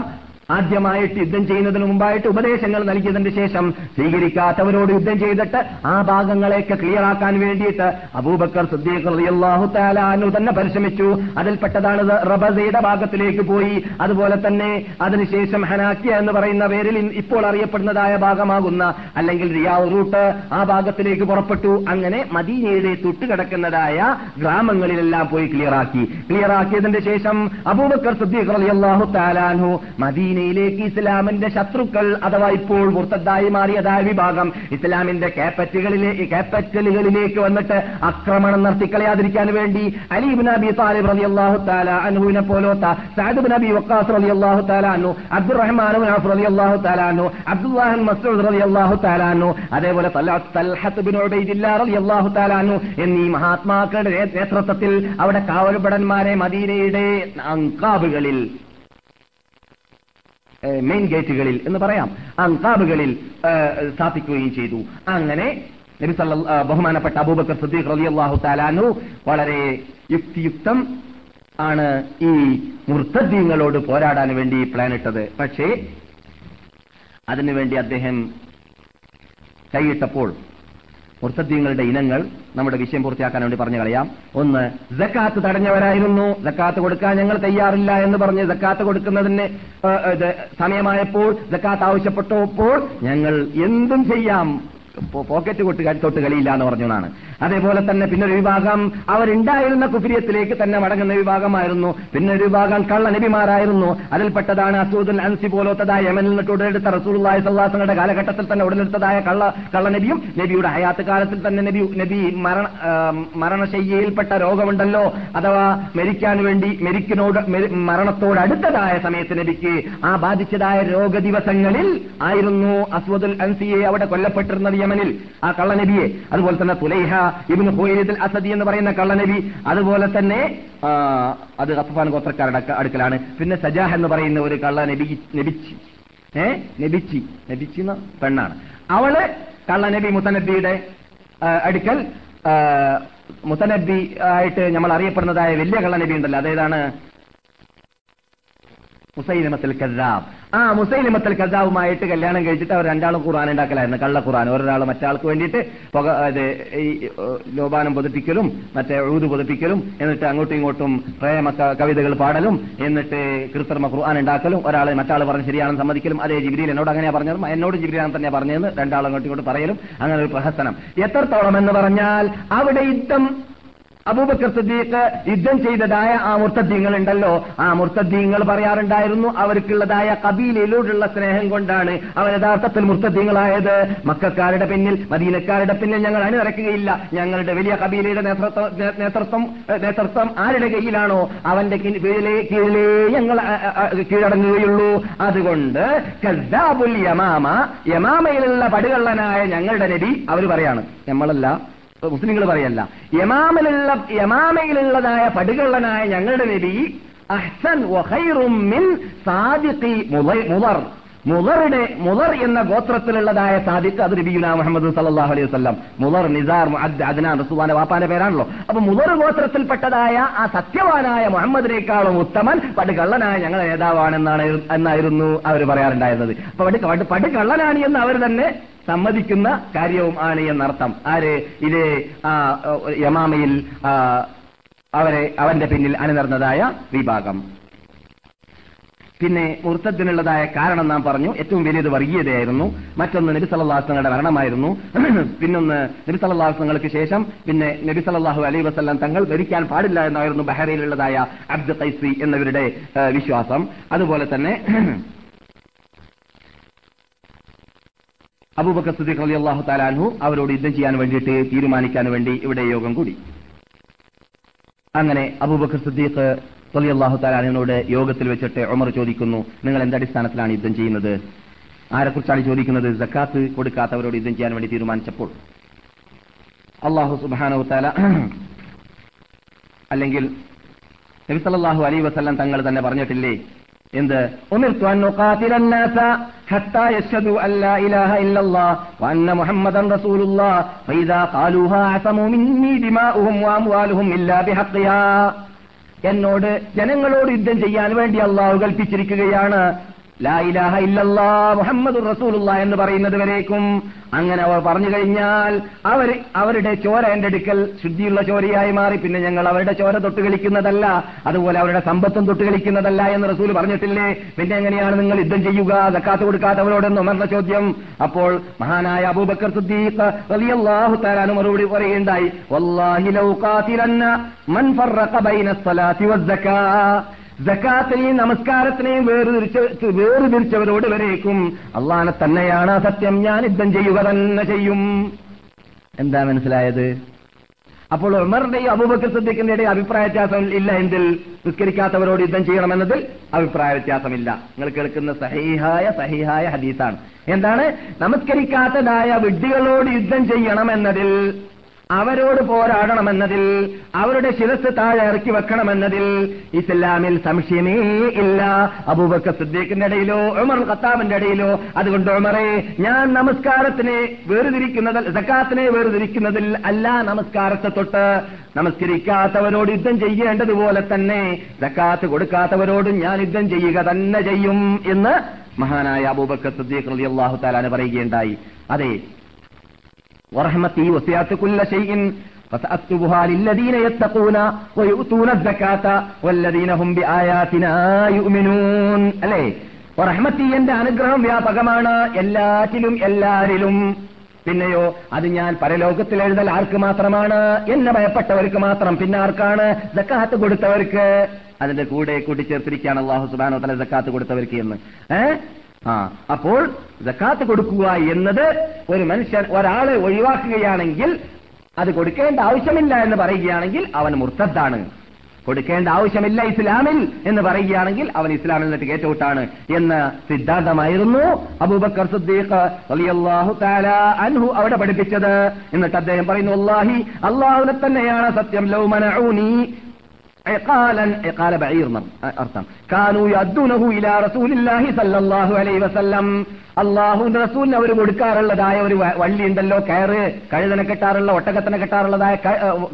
Speaker 2: ആദ്യമായിട്ട് യുദ്ധം ചെയ്യുന്നതിന് മുമ്പായിട്ട് ഉപദേശങ്ങൾ നൽകിയതിന് ശേഷം സ്വീകരിക്കാത്തവരോട് യുദ്ധം ചെയ്തിട്ട് ആ ഭാഗങ്ങളെയൊക്കെ ക്ലിയറാക്കാൻ വേണ്ടിയിട്ട് അബൂബക്കർ സുദ്ദീഖ് റളിയല്ലാഹു തആല അൻഹു തന്നെ പരിശ്രമിച്ചു. അതിൽപ്പെട്ടതാണ് റബസയുടെ ഭാഗത്തിലേക്ക് പോയി. അതുപോലെ തന്നെ അതിനുശേഷം ഹനാക്കിയ എന്ന് പറയുന്ന പേരിൽ ഇപ്പോൾ അറിയപ്പെടുന്നതായ ഭാഗമാകുന്ന അല്ലെങ്കിൽ റിയാവ് റൂട്ട് ആ ഭാഗത്തിലേക്ക് പുറപ്പെട്ടു. അങ്ങനെ മദീനയുടെ തൊട്ടുകിടക്കുന്നതായ ഗ്രാമങ്ങളിലെല്ലാം പോയി ക്ലിയറാക്കി ക്ലിയറാക്കിയതിന്റെ ശേഷം അബൂബക്കർ സുദ്ദീഖ് റളിയല്ലാഹു തആല അൻഹു മദീനയിലേക്ക് ഇസ്ലാമിന്റെ ശത്രുക്കൾ അഥവാ ഇപ്പോൾ മുർത്തദ്ദായി മാറിയതായ വിഭാഗം ഇസ്ലാമിന്റെ ക്യാപറ്റുകളിലെ ക്യാപറ്റലുകളിലേക്ക് വന്നിട്ട് ആക്രമണം നടത്തിക്കളയാതിരിക്കാൻ വേണ്ടി അലീബ് നബി താലിബ് റബി അള്ളാഹു താല അനുവിനെ പോലോത്ത സാദിബ് നബി വക്കാസ് റളിയല്ലാഹു അള്ളാഹു താലാനു അബ്ദുറഹ്മാൻ റഹ്മാൻ ഔഫ് റളിയല്ലാഹു തആല അൻഹു അബ്ദുല്ലാഹ് ബിൻ മസ്ഊദ് റളിയല്ലാഹു തആല അൻഹു അതേപോലെ തല- തൽഹത്ത് ബിൻ ഉബൈദില്ലാ റളിയല്ലാഹു തആല അൻഹു എന്നീ മഹാത്മാക്കളുടെ നേതൃത്വത്തിൽ അവിടെ കാവൽപടന്മാരെ മദീനയുടെ അങ്കാബുകളിൽ മെയിൻ ഗേറ്റുകളിൽ എന്ന് പറയാം. അങ്കാബുകളിൽ സ്ഥാപിക്കുകയും ചെയ്തു. അങ്ങനെ നബി ബഹുമാനപ്പെട്ട അബൂബക്കർ സിദ്ദീഖ് റളിയല്ലാഹു താലാനു വളരെ യുക്തിയുക്തം ആണ് ഈ മുർത്തദ്ദീങ്ങളോട് പോരാടാൻ വേണ്ടി പ്ലാൻ ഇട്ടത്. പക്ഷേ അതിനുവേണ്ടി അദ്ദേഹം കൈയിട്ടപ്പോൾ മുർത്തദ്ദീങ്ങളുടെ ഇനങ്ങൾ നമ്മുടെ വിഷയം പൂർത്തിയാക്കാൻ വേണ്ടി പറഞ്ഞു കളയാം. ഒന്ന് ജക്കാത്ത് തടഞ്ഞവരായിരുന്നു. ജക്കാത്ത് കൊടുക്കാൻ ഞങ്ങൾ തയ്യാറില്ല എന്ന് പറഞ്ഞ് ജക്കാത്ത് കൊടുക്കുന്നതിന് സമയമായപ്പോൾ ജക്കാത്ത് ആവശ്യപ്പെട്ടപ്പോൾ ഞങ്ങൾ എന്തും ചെയ്യാം. പോക്കറ്റ് കൊട്ട് തൊട്ട് കളിയില്ല എന്ന് പറഞ്ഞതാണ്. അതേപോലെ തന്നെ പിന്നൊരു വിഭാഗം അവരുണ്ടായിരുന്ന കുഫിരിയത്തിലേക്ക് തന്നെ മടങ്ങുന്ന വിഭാഗമായിരുന്നു. പിന്നെ ഒരു വിഭാഗം കള്ള നബിമാരായിരുന്നു. അതിൽപ്പെട്ടതാണ് അസൂദുൽ അൻസി പോലത്തതായ യമനിൽ നിന്നിട്ട് ഉടലെടുത്ത റസൂലുള്ളാഹി സല്ലാസങ്ങളുടെ കാലഘട്ടത്തിൽ തന്നെ ഉടലെടുത്തതായ കള്ള കള്ളനബിയും നബിയുടെ ഹയാത്ത് കാലത്തിൽ തന്നെ നബി നബി മരണ മരണശയ്യയിൽപ്പെട്ട രോഗമുണ്ടല്ലോ. അഥവാ മരിക്കാൻ വേണ്ടി മരിക്കിനോട് മരണത്തോട് അടുത്തതായ സമയത്ത് നബിക്ക് ആ ബാധിച്ചതായ രോഗ ദിവസങ്ങളിൽ ആയിരുന്നു അസ്വദുൽ അൻസിയെ അവിടെ കൊല്ലപ്പെട്ടിരുന്നത് യമനിൽ ആ കള്ളനബിയെ. അതുപോലെ തന്നെ തുലൈഹ ഇബ്നു ഹുവൈലിദ് അസദി എന്ന് പറയുന്ന കള്ളനബി. അതുപോലെ തന്നെ അത് ഖത്തഫാൻ ഗോത്രക്കാരുടെ അടുക്കലാണ്. പിന്നെ സജാഹ് എന്ന് പറയുന്ന ഒരു കള്ള നബി നബിച്ചി. ഏ? നബിച്ചി. നബിച്ചി എന്ന പെണ്ണാണ്. അവൾ കള്ളനബി മുത്തനബിയുടെ അടുക്കൽ മുത്തനബി ആയിട്ട് നമ്മൾ അറിയപ്പെടുന്നതായ വലിയ കള്ളനബി ഉണ്ടല്ലോ. അതേതാണ്? മുസൈലിമത്തിൽ കസാബ് ആ മുസൈലിമത്തൽ കസാബുമായിട്ട് കല്യാണം കഴിച്ചിട്ട് അവർ രണ്ടാളും ഖുർആൻ ഉണ്ടാക്കലായിരുന്നു. കള്ള ഖുർആൻ. ഒരാൾ മറ്റാൾക്ക് വേണ്ടിയിട്ട് പുക അത് ഈ ലോപാനം പൊതിപ്പിക്കലും മറ്റേ ഊത് പൊതിപ്പിക്കലും എന്നിട്ട് അങ്ങോട്ടും ഇങ്ങോട്ടും പ്രേമ കവിതകൾ പാടലും എന്നിട്ട് കൃത്രിമ ഖുർആൻ ഉണ്ടാക്കലും ഒരാൾ മറ്റാൾ പറഞ്ഞ് ശരിയാണെന്ന് സമ്മതിക്കലും അതേ ജിബിരിയിൽ എന്നോട് അങ്ങനെയാ പറഞ്ഞതും എന്നോട് ജിബിരിയാണ് തന്നെ പറഞ്ഞതെന്ന് രണ്ടാളും അങ്ങോട്ടും ഇങ്ങോട്ട് പറയലും. അങ്ങനെ ഒരു പ്രഹസനം. എത്രത്തോളം എന്ന് പറഞ്ഞാൽ അവിടെ യുദ്ധം അബൂബക്കർ സിദ്ദീഖ് യുദ്ധം ചെയ്തതായ ആ മുർത്തദ്ദീങ്ങൾ ഉണ്ടല്ലോ ആ മുർത്തദ്ദീങ്ങൾ പറയാറുണ്ടായിരുന്നു അവർക്കുള്ളതായ കബീലയിലൂടെയുള്ള സ്നേഹം കൊണ്ടാണ് അവർ യഥാർത്ഥത്തിൽ മുർത്തദ്ദീങ്ങളായത്. മക്കാരുടെ പിന്നിൽ മദീനക്കാരുടെ പിന്നിൽ ഞങ്ങൾ അണിനിറക്കുകയില്ല ഞങ്ങളുടെ വലിയ കബീലയുടെ നേതൃത്വം നേതൃത്വം ആരുടെ കയ്യിലാണോ? അവന്റെ കീഴിലേ കീഴിലേ ഞങ്ങൾ കീഴടങ്ങുകയുള്ളൂ. അതുകൊണ്ട് കദ്ദാബുൽ യമാമ യമാമയിലുള്ള പടുകള്ളനായ ഞങ്ങളുടെ നബി അവർ പറയാണ് നമ്മളല്ല മുസ്ലിങ്ങൾ പറയല്ല. യമാമിലുള്ള യമാമയിലുള്ളതായ പടുകള്ളനായ ഞങ്ങളുടെ നബി അഹ്സൻ മിൻ സാദിഖി മുളർ മുലർ എന്ന ഗോത്രത്തിലുള്ളതായ സാദിഖ് അത് നബിയുന മുഹമ്മദ് സല്ലാഹു അലൈഹി വസല്ലം. മുലർ നിസാർ അദ്നാൻ റസൂലുള്ളാഹിന്റെ വാപ്പാന്റെ പേരാണല്ലോ. അപ്പൊ മുലർ ഗോത്രത്തിൽപ്പെട്ടതായ ആ സത്യവാനായ മുഹമ്മദിനേക്കാളും ഉത്തമൻ പടുകള്ളനായ ഞങ്ങളുടെ നേതാവാണെന്നാണ് എന്നായിരുന്നു അവർ പറയാറുണ്ടായിരുന്നത്. അപ്പൊ പടു പടു- പടുകള്ളനാണ് എന്ന് അവർ തന്നെ സമ്മതിക്കുന്ന കാര്യവും ആണ് എന്നർത്ഥം. ആര്? ഇത് യമാമയിൽ അവരെ അവന്റെ പിന്നിൽ അണിനിർന്നതായ വിഭാഗം. പിന്നെ മുർത്തത്തിനുള്ളതായ കാരണം നാം പറഞ്ഞു ഏറ്റവും വലിയത് വർഗീയതയായിരുന്നു. മറ്റൊന്ന് നബി സല്ലാസ്ലങ്ങളുടെ മരണമായിരുന്നു. പിന്നൊന്ന് നബി സല്ലാസ്ലങ്ങൾക്ക് ശേഷം പിന്നെ നബി സല്ലാഹു അലൈ വസ്ലാം തങ്ങൾ ഭരിക്കാൻ പാടില്ല എന്നായിരുന്നു ബഹ്റൈനിലുള്ളതായ അബ്ദു ഖൈസി എന്നവരുടെ വിശ്വാസം. അതുപോലെ തന്നെ അബൂബക്കർ സിദ്ദീഖ് അലി അള്ളാഹു താലാൻഹു അവരോട് യുദ്ധം ചെയ്യാൻ വേണ്ടിയിട്ട് തീരുമാനിക്കാൻ വേണ്ടി ഇവിടെ യോഗം കൂടി. അങ്ങനെ അബൂബക്കർ സിദ്ദീഖ് തൊലിയല്ലാഹു താലാനോട് യോഗത്തിൽ വെച്ചിട്ട് ഉമർ ചോദിക്കുന്നു നിങ്ങൾ എന്തടിസ്ഥാനത്തിലാണ് യുദ്ധം ചെയ്യുന്നത് ആരെക്കുറിച്ചാണ് ചോദിക്കുന്നത് ജക്കാത്ത് കൊടുക്കാത്തവരോട് യുദ്ധം ചെയ്യാൻ വേണ്ടി തീരുമാനിച്ചപ്പോൾ അള്ളാഹു സുബാനു താല അല്ലെങ്കിൽ നബി സല്ലല്ലാഹു അലൈഹി വസല്ലം തങ്ങൾ തന്നെ പറഞ്ഞിട്ടില്ലേ എന്ത് ഉമിർതു അൻ ഉഖാതില الناس حتى يشهدوا ان لا اله الا الله وان محمدا رسول الله فاذا قالوها عصموا مني دماؤهم واموالهم الا بحقها എന്നോട് ജനങ്ങളോട് യുദ്ധം ചെയ്യാൻ വേണ്ടി അള്ളാഹു കൽപ്പിച്ചിരിക്കുകയാണ്. ലാ ഇലാഹ ഇല്ലല്ലാ മുഹമ്മദ് റസൂലുള്ള എന്ന് പറയുന്നത് വരേക്കും അങ്ങനെ അവർ പറഞ്ഞു കഴിഞ്ഞാൽ അവർ അവരുടെ ചോര എന്റെ അടുക്കൽ ശുദ്ധിയുള്ള ചോരയായി മാറി. പിന്നെ ഞങ്ങൾ അവരുടെ ചോര തൊട്ട് കളിക്കുന്നതല്ല അതുപോലെ അവരുടെ സമ്പത്തും തൊട്ട് കളിക്കുന്നതല്ല എന്ന് റസൂൽ പറഞ്ഞിട്ടില്ലേ? പിന്നെ എങ്ങനെയാണ് നിങ്ങൾ യുദ്ധം ചെയ്യുക? സക്കാത്ത് കൊടുക്കാത്തവരോടെന്ന് ഉമർന്ന ചോദ്യം. അപ്പോൾ മഹാനായ അബൂബക്കർ സിദ്ദീഖ് റളിയല്ലാഹു തആല മറുപടി പറയുകയുണ്ടായി വല്ലാഹി ലൗ മൻ ഫറഖ ബൈന ജക്കാത്തിനെയും നമസ്കാരത്തിനെയും വേർതിരിച്ച് വേർതിരിച്ചവരോട് വരേക്കും. അള്ളാനെ തന്നെയാണ് സത്യം ഞാൻ യുദ്ധം ചെയ്യുക തന്നെ ചെയ്യും. എന്താ മനസ്സിലായത്? അപ്പോൾ ഉമറിന്റെയും അബൂബക്കർ സിദ്ദീഖിന്റെ ഇടയിൽ അഭിപ്രായ വ്യത്യാസം ഇല്ല എന്തിൽ നിസ്കരിക്കാത്തവരോട് യുദ്ധം ചെയ്യണമെന്നതിൽ അഭിപ്രായ വ്യത്യാസമില്ല. നിങ്ങൾ കേൾക്കുന്ന സഹീഹായ സഹീഹായ ഹദീസാണ്. എന്താണ്? നമസ്കരിക്കാത്തതായ വിഡ്ഢികളോട് യുദ്ധം ചെയ്യണമെന്നതിൽ അവരോട് പോരാടണമെന്നതിൽ അവരുടെ ശിരസ് താഴെ ഇറക്കി വെക്കണമെന്നതിൽ ഇസ്ലാമിൽ സംശയമേ ഇല്ല. അബൂബക്കർ സിദ്ദീഖിന്റെ ഇടയിലോ ഉമർ ഖത്താബിന്റെ ഇടയിലോ. അതുകൊണ്ട് ഉമറെ ഞാൻ നമസ്കാരത്തിനെ വേർതിരിക്കുന്നതിൽ സക്കാത്തിനെ വേർതിരിക്കുന്നതിൽ അല്ല നമസ്കാരത്തെ തൊട്ട്. നമസ്കരിക്കാത്തവരോട് യുദ്ധം ചെയ്യേണ്ടതുപോലെ തന്നെ സക്കാത്ത് കൊടുക്കാത്തവരോടും ഞാൻ യുദ്ധം ചെയ്യുക തന്നെ ചെയ്യും എന്ന് മഹാനായ അബൂബക്കർ സിദ്ദീഖ് അള്ളാഹു താലാന് പറയുകയുണ്ടായി. അതെ ورحمتي وسعت كل شيء فسأكتبها للذين يتقون ويؤتون الزكاة والذين هم بآياتنا يؤمنون അല്ലേ റഹ്മത്തി എന്റെ അനുഗ്രഹം വ്യാപകമാണ് എല്ലാറ്റിലും എല്ലാരിലും പിന്നെയോ അത് ഞാൻ പരലോകത്തിൽ എഴുതൽ ആർക്ക് മാത്രമാണ് എന്നെ ഭയപ്പെട്ടവർക്ക് മാത്രം പിന്നെ ആർക്കാണ് ജക്കാത്ത് കൊടുത്തവർക്ക് അതിന്റെ കൂടെ കൂട്ടിച്ചേർത്തിരിക്കുകയാണ് അള്ളാഹു സുബാനോ തല ജക്കാത്ത് കൊടുത്തവർക്ക് എന്ന് ഏഹ് ആ അപ്പോൾ ജക്കാത്ത് കൊടുക്കുക എന്നത് ഒരു മനുഷ്യൻ ഒരാളെ ഒഴിവാക്കുകയാണെങ്കിൽ അത് കൊടുക്കേണ്ട ആവശ്യമില്ല എന്ന് പറയുകയാണെങ്കിൽ അവൻ മുർത്തദ്ദാണ്. കൊടുക്കേണ്ട ആവശ്യമില്ല ഇസ്ലാമിൽ എന്ന് പറയുകയാണെങ്കിൽ അവൻ ഇസ്ലാമിൽ നിന്നിട്ട് കേറ്റൗട്ടാണ് എന്ന സിദ്ധാന്തമായിരുന്നു അബൂബക്കർ സുദ്ദീഖ് അലിയല്ലാഹു താല അൻഹു അവിടെ പഠിപ്പിച്ചത്. എന്നിട്ട് അദ്ദേഹം പറയുന്നു അള്ളാഹി അള്ളാഹുനെ തന്നെയാണ് സത്യം. ലൗ അർത്ഥം. അള്ളാഹുന്റെ റസൂലിന് അവർ കൊടുക്കാറുള്ളതായ ഒരു വള്ളി ഉണ്ടല്ലോ കയറ് കഴുതനെ കെട്ടാറുള്ള ഒട്ടകത്തിനെ കെട്ടാറുള്ളതായ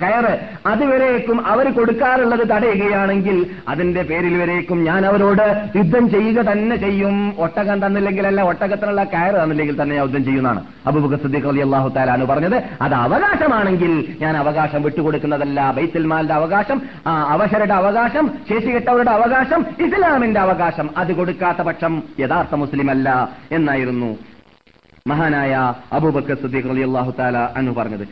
Speaker 2: കയറ്. അതുവരേക്കും അവർ കൊടുക്കാറുള്ളത് തടയുകയാണെങ്കിൽ അതിന്റെ പേരിൽ വരേക്കും ഞാൻ അവരോട് യുദ്ധം ചെയ്യുക തന്നെ ചെയ്യും. ഒട്ടകം തന്നില്ലെങ്കിലല്ല ഒട്ടകത്തിനുള്ള കയറ് തന്നില്ലെങ്കിൽ തന്നെ ഞാൻ യുദ്ധം ചെയ്യുന്നതാണ്. അബുബക്കർ സിദ്ദീഖ് അലി അള്ളാഹു താലാന്ന് പറഞ്ഞത് അത് അവകാശമാണെങ്കിൽ ഞാൻ അവകാശം വിട്ടുകൊടുക്കുന്നതല്ല. ബൈത്തുൽ അവകാശം അവശരുടെ അവകാശം ശേഷി കെട്ടവരുടെ അവകാശം ഇസ്ലാമിന്റെ അവകാശം അത് കൊടുക്കാത്ത പക്ഷം യഥാർത്ഥ മുസ്ലിമല്ല എന്നായിരുന്നു. മഹാനായ അബൂബക്കർ സിദ്ദീഖ് റളിയല്ലാഹു തആല അന്നു പറഞ്ഞത്.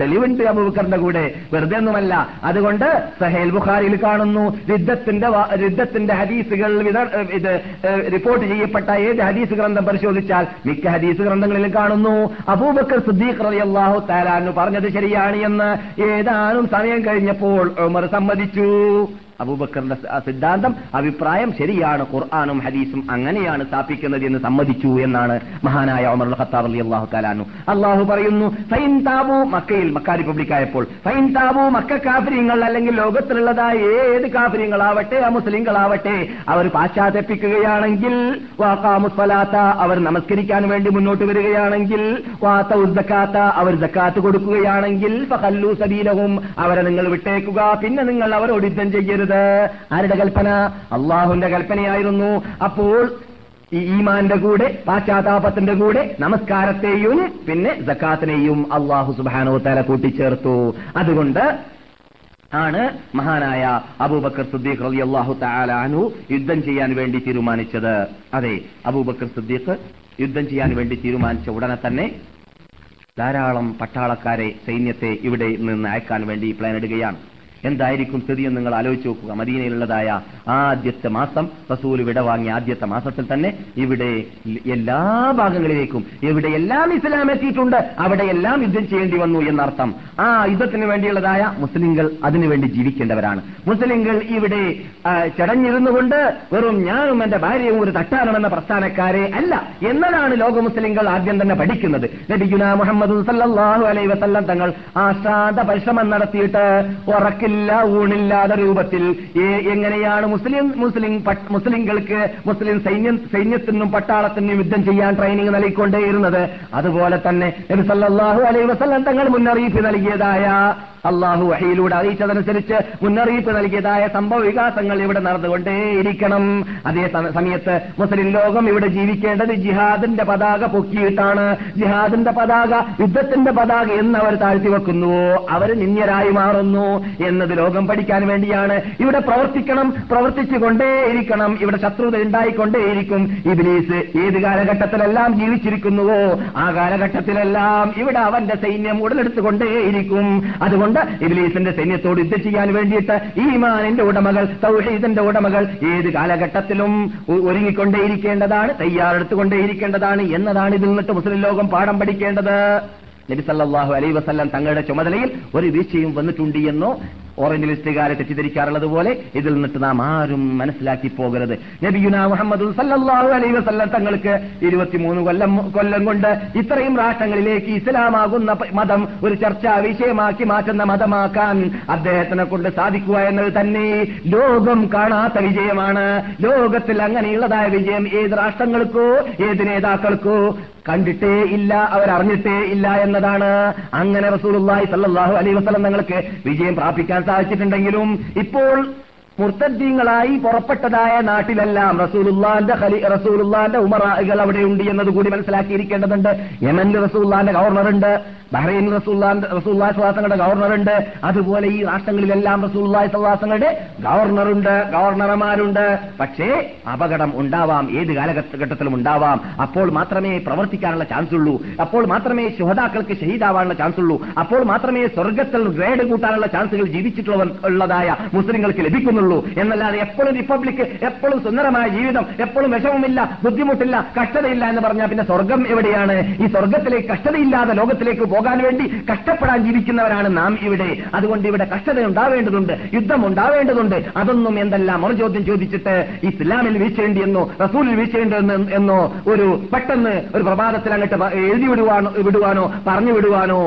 Speaker 2: തെളിവുണ്ട് അബൂബക്കറിന്റെ കൂടെ. വെറുതെ ഒന്നുമല്ല അതുകൊണ്ട് സഹേൽ ബുഖാരിയിൽ കാണുന്നു. രിദ്ദത്തിന്റെ വാ- ഹദീസുകൾ ഇത് റിപ്പോർട്ട് ചെയ്യപ്പെട്ട ഏത് ഹദീസ് ഗ്രന്ഥം പരിശോധിച്ചാൽ മിക്ക ഹദീസ് ഗ്രന്ഥങ്ങളിലും കാണുന്നു. അബൂബക്കർ സിദ്ദീഖ് റളിയല്ലാഹു തആല അന്നു പറഞ്ഞത് ശരിയാണ് എന്ന്. ഏതാനും സമയം കഴിഞ്ഞപ്പോൾ ഉമർ സമ്മതിച്ചു. അബൂബക്കറിന്റെ സിദ്ധാന്തം അഭിപ്രായം ശരിയാണ് ഖുർആാനും ഹദീസും അങ്ങനെയാണ് സ്ഥാപിക്കുന്നത് എന്ന് സമ്മതിച്ചു എന്നാണ് മഹാനായ ഉമർ ഖത്താബ് അലി അള്ളാഹു താലാനു അള്ളാഹു പറയുന്നു ഫൈൻ താബു മക്കയിൽ മക്ക റിപ്പബ്ലിക് ആയപ്പോൾ ഫൈൻ താബു മക്ക കാഫര്യങ്ങൾ അല്ലെങ്കിൽ ലോകത്തിലുള്ളതായ ഏത് കാഫര്യങ്ങളാവട്ടെ മുസ്ലിങ്ങളാവട്ടെ അവർ പാശ്ചാത്യപ്പിക്കുകയാണെങ്കിൽ അവർ നമസ്കരിക്കാൻ വേണ്ടി മുന്നോട്ട് വരികയാണെങ്കിൽ അവർ ജക്കാത്ത് കൊടുക്കുകയാണെങ്കിൽ അവരെ നിങ്ങൾ വിട്ടേക്കുക പിന്നെ നിങ്ങൾ അവരോട് യുദ്ധം ചെയ്യരുത്. ആരുടെ കൽപ്പന? അള്ളാഹുന്റെ കൽപ്പനയായിരുന്നു. അപ്പോൾ ഈ ഈമാന്റെ കൂടെ പാശ്ചാത്താപത്തിന്റെ കൂടെ നമസ്കാരത്തെയും പിന്നെ ജക്കാത്തിനെയും അള്ളാഹു സുബാനോ തല കൂട്ടിച്ചേർത്തു. അതുകൊണ്ട് ആണ് മഹാനായ അബൂബക്കർ സുദ്ദീഖ് റലി അള്ളാഹു താലാനു യുദ്ധം ചെയ്യാൻ വേണ്ടി തീരുമാനിച്ചത്. അതെ അബൂബക്കർ സുദ്ദീഖ് യുദ്ധം ചെയ്യാൻ വേണ്ടി തീരുമാനിച്ച ഉടനെ തന്നെ ധാരാളം പട്ടാളക്കാരെ സൈന്യത്തെ ഇവിടെ നിന്ന് അയക്കാൻ വേണ്ടി പ്ലാൻ ഇടുകയാണ്. എന്തായിരിക്കും സ്ഥിതി എന്ന് നിങ്ങൾ ആലോചിച്ച് നോക്കുക. മദീനയിലുള്ളതായ ആദ്യത്തെ മാസം റസൂൽ വിട വാങ്ങിയ ആദ്യത്തെ മാസത്തിൽ തന്നെ ഇവിടെ എല്ലാ ഭാഗങ്ങളിലേക്കും ഇവിടെ എവിടെയെല്ലാം ഇസ്ലാം എത്തിയിട്ടുണ്ട്. അവിടെയെല്ലാം യുദ്ധം ചെയ്യേണ്ടി വന്നു എന്നർത്ഥം. ആ യുദ്ധത്തിന് വേണ്ടിയുള്ളതായ മുസ്ലിങ്ങൾ അതിനുവേണ്ടി ജീവിക്കേണ്ടവരാണ്. മുസ്ലിങ്ങൾ ഇവിടെ ചടഞ്ഞിരുന്നു ചടഞ്ഞിരുന്നുകൊണ്ട് വെറും ഞാനും എന്റെ ഭാര്യയും ഒരു തട്ടാനമെന്ന പ്രസ്ഥാനക്കാരെ അല്ല എന്നതാണ് ലോക മുസ്ലിങ്ങൾ ആദ്യം തന്നെ പഠിക്കുന്നത്. നബിഗുന മുഹമ്മദ് വസല്ലം തങ്ങൾ ആശാദ പരിശ്രമം നടത്തിയിട്ട് ഉറക്കില്ല ഊണില്ലാതെ രൂപത്തിൽ എങ്ങനെയാണ് മുസ്ലിം മുസ്ലിം മുസ്ലിങ്ങൾക്ക് മുസ്ലിം സൈന്യം സൈന്യത്തിനും പട്ടാളത്തിനും യുദ്ധം ചെയ്യാൻ ട്രെയിനിങ് നൽകിക്കൊണ്ടേയിരുന്നത്. അതുപോലെ തന്നെ നബി അലൈഹി വസല്ലം തങ്ങൾ മുന്നറിയിപ്പ് നൽകിയതായ അള്ളാഹു വഹയിലൂടെ അറിയിച്ചതനുസരിച്ച് മുന്നറിയിപ്പ് നൽകിയതായ സംഭവ വികാസങ്ങൾ ഇവിടെ നടന്നുകൊണ്ടേയിരിക്കണം. അതേ സമയത്ത് മുസ്ലിം ലോകം ഇവിടെ ജീവിക്കേണ്ടത് ജിഹാദിന്റെ പതാക പൊക്കിയിട്ടാണ്. ജിഹാദിന്റെ പതാക യുദ്ധത്തിന്റെ പതാക എന്ന് അവർ താഴ്ത്തി വെക്കുന്നുവോ? അവർ നിന്യരായി മാറുന്നു എന്നത് ലോകം പഠിക്കാൻ വേണ്ടിയാണ്. ഇവിടെ പ്രവർത്തിക്കണം പ്രവർത്തിച്ചുകൊണ്ടേയിരിക്കണം. ഇവിടെ ശത്രുത ഉണ്ടായിക്കൊണ്ടേയിരിക്കും. ഇബിലീസ് ഏത് കാലഘട്ടത്തിലെല്ലാം ജീവിച്ചിരിക്കുന്നുവോ? ആ കാലഘട്ടത്തിലെല്ലാം ഇവിടെ അവന്റെ സൈന്യം ഉടലെടുത്തുകൊണ്ടേയിരിക്കും. അതുകൊണ്ട് ഇബിലീസിന്റെ സൈന്യത്തോട് യുദ്ധം ചെയ്യാൻ വേണ്ടിയിട്ട് ഈമാനിന്റെ ഉടമകൾ സൗഹീദിന്റെ ഉടമകൾ ഏത് കാലഘട്ടത്തിലും ഒരുങ്ങിക്കൊണ്ടേയിരിക്കേണ്ടതാണ് തയ്യാറെടുത്തുകൊണ്ടേയിരിക്കേണ്ടതാണ് എന്നതാണ് ഇതിൽ നിന്നിട്ട് മുസ്ലിം ലോകം പാഠം പഠിക്കേണ്ടത്. നബി വസല്ലം തങ്ങളുടെ ചുമതലയിൽ ഒരു വീഴ്ചയും വന്നിട്ടുണ്ട് എന്നോ ഓറിയന്റലിസ്റ്റുകാരെ തെറ്റിദ്ധരിക്കാറുള്ളത് പോലെ ഇതിൽ നിന്നിട്ട് നാം ആരും മനസ്സിലാക്കി പോകരുത്. നബിയുന മുഹമ്മദ് സല്ലല്ലാഹു അലൈഹി വസല്ലം തങ്ങൾക്ക് ഇരുപത്തിമൂന്ന് കൊല്ലം കൊല്ലം കൊണ്ട് ഇത്രയും രാഷ്ട്രങ്ങളിലേക്ക് ഇസ്ലാമാകുന്ന മതം ഒരു ചർച്ചാ വിഷയമാക്കി മാറ്റുന്ന മതമാക്കാൻ അദ്ദേഹത്തിനെ കൊണ്ട് സാധിക്കുക എന്നത് തന്നെ ലോകം കാണാത്ത വിജയമാണ്. ലോകത്തിൽ അങ്ങനെയുള്ളതായ വിജയം ഏത് രാഷ്ട്രങ്ങൾക്കോ ഏത് നേതാക്കൾക്കോ കണ്ടിട്ടേ ഇല്ല അവരറിഞ്ഞിട്ടേ ഇല്ല എന്നതാണ്. അങ്ങനെ റസൂലുള്ളാഹി സല്ലല്ലാഹു അലൈഹി വസല്ലം തങ്ങൾക്ക് വിജയം പ്രാപിക്കാൻ സാധിച്ചിട്ടുണ്ടെങ്കിലും ഇപ്പോൾ മുർത്തദ്ദീങ്ങളായി പുറപ്പെട്ടതായ നാട്ടിലെല്ലാം റസൂലുള്ളാന്റെ ഖലി റസൂലുള്ളാന്റെ ഉമറാകൾ അവിടെ ഉണ്ട് എന്നത് കൂടി മനസ്സിലാക്കിയിരിക്കേണ്ടതുണ്ട്. യമനിൽ റസൂലുള്ളാന്റെ ഗവർണറുണ്ട് ബഹ്റൈൻ റസൂല്ലാന്റെ റസൂല്ലാ സ്വാസങ്ങളുടെ ഗവർണറുണ്ട് അതുപോലെ ഈ രാഷ്ട്രങ്ങളിലെല്ലാം റസൂല്ലായി സ്വാസങ്ങളുടെ ഗവർണറുണ്ട് ഗവർണർമാരുണ്ട്. പക്ഷേ അപകടം ഉണ്ടാവാം ഏത് കാലഘട്ടത്തിലും ഉണ്ടാവാം. അപ്പോൾ മാത്രമേ പ്രവർത്തിക്കാനുള്ള ചാൻസ് ഉള്ളൂ അപ്പോൾ മാത്രമേ ശുഹതാക്കൾക്ക് ഷഹീദാവാനുള്ള ചാൻസ് ഉള്ളൂ അപ്പോൾ മാത്രമേ സ്വർഗത്തിൽ ഗ്രേഡ് കൂട്ടാനുള്ള ചാൻസുകൾ ജീവിച്ചിട്ടുള്ള ഉള്ളതായ മുസ്ലിങ്ങൾക്ക് ലഭിക്കുന്നുള്ളൂ. എന്നല്ലാതെ എപ്പോഴും റിപ്പബ്ലിക് എപ്പോഴും സുന്ദരമായ ജീവിതം എപ്പോഴും വിഷമമില്ല ബുദ്ധിമുട്ടില്ല കഷ്ടതയില്ല എന്ന് പറഞ്ഞാൽ പിന്നെ സ്വർഗം എവിടെയാണ്? ഈ സ്വർഗത്തിലേക്ക് കഷ്ടതയില്ലാതെ ലോകത്തിലേക്ക് പോകാൻ വേണ്ടി കഷ്ടപ്പെടാൻ ജീവിക്കുന്നവരാണ് നാം ഇവിടെ. അതുകൊണ്ട് ഇവിടെ കഷ്ടത ഉണ്ടാവേണ്ടതുണ്ട് യുദ്ധം ഉണ്ടാവേണ്ടതുണ്ട് അതൊന്നും എന്തെല്ലാം ഒരു ചോദ്യം ചോദിച്ചിട്ട് ഇസ്ലാമിൽ വീഴ്ചയുണ്ട് എന്നോ റസൂലിൽ വീഴ്ചയുണ്ട് എന്നോ ഒരു പെട്ടെന്ന് ഒരു പ്രഭാതത്തിൽ അങ്ങോട്ട് എഴുതി വിടുവാനോ വിടുവാനോ പറഞ്ഞു വിടുവാനോ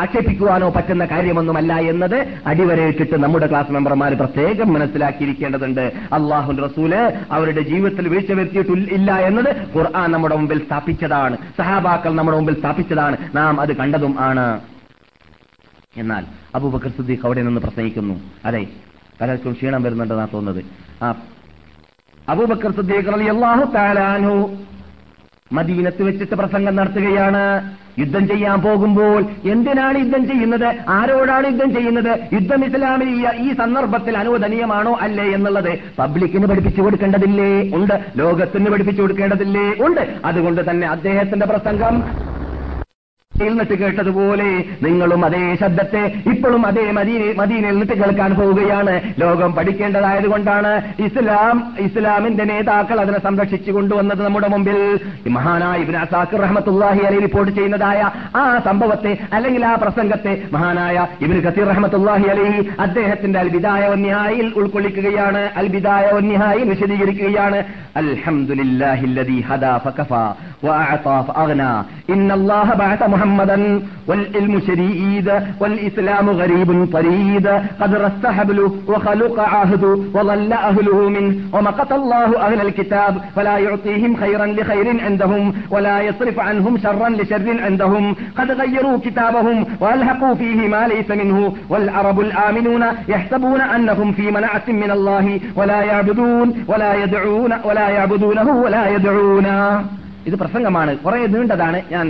Speaker 2: ആക്ഷേപിക്കുവാനോ പറ്റുന്ന കാര്യമൊന്നുമല്ല എന്നത് അടിവരയിട്ടിട്ട് നമ്മുടെ ക്ലാസ് മെമ്പർമാർ പ്രത്യേകം മനസ്സിലാക്കിയിരിക്കേണ്ടതുണ്ട്. അള്ളാഹു റസൂൽ അവരുടെ ജീവിതത്തിൽ വീഴ്ച വരുത്തിയിട്ടില്ല ഇല്ല എന്നത് ഖുർആൻ നമ്മുടെ മുമ്പിൽ സ്ഥാപിച്ചതാണ്. സഹാബാക്കൾ നമ്മുടെ മുമ്പിൽ സ്ഥാപിച്ചതാണ്. നാം അത് കണ്ടതും ആണ്. എന്നാൽ അബൂബക്കർ സുദ്ദീഖ് അവിടെ നിന്ന് പ്രസംഗിക്കുന്നു. അതെ പലർക്കും ക്ഷീണം വരുന്നുണ്ടെന്നാണ് തോന്നുന്നത്. ആ അബൂബക്കർ സിദ്ദീഖ് തആല അൻഹു മദീനത്ത് വെച്ചിട്ട് പ്രസംഗം നടത്തുകയാണ്. യുദ്ധം ചെയ്യാൻ പോകുമ്പോൾ എന്തിനാണ് യുദ്ധം ചെയ്യുന്നത്? ആരോടാണ് യുദ്ധം ചെയ്യുന്നത്? യുദ്ധം ഇസ്ലാമിൽ ഈ- സന്ദർഭത്തിൽ അനുവദനീയമാണോ അല്ലേ എന്നുള്ളത് പബ്ലിക്കിന് പഠിപ്പിച്ചു കൊടുക്കേണ്ടതില്ലേ? ഉണ്ട്. ലോകത്തിന് പഠിപ്പിച്ചു കൊടുക്കേണ്ടതില്ലേ? ഉണ്ട്. അതുകൊണ്ട് തന്നെ അദ്ദേഹത്തിന്റെ പ്രസംഗം എന്നിട്ട് കേട്ടതുപോലെ നിങ്ങളും അതേ ശബ്ദത്തെ ഇപ്പോഴും അതേ മദീന മദീനയിൽ കേൾക്കാൻ പോവുകയാണ്. ലോകം പഠിക്കേണ്ടതായത് കൊണ്ടാണ് ഇസ്ലാം ഇസ്ലാമിന്റെ നേതാക്കൾ അതിനെ സംരക്ഷിച്ചു കൊണ്ടുവന്നത് നമ്മുടെ മുമ്പിൽ. മഹാനായ ഇബിൻ അസാഖ് റഹമത്തുല്ലാഹി അലി റിപ്പോർട്ട് ചെയ്യുന്നതായ ആ സംഭവത്തെ അല്ലെങ്കിൽ ആ പ്രസംഗത്തെ മഹാനായ ഇബിൻ ഖസീർ റഹമത്തുല്ലാഹി അലി അദ്ദേഹത്തിന്റെ അൽബിദായ ഒന്നിഹായിൽ ഉൾക്കൊള്ളിക്കുകയാണ്. അൽബിദായ ഒന്നിഹായിൽ വിശദീകരിക്കുകയാണ്. അൽഹമുല്ലാഹില്ലതി ഹദാ ഫകഫ. وأعطى فأغنى. إن الله بعث محمدا. والعلم شديد. والإسلام غريب طريد. قد رست حبله وخلق عهد. وظل أهله منه ومقت الله أهل الكتاب. فلا يعطيهم خيرا لخير عندهم. ولا يصرف عنهم شرا لشر عندهم. قد غيروا كتابهم. وألحقوا فيه ما ليس منه. والعرب الآمنون يحسبون أنهم في منعة من الله. ولا يعبدون. ولا يدعون. ولا يعبدونه. ولا يدعون. ഇത് പ്രസംഗമാണ്. കുറെ നീണ്ടതാണ്. ഞാൻ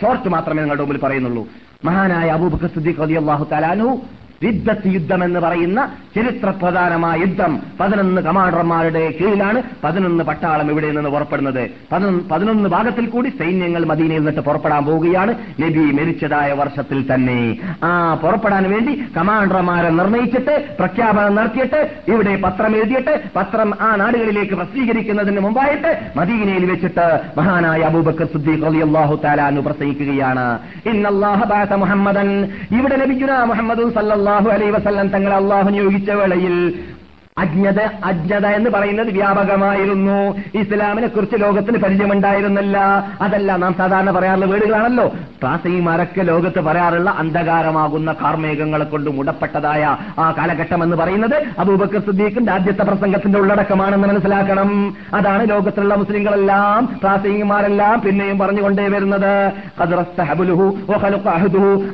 Speaker 2: ഷോർട്ട് മാത്രമേ നിങ്ങളുടെ മുമ്പിൽ പറയുന്നുള്ളൂ. മഹാനായ അബൂബക്കർ സിദ്ദീഖ് റളിയല്ലാഹു തആലാനു രിദ്ദത്ത് യുദ്ധം എന്ന് പറയുന്ന ചരിത്രപ്രധാനമായ യുദ്ധം പതിനൊന്ന് കമാൻഡർമാരുടെ കീഴിലാണ് പതിനൊന്ന് പട്ടാളം ഇവിടെ നിന്ന് പുറപ്പെടുന്നത്. പതിനൊന്ന് ഭാഗത്തിൽ കൂടി സൈന്യങ്ങൾ മദീനയിൽ നിന്നിട്ട് പുറപ്പെടാൻ പോവുകയാണ്. നബി മരിച്ചതായ വർഷത്തിൽ തന്നെ. ആ പുറപ്പെടാൻ വേണ്ടി കമാൻഡർമാരെ നിർണയിച്ചിട്ട് പ്രഖ്യാപനം നടത്തിയിട്ട് ഇവിടെ പത്രം എഴുതിയിട്ട് പത്രം ആ നാടുകളിലേക്ക് പ്രസിദ്ധീകരിക്കുന്നതിന് മുമ്പായിട്ട് മദീനയിൽ വെച്ചിട്ട് മഹാനായ അബൂബക്കർ സിദ്ദീഖ് റളിയല്ലാഹു തആല അൻഹു പ്രസംഗിക്കുകയാണ്. ഇന്നല്ലാഹ മുഹമ്മദൻ. ഇവിടെ ലഭിക്കുന്ന മുഹമ്മദ് സല്ലല്ലാഹു അലൈഹി വസല്ലം തങ്ങൾ അള്ളാഹു നിയോഗിച്ച വേളയിൽ അജ്ഞത അജ്ഞത എന്ന് പറയുന്നത് വ്യാപകമായിരുന്നു. ഇസ്ലാമിനെ കുറിച്ച് ലോകത്തിന് പരിചയമുണ്ടായിരുന്നില്ല. അതല്ല നാം സാധാരണ പറയാറുള്ള വീടുകളാണല്ലോ. പ്രാസംഗിമാരൊക്കെ ലോകത്ത് പറയാറുള്ള അന്ധകാരമാകുന്ന കാർമേഘങ്ങളെ കൊണ്ട് മുടപ്പെട്ടതായ ആ കാലഘട്ടം എന്ന് പറയുന്നത് അബൂബക്കർ സിദ്ദീഖിന്റെ ആദ്യത്തെ പ്രസംഗത്തിന്റെ ഉള്ളടക്കമാണെന്ന് മനസ്സിലാക്കണം. അതാണ് ലോകത്തിലുള്ള മുസ്ലിങ്ങളെല്ലാം പ്രാസംഗിമാരെല്ലാം പിന്നെയും പറഞ്ഞുകൊണ്ടേ വരുന്നത്.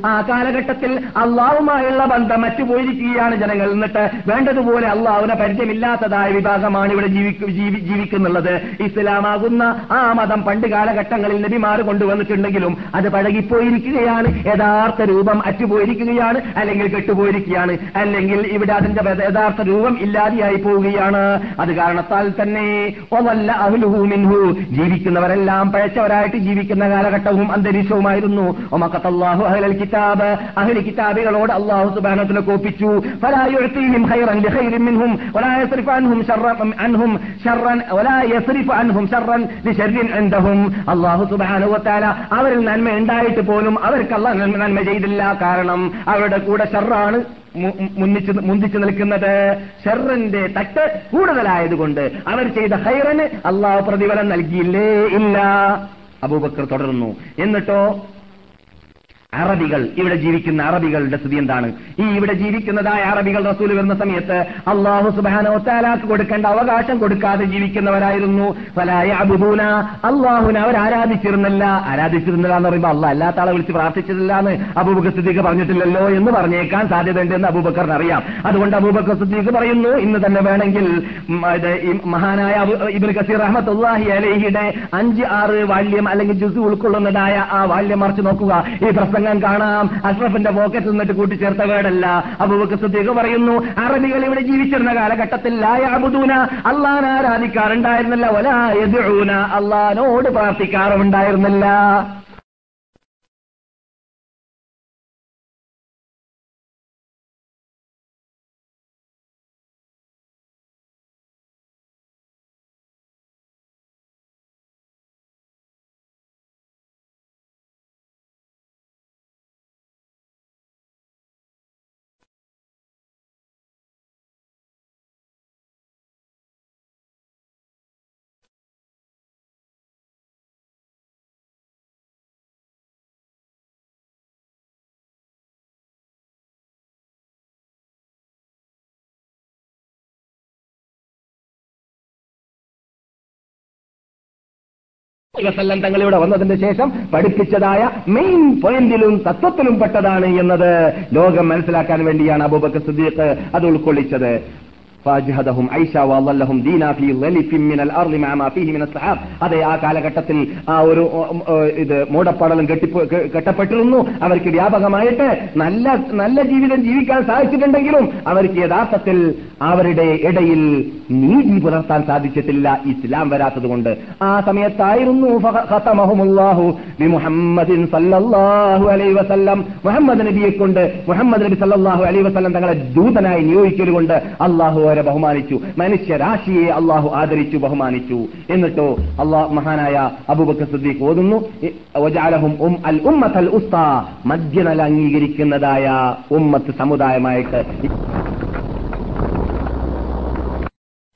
Speaker 2: ആ കാലഘട്ടത്തിൽ അള്ളാഹുമായുള്ള ബന്ധം മറ്റുപോയിരിക്കുകയാണ് ജനങ്ങൾ എന്നിട്ട് വേണ്ടതുപോലെ അള്ളാഹുവിനെ ജീവിക്കുന്ന പരിചയമില്ലാത്തതായ വിഭാഗമാണ് ഇവിടെ ജീവിക്കുന്നുള്ളത്. ഇസ്ലാമാകുന്ന ആ മതം പണ്ട് കാലഘട്ടങ്ങളിൽ നബിമാർ കൊണ്ടുവന്നിട്ടുണ്ടെങ്കിലും അത് പഴകിപ്പോയിരിക്കുകയാണ്. യഥാർത്ഥ രൂപം അറ്റുപോയിരിക്കുകയാണ് അല്ലെങ്കിൽ കെട്ടുപോയിരിക്കുകയാണ്. അല്ലെങ്കിൽ ഇവിടെ അതിന്റെ യഥാർത്ഥ രൂപം ഇല്ലാതെയായി പോവുകയാണ്. അത് കാരണത്താൽ തന്നെ ഒവല്ല അഹുലുഹൂമിൻഹു ജീവിക്കുന്നവരെല്ലാം പഴച്ചവരായിട്ട് ജീവിക്കുന്ന കാലഘട്ടവും അന്തരീക്ഷവുമായിരുന്നു. ഒമക്കത്തല്ലാഹു അഹ്ലൽ കിതാബ്. അഹ്ലി കിതാബികളോട് അള്ളാഹു സുബാനത്തിനെ കോപ്പിച്ചു ഫലായുഴത്തിയും ഹൈറൻ മിൻഹും. ولا يصرف عنهم شرا عنهم شرا ولا يصرف عنهم شرا لشر عندهم അള്ളാഹു സുബാനു വത്താല അവരിൽ നന്മ ഉണ്ടായിട്ട് പോലും അവർക്ക് അള്ളാഹ് നന്മ നന്മ ചെയ്തില്ല കാരണം അവരുടെ കൂടെ ഷർറാണ് മു- മുന്നിച്ച് മുന്തിച്ചു നിൽക്കുന്നത് ഷെറിന്റെ തട്ട് കൂടുതലായതുകൊണ്ട് അവർ ചെയ്ത ഹൈറന് അള്ളാഹു പ്രതിഫലം നൽകിയില്ലേ ഇല്ല അബൂബക്കർ തുടർന്നു എന്നിട്ടോ അറബികൾ ഇവിടെ ജീവിക്കുന്ന അറബികളുടെ സ്ഥിതി എന്താണ്? ഈ ഇവിടെ ജീവിക്കുന്നതായ അറബികൾ റസൂൽ വരുന്ന സമയത്ത് അള്ളാഹു സുബാനോ താലാക്ക് കൊടുക്കേണ്ട അവകാശം കൊടുക്കാതെ ജീവിക്കുന്നവരായിരുന്നു. ഫലായ അബുദൂന അള്ളാഹുനെ അവർ ആരാധിച്ചിരുന്നില്ല. ആരാധിച്ചിരുന്നില്ല എന്ന് പറയുമ്പോൾ അള്ളാഹ് അല്ലാത്ത ആളെ വിളിച്ച് പ്രാർത്ഥിച്ചിട്ടില്ല എന്ന് അബൂബക്കർ സിദ്ദീഖ് പറഞ്ഞിട്ടില്ലല്ലോ എന്ന് പറഞ്ഞേക്കാൻ സാധ്യതയുണ്ട് എന്ന് അബൂബക്കറിന് അറിയാം. അതുകൊണ്ട് അബൂബക്കർ സിദ്ദീഖ് പറയുന്നു ഇന്ന് തന്നെ വേണമെങ്കിൽ മഹാനായ ഇബിൻ കസീർ റഹ്മത്തുള്ളാഹി അലഹിയുടെ അഞ്ച് ആറ് വാല്യം അല്ലെങ്കിൽ ജുസ് ഉൾക്കൊള്ളുന്നതായ ആ വാല്യം മറിച്ച് നോക്കുക. ഈ പ്രസംഗം കാണാം. അഷ്റഫിന്റെ പോക്കറ്റിൽ നിന്നിട്ട് കൂട്ടിച്ചേർത്ത വേടല്ല. അബുബക്കർ സിദ്ദീഖ് പറയുന്നു അറബികൾ ഇവിടെ ജീവിച്ചിരുന്ന കാലഘട്ടത്തിൽ അള്ളാൻ ആരാധിക്കാറുണ്ടായിരുന്നില്ല. ഒലായൂന അള്ളഹാനോട് പ്രാർത്ഥിക്കാറുണ്ടായിരുന്നില്ല വസല്ലം തങ്ങളിവിടെ വന്നതിന് ശേഷം പഠിപ്പിച്ചതായ മെയിൻ പോയിന്റിലും തത്വത്തിലും പെട്ടതാണ് എന്നത് ലോകം മനസ്സിലാക്കാൻ വേണ്ടിയാണ് അബൂബക്കർ സുദ്ദീഖ് അത് ഉൾക്കൊള്ളിച്ചത്. ഫാജ്ഹദഹും ഐഷ വല്ലഹും ഫി ലലിഫിൻ മിനൽ അർളി മാ ഫീഹി മിനൽ സഹാബ്. അതെ ആ കാലഘട്ടത്തിൽ ആ ഒരു ഇത് മൂടപ്പാടലും കെട്ടി കെട്ടപ്പെട്ടിരുന്നു. അവർക്ക് വ്യാപകമായിട്ട് നല്ല നല്ല ജീവിതം ജീവിക്കാൻ സാധിച്ചിട്ടുണ്ടെങ്കിലും അവർക്ക് യഥാർത്ഥത്തിൽ അവരുടെ ഇടയിൽ നീതി പുലർത്താൻ സാധിച്ചിട്ടില്ല ഇസ്ലാം വരാത്തത് കൊണ്ട്. ആ സമയത്തായിരുന്നു മുഹമ്മദ് നബിയെ കൊണ്ട് മുഹമ്മദ് നബി സല്ലാഹു അലൈഹി വസല്ലം തങ്ങളെ ദൂതനായി നിയോഗിക്കലുകൊണ്ട് അല്ലാഹു അവരെ ബഹുമാനിച്ചു മനുഷ്യരാശിയെ അള്ളാഹു ആദരിച്ചു ബഹുമാനിച്ചു എന്നിട്ടോ അള്ളാഹ് മഹാനായ അബൂബക്കർ സിദ്ദീഖ് ഓതുന്നു ഇ- വജഅലഹും ഉം അൽ ഉമ്മത്തൽ ഉസ്താ മധ്യനല അംഗീകരിക്കുന്നതായ ഉമ്മത്ത് സമുദായമായിട്ട്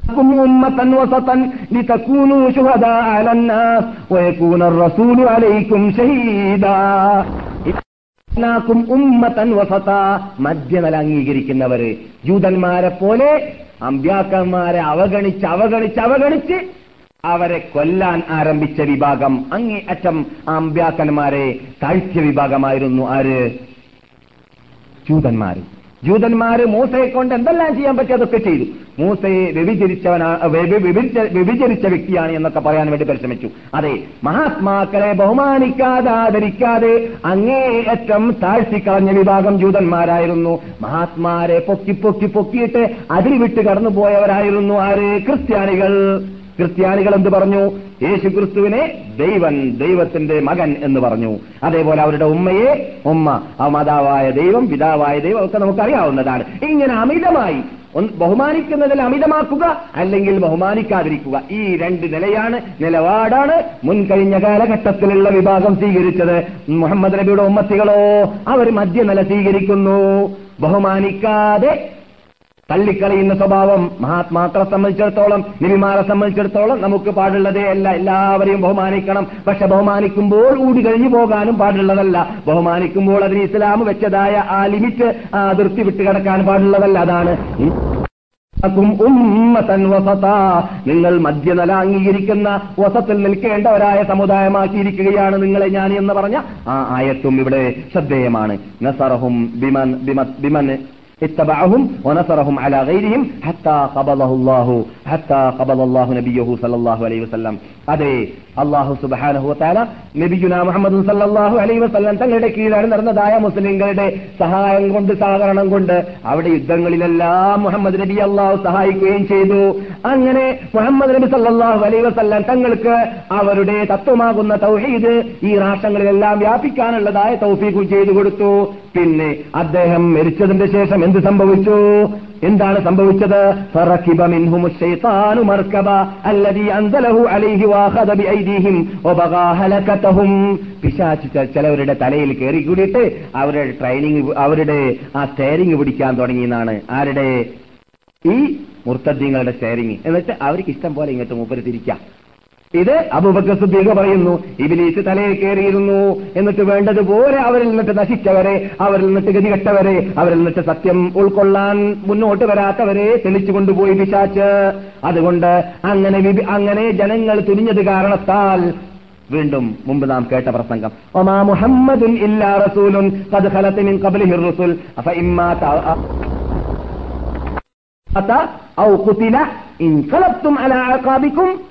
Speaker 2: لكم أمة وسطا لتكونوا شهداء على الناس ويكون الرسول عليكم شهيدا ും ഉമ്മത്തൻ വസത. മധ്യമല അംഗീകരിക്കുന്നവര് ജൂതന്മാരെ പോലെ അമ്പ്യാക്കന്മാരെ അവഗണിച്ച് അവഗണിച്ച് അവഗണിച്ച് അവരെ കൊല്ലാൻ ആരംഭിച്ച വിഭാഗം അങ്ങേ അറ്റം അമ്പ്യാക്കന്മാരെ താഴ്ത്തിയ വിഭാഗമായിരുന്നു ആര്? ജൂതന്മാർ ജൂതന്മാര് മൂസയെ കൊണ്ട് എന്തെല്ലാം ചെയ്യാൻ പറ്റി അതൊക്കെ ചെയ്തു. മൂസയെ വ്യഭിചരിച്ചവനാണ് വ്യഭി- വ്യഭിച- വ്യഭിചരിച്ച വ്യക്തിയാണ് എന്നൊക്കെ പറയാൻ വേണ്ടി പരിശ്രമിച്ചു. അതെ മഹാത്മാക്കളെ ബഹുമാനിക്കാതെ ആദരിക്കാതെ അങ്ങേയറ്റം താഴ്ത്തിക്കളഞ്ഞ വിഭാഗം ജൂതന്മാരായിരുന്നു. മഹാത്മാരെ പൊക്കി പൊക്കി പൊക്കിയിട്ട് അതിൽ വിട്ട് കടന്നുപോയവരായിരുന്നു ആര്? ക്രിസ്ത്യാനികൾ. ക്രിസ്ത്യാനികൾ എന്ത് പറഞ്ഞു? യേശു ക്രിസ്തുവിനെ ദൈവൻ ദൈവത്തിന്റെ മകൻ എന്ന് പറഞ്ഞു. അതേപോലെ അവരുടെ ഉമ്മയെ ഉമ്മ ആ മാതാവായ ദൈവം പിതാവായ ദൈവം ഒക്കെ നമുക്ക് അറിയാവുന്നതാണ്. ഇങ്ങനെ അമിതമായി ബഹുമാനിക്കുന്നതിൽ അമിതമാക്കുക അല്ലെങ്കിൽ ബഹുമാനിക്കാതിരിക്കുക. ഈ രണ്ട് നിലയാണ് നിലപാടാണ് മുൻകഴിഞ്ഞ കാലഘട്ടത്തിലുള്ള വിഭാഗം സ്വീകരിച്ചത്. മുഹമ്മദ് നബിയുടെ ഉമ്മത്തികളോ അവർ മധ്യനില സ്വീകരിക്കുന്നു. ബഹുമാനിക്കാതെ തള്ളിക്കളയുന്ന സ്വഭാവം മഹാത്മാക്കളെ സംബന്ധിച്ചിടത്തോളം നിബിമാരെ സംബന്ധിച്ചിടത്തോളം നമുക്ക് പാടുള്ളതേ അല്ല. എല്ലാവരെയും ബഹുമാനിക്കണം. പക്ഷെ ബഹുമാനിക്കുമ്പോൾ ഊടി കഴിഞ്ഞു പോകാനും പാടുള്ളതല്ല. ബഹുമാനിക്കുമ്പോൾ അതിന് ഇസ്ലാം വെച്ചതായ ആ ലിമിറ്റ് ആ അതിർത്തി വിട്ടുകിടക്കാൻ പാടുള്ളതല്ല. അതാണ് ും. നിങ്ങൾ മധ്യനില അംഗീകരിക്കുന്ന വസത്തിൽ നിൽക്കേണ്ടവരായ സമുദായമാക്കിയിരിക്കുകയാണ് നിങ്ങളെ ഞാൻ എന്ന് പറഞ്ഞ ആ ആയത്തും ഇവിടെ ശ്രദ്ധേയമാണ്. നസറഹും ബിമൻ ബിമ- ബിമൻ اتبعهم ونصرهم على غيرهم حتى قبضه الله حتى قبض الله نبيه صلى الله عليه وسلم. അതെ അള്ളാഹു സുബാനഹുല നബിഗുന മുഹമ്മദ് സല്ലാഹു അലൈ വസ്ലം തങ്ങളുടെ കീഴിലാണ് നടന്നതായ മുസ്ലിങ്ങളുടെ സഹായം കൊണ്ട് സഹകരണം കൊണ്ട് അവിടെ യുദ്ധങ്ങളിലെല്ലാം മുഹമ്മദ് നബി അള്ളാഹു സഹായിക്കുകയും ചെയ്തു. അങ്ങനെ മുഹമ്മദ് നബി സല്ലാഹു അലൈ വസല്ലം തങ്ങൾക്ക് അവരുടെ തത്വമാകുന്ന തൗഹീദ് ഈ രാഷ്ട്രങ്ങളിലെല്ലാം വ്യാപിക്കാനുള്ളതായ തൗഫീഖും ചെയ്തു കൊടുത്തു. പിന്നെ അദ്ദേഹം മരിച്ചതിന്റെ ശേഷം എന്ത് സംഭവിച്ചു? എന്താണ് സംഭവിച്ചത്? പിശാച്ച് ചിലവരുടെ തലയിൽ കയറി കൂടിയിട്ട് അവരുടെ ട്രെയിനിങ് അവരുടെ ആ സ്റ്റെയറിംഗ് പിടിക്കാൻ തുടങ്ങിയെന്നാണ്. ആരുടെ? ഈ മുർത്തദ്യങ്ങളുടെ സ്റ്റെയറിംഗ് എന്നിട്ട് അവർക്ക് ഇഷ്ടം പോലെ ഇങ്ങോട്ട് മുപ്പരി തിരിക്കാം. ഇത് അബൂബക്കർ സുദ്ദീഖ് പറയുന്നു. ഇബിലീസ് തലയിൽ കയറിയിരുന്നു. എന്നിട്ട് വേണ്ടതുപോലെ അവരിൽ നിന്നിട്ട് നശിച്ചവരെ അവരിൽ നിന്നിട്ട് ഗതികെട്ടവരെ അവരിൽ നിന്നിട്ട് സത്യം ഉൾക്കൊള്ളാൻ മുന്നോട്ട് വരാത്തവരെ തെളിച്ചു കൊണ്ടുപോയി പിശാച്ച്. അതുകൊണ്ട് അങ്ങനെ അങ്ങനെ ജനങ്ങൾ തുനിഞ്ഞത് കാരണത്താൽ വീണ്ടും മുമ്പ് നാം കേട്ട പ്രസംഗം. ഒമാ മുഹമ്മദുൻ ഇല്ലാ റസൂലുൻ റസൂൽ. അഫ ഇമ്മാ ഔ ഖുതില ഇൻഖലബ്തും അലാ അഖാബിക്കും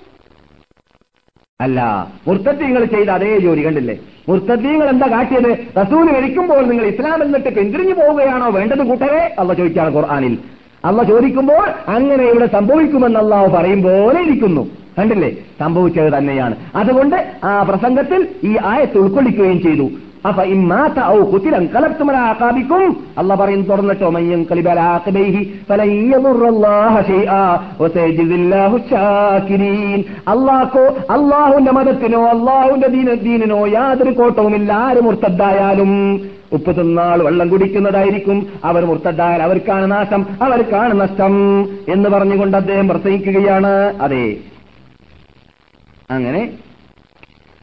Speaker 2: അല്ല മുർത്തദ്ദീങ്ങൾ ചെയ്ത അതേ ജോലി കണ്ടില്ലേ? മുർത്തദ്ദീങ്ങൾ എന്താ കാട്ടിയത്? റസൂൽ മരിക്കുമ്പോൾ നിങ്ങൾ ഇസ്ലാം എന്നിട്ട് പിന്തിരിഞ്ഞു പോവുകയാണോ വേണ്ടത് കൂട്ടരെ? അല്ല ചോദിക്കാണ് ഖുർആാനിൽ. അല്ല ചോദിക്കുമ്പോൾ അങ്ങനെ ഇവിടെ സംഭവിക്കുമെന്ന് അള്ളാഹു പറയും പോലെ ഇരിക്കുന്നു. കണ്ടില്ലേ? സംഭവിച്ചത് തന്നെയാണ്. അതുകൊണ്ട് ആ പ്രസംഗത്തിൽ ഈ ആയത്ത് ഉൾക്കൊള്ളിക്കുകയും ചെയ്തു. അപ്പൊ ഇമ്മാത്ത ഔ കുത്തിരം കലർത്തുമല ആക്കാബിക്കും അല്ല പറയും തുറന്നിട്ടോ മയ്യം കലിബലാഖിബൈഹി അല്ലാഹു അല്ലാഹുവിന്റെ മതത്തിനോ അള്ളാഹുന്റെ ദീന യാതൊരു കോട്ടവുമില്ല. ആര് മുർത്തദ്ദായാലും ഉപ്പ് തിന്നാൾ വെള്ളം കുടിക്കുന്നതായിരിക്കും. അവർ മുർത്തദ്ദായാൽ അവർക്കാണ് നാശം അവർക്കാണ് നഷ്ടം എന്ന് പറഞ്ഞുകൊണ്ട് അദ്ദേഹം പ്രസംഗിക്കുകയാണ്. അതെ. അങ്ങനെ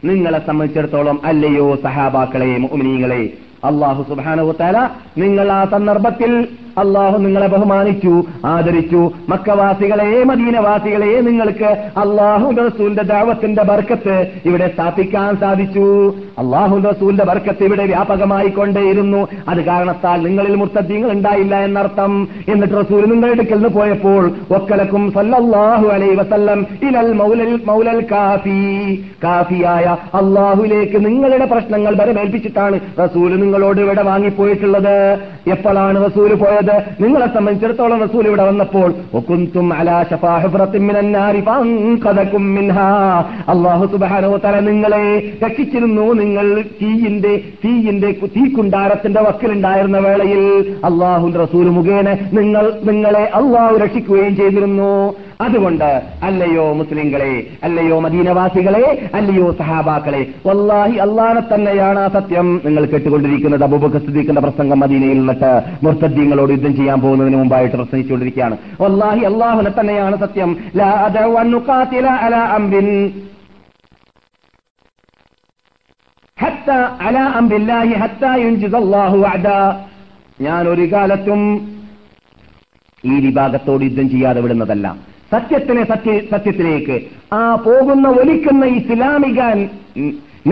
Speaker 2: നിങ്ങളെ സംബന്ധിച്ചിടത്തോളം അല്ലയോ സഹാബാക്കളെ മുഅ്മിനീങ്ങളെ? അള്ളാഹു സുബാനുത്താല നിങ്ങൾ ആ സന്ദർഭത്തിൽ അള്ളാഹു നിങ്ങളെ ബഹുമാനിച്ചു ആദരിച്ചു. മക്കവാസികളെ മദീനവാസികളെ നിങ്ങൾക്ക് അള്ളാഹു റസൂലിന്റെ ദാവത്തിന്റെ ബർക്കത്ത് ഇവിടെ സ്ഥാപിക്കാൻ സാധിച്ചു. അള്ളാഹു റസൂലിന്റെ ബർക്കത്ത് ഇവിടെ വ്യാപകമായി കൊണ്ടേയിരുന്നു. അത് കാരണത്താൽ നിങ്ങളിൽ മുർത്തദ്ദീങ്ങൾ ഉണ്ടായില്ല എന്നർത്ഥം. എന്നിട്ട് റസൂൽ നിങ്ങളുടെ അടുക്കൽ നിന്ന് പോയപ്പോൾ ഒക്കലക്കും സല്ലല്ലാഹു അലൈ വസല്ലം ഇലൽ മൗലൽ മൗലൽ കാഫി. കാഫിയായ അള്ളാഹുലേക്ക് നിങ്ങളുടെ പ്രശ്നങ്ങൾ വരമേൽപ്പിച്ചിട്ടാണ് റസൂൽ നിങ്ങളോട് ഇവിടെ വാങ്ങിപ്പോയിട്ടുള്ളത്. എപ്പോഴാണ് റസൂൽ പോയത്? നിങ്ങളെ സംബന്ധിച്ചിടത്തോളം റസൂൽ ഇവിടെ വന്നപ്പോൾ അള്ളാഹു സുബാനോ തല നിങ്ങളെ രക്ഷിച്ചിരുന്നു. നിങ്ങൾ തീയിന്റെ തീയിന്റെ തീക്കുണ്ടാരത്തിന്റെ വക്കിലുണ്ടായിരുന്ന വേളയിൽ അള്ളാഹു റസൂൽ മുഖേന നിങ്ങൾ നിങ്ങളെ അള്ളാഹു രക്ഷിക്കുകയും ചെയ്തിരുന്നു. അതുകൊണ്ട് അല്ലയോ മുസ്ലിങ്ങളെ അല്ലയോ മദീനവാസികളെ അല്ലയോ സഹാബാക്കളെ വല്ലാഹി അള്ളാനെ തന്നെയാണ് ആ സത്യം നിങ്ങൾ കേട്ടുകൊണ്ടിരിക്കുന്നത്. അബൂബക്കർ സിദ്ദീഖിന്റെ പ്രസംഗം മദീനയിൽ നിന്നിട്ട് മുർത്തദ്ദീങ്ങളോട് യുദ്ധം ചെയ്യാൻ പോകുന്നതിന് മുമ്പായിട്ട് പ്രസംഗിച്ചുകൊണ്ടിരിക്കുകയാണ്. വല്ലാഹി അള്ളാഹുനെ തന്നെയാണ് സത്യം. ഞാൻ ഒരു കാലത്തും ഈ വിഭാഗത്തോട് യുദ്ധം ചെയ്യാതെ വിടുന്നതല്ല. സത്യത്തിനെ സത്യ സത്യത്തിലേക്ക്. ആ പോകുന്ന ഒലിക്കുന്ന ഇസ്ലാമിക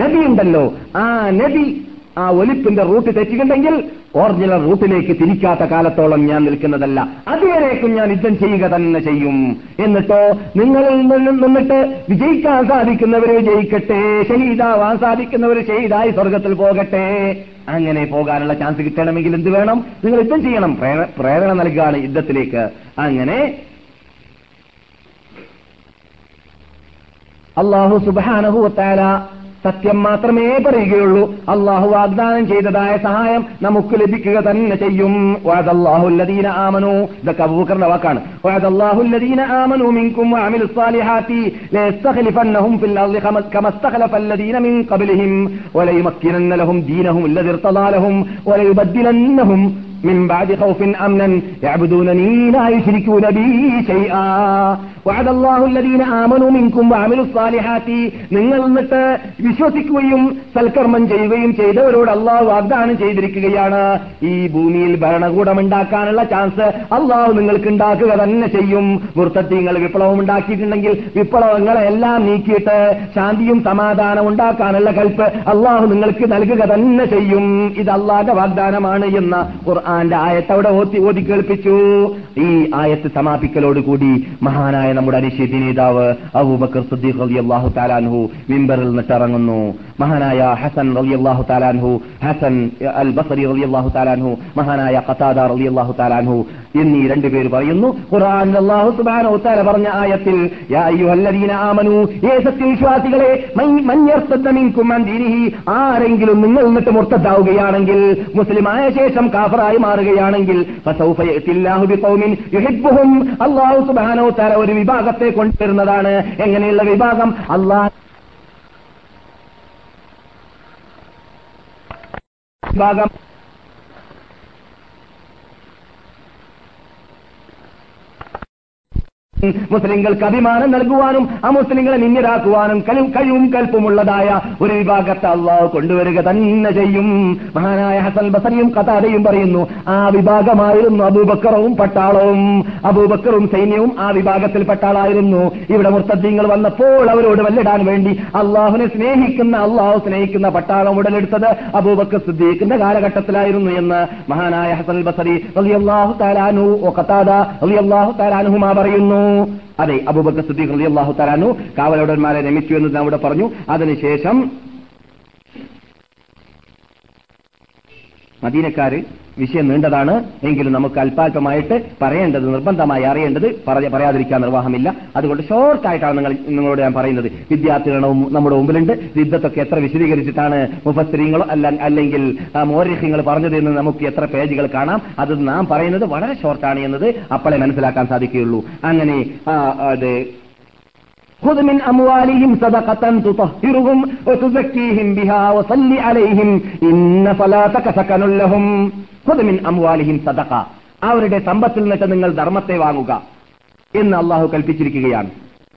Speaker 2: നബി ഉണ്ടല്ലോ ആ നബി ആ ഒലിപ്പിന്റെ റൂട്ട് തെറ്റിയിട്ടുണ്ടെങ്കിൽ ഒറിജിനൽ റൂട്ടിലേക്ക് തിരിക്കാത്ത കാലത്തോളം ഞാൻ നിൽക്കുന്നതല്ല. അതുവരേക്കും ഞാൻ യുദ്ധം ചെയ്യുക തന്നെ ചെയ്യും. എന്നിട്ടോ നിങ്ങളിൽ നിന്ന് നിന്നിട്ട് വിജയിക്കാൻ സാധിക്കുന്നവര് വിജയിക്കട്ടെ ഷഹീദാവാൻ സാധിക്കുന്നവർ ഷഹീദായി സ്വർഗത്തിൽ പോകട്ടെ. അങ്ങനെ പോകാനുള്ള ചാൻസ് കിട്ടണമെങ്കിൽ എന്ത് വേണം? നിങ്ങൾ യുദ്ധം ചെയ്യണം. പ്രേരണ നൽകുകയാണ് യുദ്ധത്തിലേക്ക്. അങ്ങനെ അള്ളാഹു സുബാനഹുത്താല സത്യം മാത്രമേ പറയുകയുള്ളൂ അള്ളാഹു വാഗ്ദാനം ചെയ്തതായ സഹായം നമുക്ക് ലഭിക്കുക തന്നെ ചെയ്യും വാദല്ലാഹുല്ലദീന ആമനു ഇതൊക്കെ അബൂബക്കറിന്റെ വാക്കാണ് വാദല്ലാഹുല്ലദീന ആമനു മിൻകും വഅമിലു സ്സാലിഹാത്തി ലയസ്തഖലിഫന്നഹും ഫിൽ അർളി കമ കമ استخلف الذين من قبلهم وليمكنن لهم دينهم الذي ارتضى لهم وليبدلنهم من بعد خوف امنا يعبدونني لا يشركون بي شيئا وعد الله الذين آمنوا منكم وعملوا الصالحات നിങ്ങൾ എന്നിട്ട് വിശ്വസിക്കുകയും സൽക്കർമ്മം ചെയ്യുകയും ചെയ്തവരോട് അള്ളാഹു വാഗ്ദാനം ചെയ്തിരിക്കുകയാണ്. ഈ ഭൂമിയിൽ ഭരണകൂടം ഉണ്ടാക്കാനുള്ള ചാൻസ് അള്ളാഹു നിങ്ങൾക്ക് ഉണ്ടാക്കുക തന്നെ ചെയ്യും. വൃത്തത്തിങ്ങൾ വിപ്ലവം ഉണ്ടാക്കിയിട്ടുണ്ടെങ്കിൽ വിപ്ലവങ്ങളെ എല്ലാം നീക്കിയിട്ട് ശാന്തിയും സമാധാനം ഉണ്ടാക്കാനുള്ള കൽപ്പ് അള്ളാഹു നിങ്ങൾക്ക് നൽകുക തന്നെ ചെയ്യും. ഇത് അള്ളാഹുടെ വാഗ്ദാനമാണ് എന്ന ഖുർആന്റെ ആയത്ത് അവിടെ ഓതി ഓതി കേൾപ്പിച്ചു. ഈ ആയത്ത് സമാപിക്കലോടുകൂടി മഹാനായ നമ്മുടെ അനിശ്ചിതി നേതാവ് അബൂബക്കർ സുദ്ദീഖ് അള്ളാഹു താലാൻഹു മിമ്പറിൽ നിന്നിട്ടിറങ്ങുന്നു. മഹാനായ ഹസൻ റളിയല്ലാഹു താലാൻഹു ഹസൻ അൽ ബസറി റളിയല്ലാഹു താലാൻഹു മഹാനായ ഖതാദ റളിയല്ലാഹു താലാൻഹു എന്നീ രണ്ടുപേർ പറയുന്നു. ഖുർആൻ അല്ലാഹു സുബ്ഹാനഹു തആല പറഞ്ഞ ആയത്തിൽ യാ അയ്യുഹല്ലദീന ആമനു ഏ സത്യവിശ്വാസികളെ മൻ- യർത്തദ്ദ മിൻകും അൻ ദീനിഹി ആരെങ്കിലും നിങ്ങൾ നിന്നിട്ട് മുർത്തദ്ദാവുകയാണെങ്കിൽ മുസ്ലിമായ ശേഷം കാഫറായി മാറുകയാണെങ്കിൽ ഫസൗഫ യഅതില്ലാഹു ബിഖൗമിൻ യുഹിബ്ബുഹും അല്ലാഹു സുബ്ഹാനഹു തആല ഒരു വിഭാഗത്തെ കൊണ്ടുവരുന്നതാണ്. എങ്ങനെയുള്ള വിഭാഗം? അല്ലാഹ് വിഭാഗം മുസ്ലിങ്ങൾക്ക് അഭിമാനം നൽകുവാനും ആ മുസ്ലിങ്ങളെ നിന്നിരാക്കുവാനും കഴിവും കൽപ്പുമുള്ളതായ ഒരു വിഭാഗത്തെ അള്ളാഹു കൊണ്ടുവരിക തന്നെ ചെയ്യും. മഹാനായ ഹസൻ ബസനിയും കഥാതയും പറയുന്നു ആ വിഭാഗമായിരുന്നു അബൂബക്കറവും പട്ടാളവും. അബൂബക്കറും സൈന്യവും ആ വിഭാഗത്തിൽ പട്ടാളായിരുന്നു. ഇവിടെ മുർത്തദ്ദീങ്ങൾ വന്നപ്പോൾ അവരോട് വല്ലിടാൻ വേണ്ടി അള്ളാഹുവിനെ സ്നേഹിക്കുന്ന അള്ളാഹു സ്നേഹിക്കുന്ന പട്ടാളം ഉടലെടുത്തത് അബൂബക്കർ സിദ്ദീഖിന്റെ കാലഘട്ടത്തിലായിരുന്നു എന്ന് മഹാനായ ഹസൻ ബസരി റളിയല്ലാഹു താലാനു ഓ ഖതാദ റളിയല്ലാഹു താലാനുഹുമാ പറയുന്നു. അതെ അബൂബക്കർ സിദ്ദീഖ് അള്ളാഹു തരാനു കാവലോടന്മാരെ രമിച്ചു എന്ന് അവിടെ പറഞ്ഞു. അതിനുശേഷം മദീനക്കാര് വിഷയം നീണ്ടതാണ് എങ്കിലും നമുക്ക് അല്പാൽപമായിട്ട് പറയേണ്ടത് നിർബന്ധമായി അറിയേണ്ടത് പറയ- പറയാതിരിക്കാൻ നിർവാഹമില്ല അതുകൊണ്ട് ഷോർട്ട് ആയിട്ടാണ് നിങ്ങൾ നിങ്ങളോട് ഞാൻ പറയുന്നത് വിദ്യാർത്ഥികളുടെ മുമ്പ് നമ്മുടെ മുമ്പിലുണ്ട് യുദ്ധത്തൊക്കെ എത്ര വിശദീകരിച്ചിട്ടാണ് മുഫസ്ത്രീങ്ങളോ അല്ല അല്ലെങ്കിൽ മോരിഹ്യങ്ങൾ പറഞ്ഞത് എന്ന് നമുക്ക് എത്ര പേജുകൾ കാണാം അത് നാം പറയുന്നത് വളരെ ഷോർട്ടാണ് എന്നത് അപ്പോഴേ മനസ്സിലാക്കാൻ സാധിക്കുകയുള്ളൂ അങ്ങനെ ആ, അത് خذ من أموالهم صدقة تطهرهم وتزكيهم بها وصل عليهم إن صلاتك سكن لهم മിൻ അംവാലിഹിം സദക അവരുടെ സമ്പത്തിൽ നിന്നിട്ട് നിങ്ങൾ ധർമ്മത്തെ വാങ്ങുക എന്ന് അള്ളാഹു കൽപ്പിച്ചിരിക്കുകയാണ്.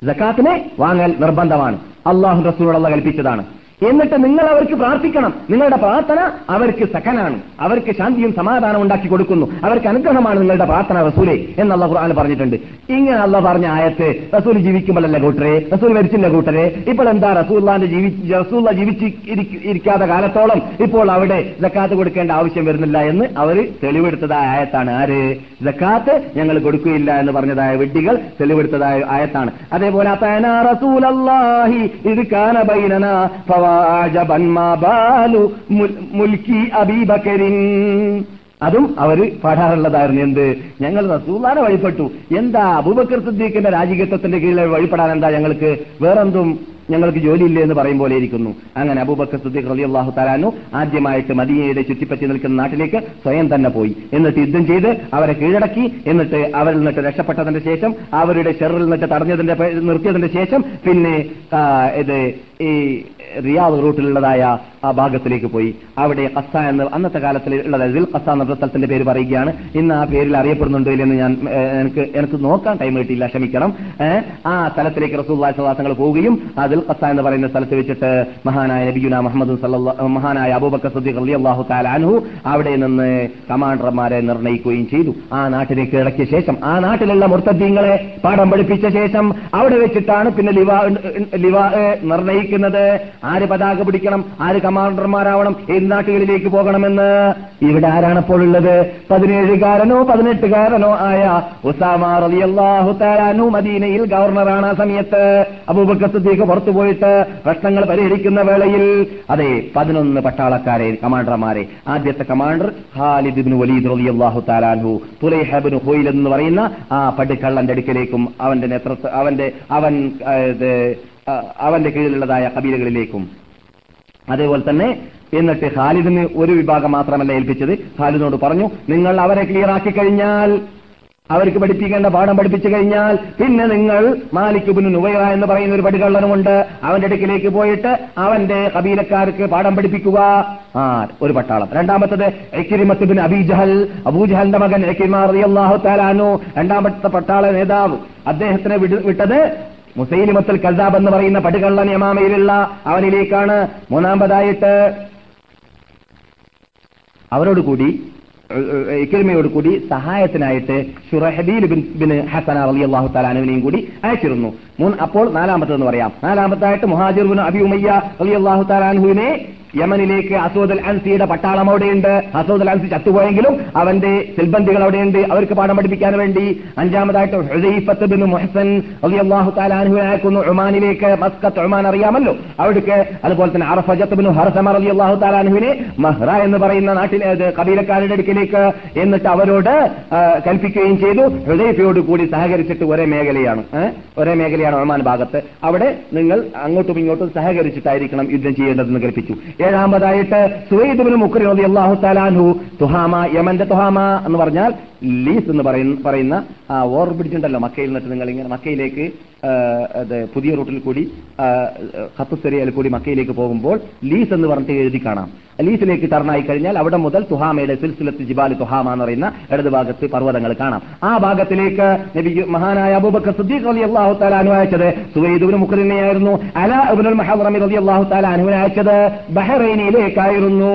Speaker 2: ജക്കാത്തിനെ വാങ്ങൽ നിർബന്ധമാണ്. അള്ളാഹു റസൂൾ കൽപ്പിച്ചതാണ്. എന്നിട്ട് നിങ്ങൾ അവർക്ക് പ്രാർത്ഥിക്കണം. നിങ്ങളുടെ പ്രാർത്ഥന അവർക്ക് സഖനാണ്. അവർക്ക് ശാന്തിയും സമാധാനം ഉണ്ടാക്കി കൊടുക്കുന്നു. അവർക്ക് അനുഗ്രഹമാണ് നിങ്ങളുടെ പ്രാർത്ഥന റസൂലെ എന്നുള്ള ഖുർആൻ പറഞ്ഞിട്ടുണ്ട്. ഇങ്ങനെ അല്ല പറഞ്ഞ ആയത്ത് റസൂൽ ജീവിക്കുമ്പോഴല്ല കൂട്ടരെ? റസൂൽ മരിച്ചില്ല കൂട്ടരെ? ഇപ്പോൾ എന്താ റസൂല്ലാന്റെ ജീവി റസൂല്ല ജീവിച്ച് ഇരിക്കാതെ കാലത്തോളം ഇപ്പോൾ അവിടെ ജക്കാത്ത് കൊടുക്കേണ്ട ആവശ്യം വരുന്നില്ല എന്ന് അവർ തെളിവെടുത്തതായ ആയത്താണ്. ആര്? ജക്കാത്ത് ഞങ്ങൾ കൊടുക്കുകയില്ല എന്ന് പറഞ്ഞതായ വെട്ടികൾ തെളിവെടുത്തതായ ആയത്താണ്. അതേപോലെ മുൽക്കി അബീബക്കരിൻ. അതും അവർ പാടാറുള്ളതായിരുന്നു. എന്ത്? ഞങ്ങൾ റസൂലാനെ വഴിപ്പെട്ടു. എന്താ അബൂബക്കർ സിദ്ദീഖിന്റെ രാജികത്വത്തിന്റെ കീഴിൽ വഴിപ്പെടാൻ എന്താ ഞങ്ങൾക്ക്? വേറെന്തും ഞങ്ങൾക്ക് ജോലിയില്ലേ എന്ന് പറയും പോലെ ഇരിക്കുന്നു. അങ്ങനെ അബൂബക്കർ സിദ്ദീഖ് റലി അള്ളാഹു താലാനു ആദ്യമായിട്ട് മദീനയുടെ ചുറ്റിപ്പറ്റി നിൽക്കുന്ന നാട്ടിലേക്ക് സ്വയം തന്നെ പോയി. എന്നിട്ട് യുദ്ധം ചെയ്ത് അവരെ കീഴടക്കി. എന്നിട്ട് അവരിൽ നിന്നിട്ട് രക്ഷപ്പെട്ടതിന്റെ ശേഷം അവരുടെ ചെറിൽ നിന്നിട്ട് തടഞ്ഞതിന്റെ നിർത്തിയതിന്റെ ശേഷം പിന്നെ ഇത് ഈ റിയാദ് റൂട്ടിലുള്ളതായ ആ ഭാഗത്തിലേക്ക് പോയി. അവിടെ കസ എന്ന് അന്നത്തെ കാലത്തിൽ ഉള്ളത് ദിൽ കസ എന്ന സ്ഥലത്തിന്റെ പേര് പറയുകയാണ്. ഇന്ന് ആ പേരിൽ അറിയപ്പെടുന്നുണ്ടോ ഇല്ലെന്ന് ഞാൻ എനിക്ക് എനിക്ക് നോക്കാൻ ടൈം കിട്ടിയില്ല. ക്ഷമിക്കണം. ആ സ്ഥലത്തിലേക്ക് റസൂൽ സവാസങ്ങൾ പോവുകയും ആ ദിൽ കസ എന്ന് പറയുന്ന സ്ഥലത്ത് വെച്ചിട്ട് മഹാനായ നബിയുന മുഹമ്മദ് മഹാനായ അബൂബക്കർ സദ്ദീഖ് റളിയല്ലാഹു തആല അൻഹു അവിടെ നിന്ന് കമാൻഡർമാരെ നിർണയിക്കുകയും ചെയ്തു. ആ നാട്ടിലേക്ക് ഇടയ്ക്ക് ശേഷം ആ നാട്ടിലുള്ള മുർത്തദ്ദീങ്ങളെ പാഠം പഠിപ്പിച്ച ശേഷം അവിടെ വെച്ചിട്ടാണ് പിന്നെ ലിവാ ലിവാ നിർണയിക്കുക നിർണയിക്കുന്നത് ആര് പതാക പിടിക്കണം? ആര് കമാൻഡർമാരാവണം? ഏത് നാട്ടുകളിലേക്ക് പോകണമെന്ന്. ഇവിടെ ആരാണ് അപ്പോൾ ഉള്ളത്? പതിനേഴുകാരനോ പതിനെട്ടുകാരനോ ആയ ഉസാമ റളിയല്ലാഹു തആലാനു മദീനയിൽ ഗവർണറാണ് ആ സമയത്ത്. അബൂബക്കത്തേക്ക് പുറത്തു പോയിട്ട് പ്രശ്നങ്ങൾ പരിഹരിക്കുന്ന വേളയിൽ അതെ പതിനൊന്ന് പട്ടാളക്കാരെ കമാൻഡർമാരെ. ആദ്യത്തെ കമാൻഡർ ഹാലിദ് ഇബ്നു വലീദ് റളിയല്ലാഹു തആലാൻഹു തുലൈഹ ഇബ്നു ഹുൈൽ എന്ന് പറയുന്ന ആ പടുക്കള്ളന്റെ അടുക്കലേക്കും അവന്റെ നേതൃത്വം അവന്റെ അവൻ അവന്റെ കീഴിലുള്ളതായ കബീലകളിലേക്കും. അതേപോലെ തന്നെ എന്നിട്ട് ഖാലിദിന് ഒരു വിഭാഗം മാത്രമല്ല ഏൽപ്പിച്ചത്. ഖാലിദിനോട് പറഞ്ഞു നിങ്ങൾ അവരെ ക്ലിയർ ആക്കി കഴിഞ്ഞാൽ അവർക്ക് പഠിപ്പിക്കേണ്ട പാഠം പഠിപ്പിച്ചു കഴിഞ്ഞാൽ പിന്നെ നിങ്ങൾ മാലിക് പിന്നു നുവൈറ എന്ന് പറയുന്ന ഒരു പടികള്ളനുമുണ്ട് അവന്റെ അടുക്കിലേക്ക് പോയിട്ട് അവന്റെ കബീലക്കാർക്ക് പാഠം പഠിപ്പിക്കുക. ആ ഒരു പട്ടാളം. രണ്ടാമത്തത് എക്കിരിമത്ത് ബിൻ അബീജഹൽ അബൂജഹലിന്റെ മകൻ എക്കിമാറിയാഹു താലാനു രണ്ടാമത്തെ പട്ടാള നേതാവ് അദ്ദേഹത്തിനെ വിട- വിട്ടത് മുസൈലിമത്തുൽ കസാബ് എന്ന് പറയുന്ന പടുകള്ളൻ യമാമയിലുള്ള അവനിലേക്കാണ് മൂന്നാമതായിട്ട് അവരോട് കൂടി ഇക്കിരിമയോട് കൂടി സഹായത്തിനായിട്ട് ഷുറഹബീൽ ബിൻ ഹസന അലി അള്ളാഹു താലാനുവിനെയും കൂടി അയച്ചിരുന്നു. മൂന്ന് അപ്പോൾ നാലാമത്തെന്ന് പറയാം. നാലാമത്തായിട്ട് Muhajir bin Abi Umayya Ali അള്ളാഹു താലാൻഹുവിനെ യമനിലേക്ക് അസൂദ് അൽ അൻസിയുടെ പട്ടാളം അവിടെയുണ്ട്. അസൂദ് അൽ അൻസി ചത്തുപോയെങ്കിലും അവന്റെ സിൽബന്ധികൾ അവിടെയുണ്ട്. അവർക്ക് പാഠം പഠിപ്പിക്കാൻ വേണ്ടി അഞ്ചാമതായിട്ട് ഹുസൈഫത്ത് ബിൻ മുഹസൻ അള്ളാഹു താലാൻഹു അയക്കുന്നു. ഒമാനിലേക്ക് മസ്കത്ത് ഒമാൻ അറിയാമല്ലോ. അവിടേക്ക് അതുപോലെ തന്നെ അറഫജത്ത് ബിൻ ഹർസമർ അലി അള്ളാഹു താലാൻഹുവിനെ മഹ്റ എന്ന് പറയുന്ന നാട്ടിലെ കബീലക്കാരുടെ അടുക്കിലേക്ക് എന്നിട്ട് അവരോട് കൽപ്പിക്കുകയും ചെയ്തു. ഹൃദയഫയോട് കൂടി സഹകരിച്ചിട്ട് ഒരേ മേഖലയാണ്. ഒരേ മേഖലയാണ് ഒമാൻ ഭാഗത്ത്. അവിടെ നിങ്ങൾ അങ്ങോട്ടും ഇങ്ങോട്ടും സഹകരിച്ചിട്ടായിരിക്കണം യുദ്ധം ചെയ്യേണ്ടതെന്ന് കൽപ്പിച്ചു. ഏഴാമതായിട്ട് സുവൈദുബിന് മുക്കരി റതി അള്ളാഹു താലാൻഹു തുഹാമ യമന്റെ തുഹാമ എന്ന് പറഞ്ഞാൽ ലീസ് എന്ന് പറയുന്ന ആ ഓർ പിടിച്ചിട്ടുണ്ടല്ലോ മക്കയിൽ നിന്നിട്ട് നിങ്ങൾ ഇങ്ങനെ മക്കയിലേക്ക് പുതിയ റൂട്ടിൽ കൂടി ഖത്തുസെറിയയിൽ കൂടി മക്കയിലേക്ക് പോകുമ്പോൾ ലീസ് എന്ന് പറഞ്ഞിട്ട് എഴുതി കാണാം. ലീസിലേക്ക് ടർണായി കഴിഞ്ഞാൽ അവിടെ മുതൽ തുഹാമയുടെ സിൽസിലത്ത് ജിബാൽ തുഹാമ എന്ന് പറയുന്ന ഇടത് ഭാഗത്ത് പർവതങ്ങൾ കാണാം. ആ ഭാഗത്തിലേക്ക് നബി മഹാനായ അബൂബക്കർ സുദ്ദീഖ് അലി അള്ളാഹു താല അനുവായിച്ചത് സുവൈദുബിന് മുഖറിനെയായിരുന്നു അല ഇബ്നുൽ മഹറമി അലി അള്ളാഹു താല അനുവായിച്ചത് ബഹ്റൈനിലേക്കായിരുന്നു.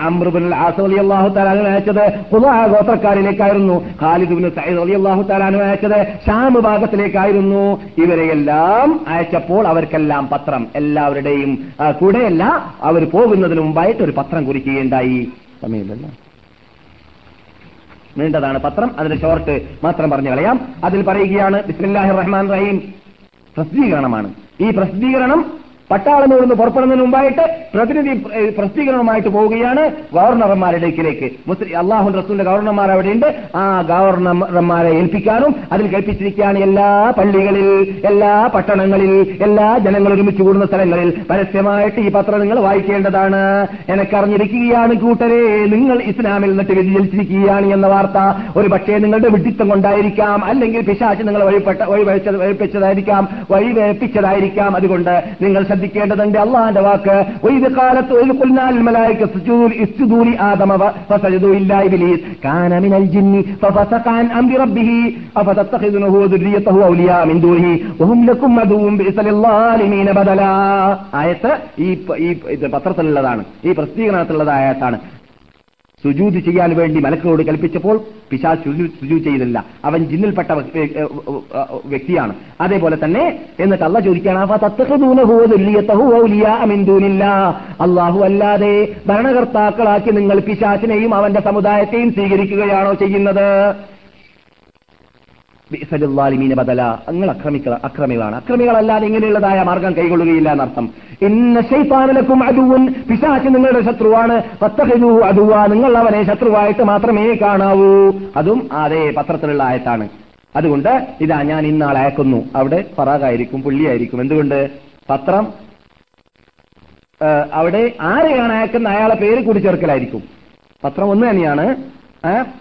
Speaker 2: അമ്രുബുൽ ആസ് അലി അള്ളാഹു താല അനുവായിച്ചത് ഖുദാ ഗോത്രക്കാരിലേക്കായിരുന്നു. ഖാലിദ് ഇബ്നു അലി അള്ളാഹു താല അനുവായിച്ചത് ഷാം ഭാഗത്തിലേക്കായിരുന്നു. ഇവരെയെല്ലാം അയച്ചപ്പോൾ അവർക്കെല്ലാം പത്രം എല്ലാവരുടെയും കൂടെയല്ല അവർ പോകുന്നതിന് മുമ്പായിട്ട് ഒരു പത്രം കുറിക്കുകയുണ്ടായി. സമയമില്ലല്ലോ നീണ്ടതാണ് പത്രം. അതിന്റെ ഷോർട്ട് മാത്രം പറഞ്ഞു കളയാം. അതിൽ പറയുകയാണ് ബിസ്മില്ലാഹിർ റഹ്മാൻ റഹീം. പ്രസിദ്ധീകരണമാണ്. ഈ പ്രസിദ്ധീകരണം പട്ടാളം ഇവിടുന്ന് പുറപ്പെടുന്നതിന് മുമ്പായിട്ട് പ്രതിനിധി പ്രസിദ്ധീകരണവുമായിട്ട് പോവുകയാണ് ഗവർണർമാരുടെ അടുക്കിലേക്ക് മുസ്ലിം അള്ളാഹു റസൂലിന്റെ ഗവർണർമാർ അവിടെയുണ്ട്. ആ ഗവർണർമാരെ ഏൽപ്പിക്കാനും അതിൽ കേൾപ്പിച്ചിരിക്കുകയാണ് എല്ലാ പള്ളികളിൽ എല്ലാ പട്ടണങ്ങളിൽ എല്ലാ ജനങ്ങൾ ഒരുമിച്ച് കൂടുന്ന സ്ഥലങ്ങളിൽ. പരസ്യമായിട്ട് ഈ പത്രം നിങ്ങൾ വായിക്കേണ്ടതാണ്. എനക്കറിഞ്ഞിരിക്കുകയാണ് കൂട്ടരെ നിങ്ങൾ ഇസ്ലാമിൽ നിന്നിട്ട് വ്യതിചലിച്ചിരിക്കുകയാണ് എന്ന വാർത്ത. ഒരു പക്ഷേ നിങ്ങളുടെ വിഡിത്തം കൊണ്ടായിരിക്കാം അല്ലെങ്കിൽ പിശാച്ച് നിങ്ങൾ വഴിപ്പെട്ട വഴിവഴിച്ചത് വഴിപ്പിച്ചതായിരിക്കാം വഴിവേപ്പിച്ചതായിരിക്കാം അതുകൊണ്ട് നിങ്ങൾ ശ്രദ്ധിക്കേണ്ടതുണ്ട്. അള്ളാന്റെ വാക്ക് "വഇദ് ഖാലത്ത് വഇദ് ഖുൽനാ ലിൽ മലായികത്തി ഇസ്ജുദൂ ഇസ്ജുദൂ ലി ആദമ ഫ- ഫസജദൂ ഇല്ലാ ഇബ്ലീസ്. കാന മിനൽ ജിന്നി ഫഫസഖ അൻ അംരി റബ്ബിഹി അഫതത്തഖിദുനഹു വദുരിയതഹു ഔലിയാ മിൻ ദൂനിഹി വഹും ലക്കും അദുവ്വും ബിഇസ ലിൽളാലിമീന ബദലാ. ആയത്ത് ഈ പത്രത്തിലുള്ളതാണ്. ഈ പ്രസിദ്ധീകരണത്തിലുള്ളതായ ആയത്താണ്. സുജൂത് ചെയ്യാൻ വേണ്ടി മലക്കളോട് കൽപ്പിച്ചപ്പോൾ പിശാ സുജൂ- സുജൂത് ചെയ്തില്ല. അവൻ ജിന്നിൽപ്പെട്ട വ്യക്തിയാണ്. അതേപോലെ തന്നെ എന്നിട്ട് അല്ല ചോദിക്കുകയാണ് "അഫതത്തഖിദൂനഹു വദുരിയതഹു ഔലിയാ മിൻ ദൂനില്ലാ?" അള്ളാഹു അല്ലാതെ ഭരണകർത്താക്കളാക്കി നിങ്ങൾ പിശാചിനെയും അവന്റെ സമുദായത്തെയും സ്വീകരിക്കുകയാണോ ചെയ്യുന്നത്? ബിഅസലില്ലാലിമീന ബദല. നിങ്ങൾ അക്രമിക്ക അക്രമികളാണ്. അക്രമികളല്ലാതെ ഇങ്ങനെയുള്ളതായ മാർഗം കൈകൊള്ളുകയില്ല എന്നർത്ഥം. ഇന്ന അതുവൻ പിശാച്ച് നിങ്ങളുടെ ശത്രുവാണ്. അതുവ നിങ്ങൾ അവനെ ശത്രുവായിട്ട് മാത്രമേ കാണാവൂ. അതും അതേ പത്രത്തിലുള്ള ആയത്താണ്. അതുകൊണ്ട് ഇതാ ഞാൻ ഇന്നാളെ അയക്കുന്നു. അവിടെ ഫറാഖായിരിക്കും പുള്ളിയായിരിക്കും. എന്തുകൊണ്ട്? പത്രം അവിടെ ആരെയാണ് അയക്കുന്ന? അയാളെ പേര് കൂടി ചേർക്കലായിരിക്കും പത്രം ഒന്ന് തന്നെയാണ്.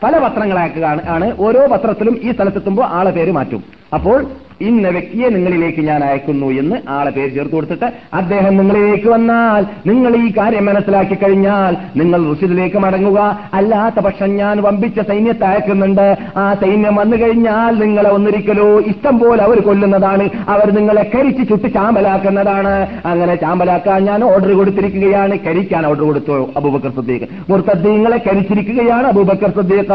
Speaker 2: പല പത്രങ്ങളാക്കുകയാണ് ആണ്. ഓരോ പത്രത്തിലും ഈ സ്ഥലത്തെത്തുമ്പോൾ ആളെ പേര് മാറ്റും. അപ്പോൾ ഇന്ന വ്യക്തിയെ നിങ്ങളിലേക്ക് ഞാൻ അയക്കുന്നു എന്ന് ആളെ പേര് ചേർത്ത് കൊടുത്തിട്ട് അദ്ദേഹം നിങ്ങളിലേക്ക് വന്നാൽ നിങ്ങൾ ഈ കാര്യം മനസ്സിലാക്കി കഴിഞ്ഞാൽ നിങ്ങൾ ഋഷിദിലേക്ക് മടങ്ങുക. അല്ലാത്ത പക്ഷം ഞാൻ വമ്പിച്ച സൈന്യത്തെ അയക്കുന്നുണ്ട്. ആ സൈന്യം വന്നു കഴിഞ്ഞാൽ നിങ്ങളെ ഒന്നിരിക്കലോ. ഇഷ്ടം പോലെ അവർ കൊല്ലുന്നതാണ്. അവർ നിങ്ങളെ കരിച്ച് ചുട്ട് ചാമ്പലാക്കുന്നതാണ്. അങ്ങനെ ചാമ്പലാക്കാൻ ഞാൻ ഓർഡർ കൊടുത്തിരിക്കുകയാണ്. കരിക്കാൻ ഓർഡർ കൊടുത്തു അബൂബക്കർ സദ്ദീഖ്. മുർത്തദ്ദീങ്ങളെ കരിച്ചിരിക്കുകയാണ് അബൂബക്കർ സദ്ദീഖ്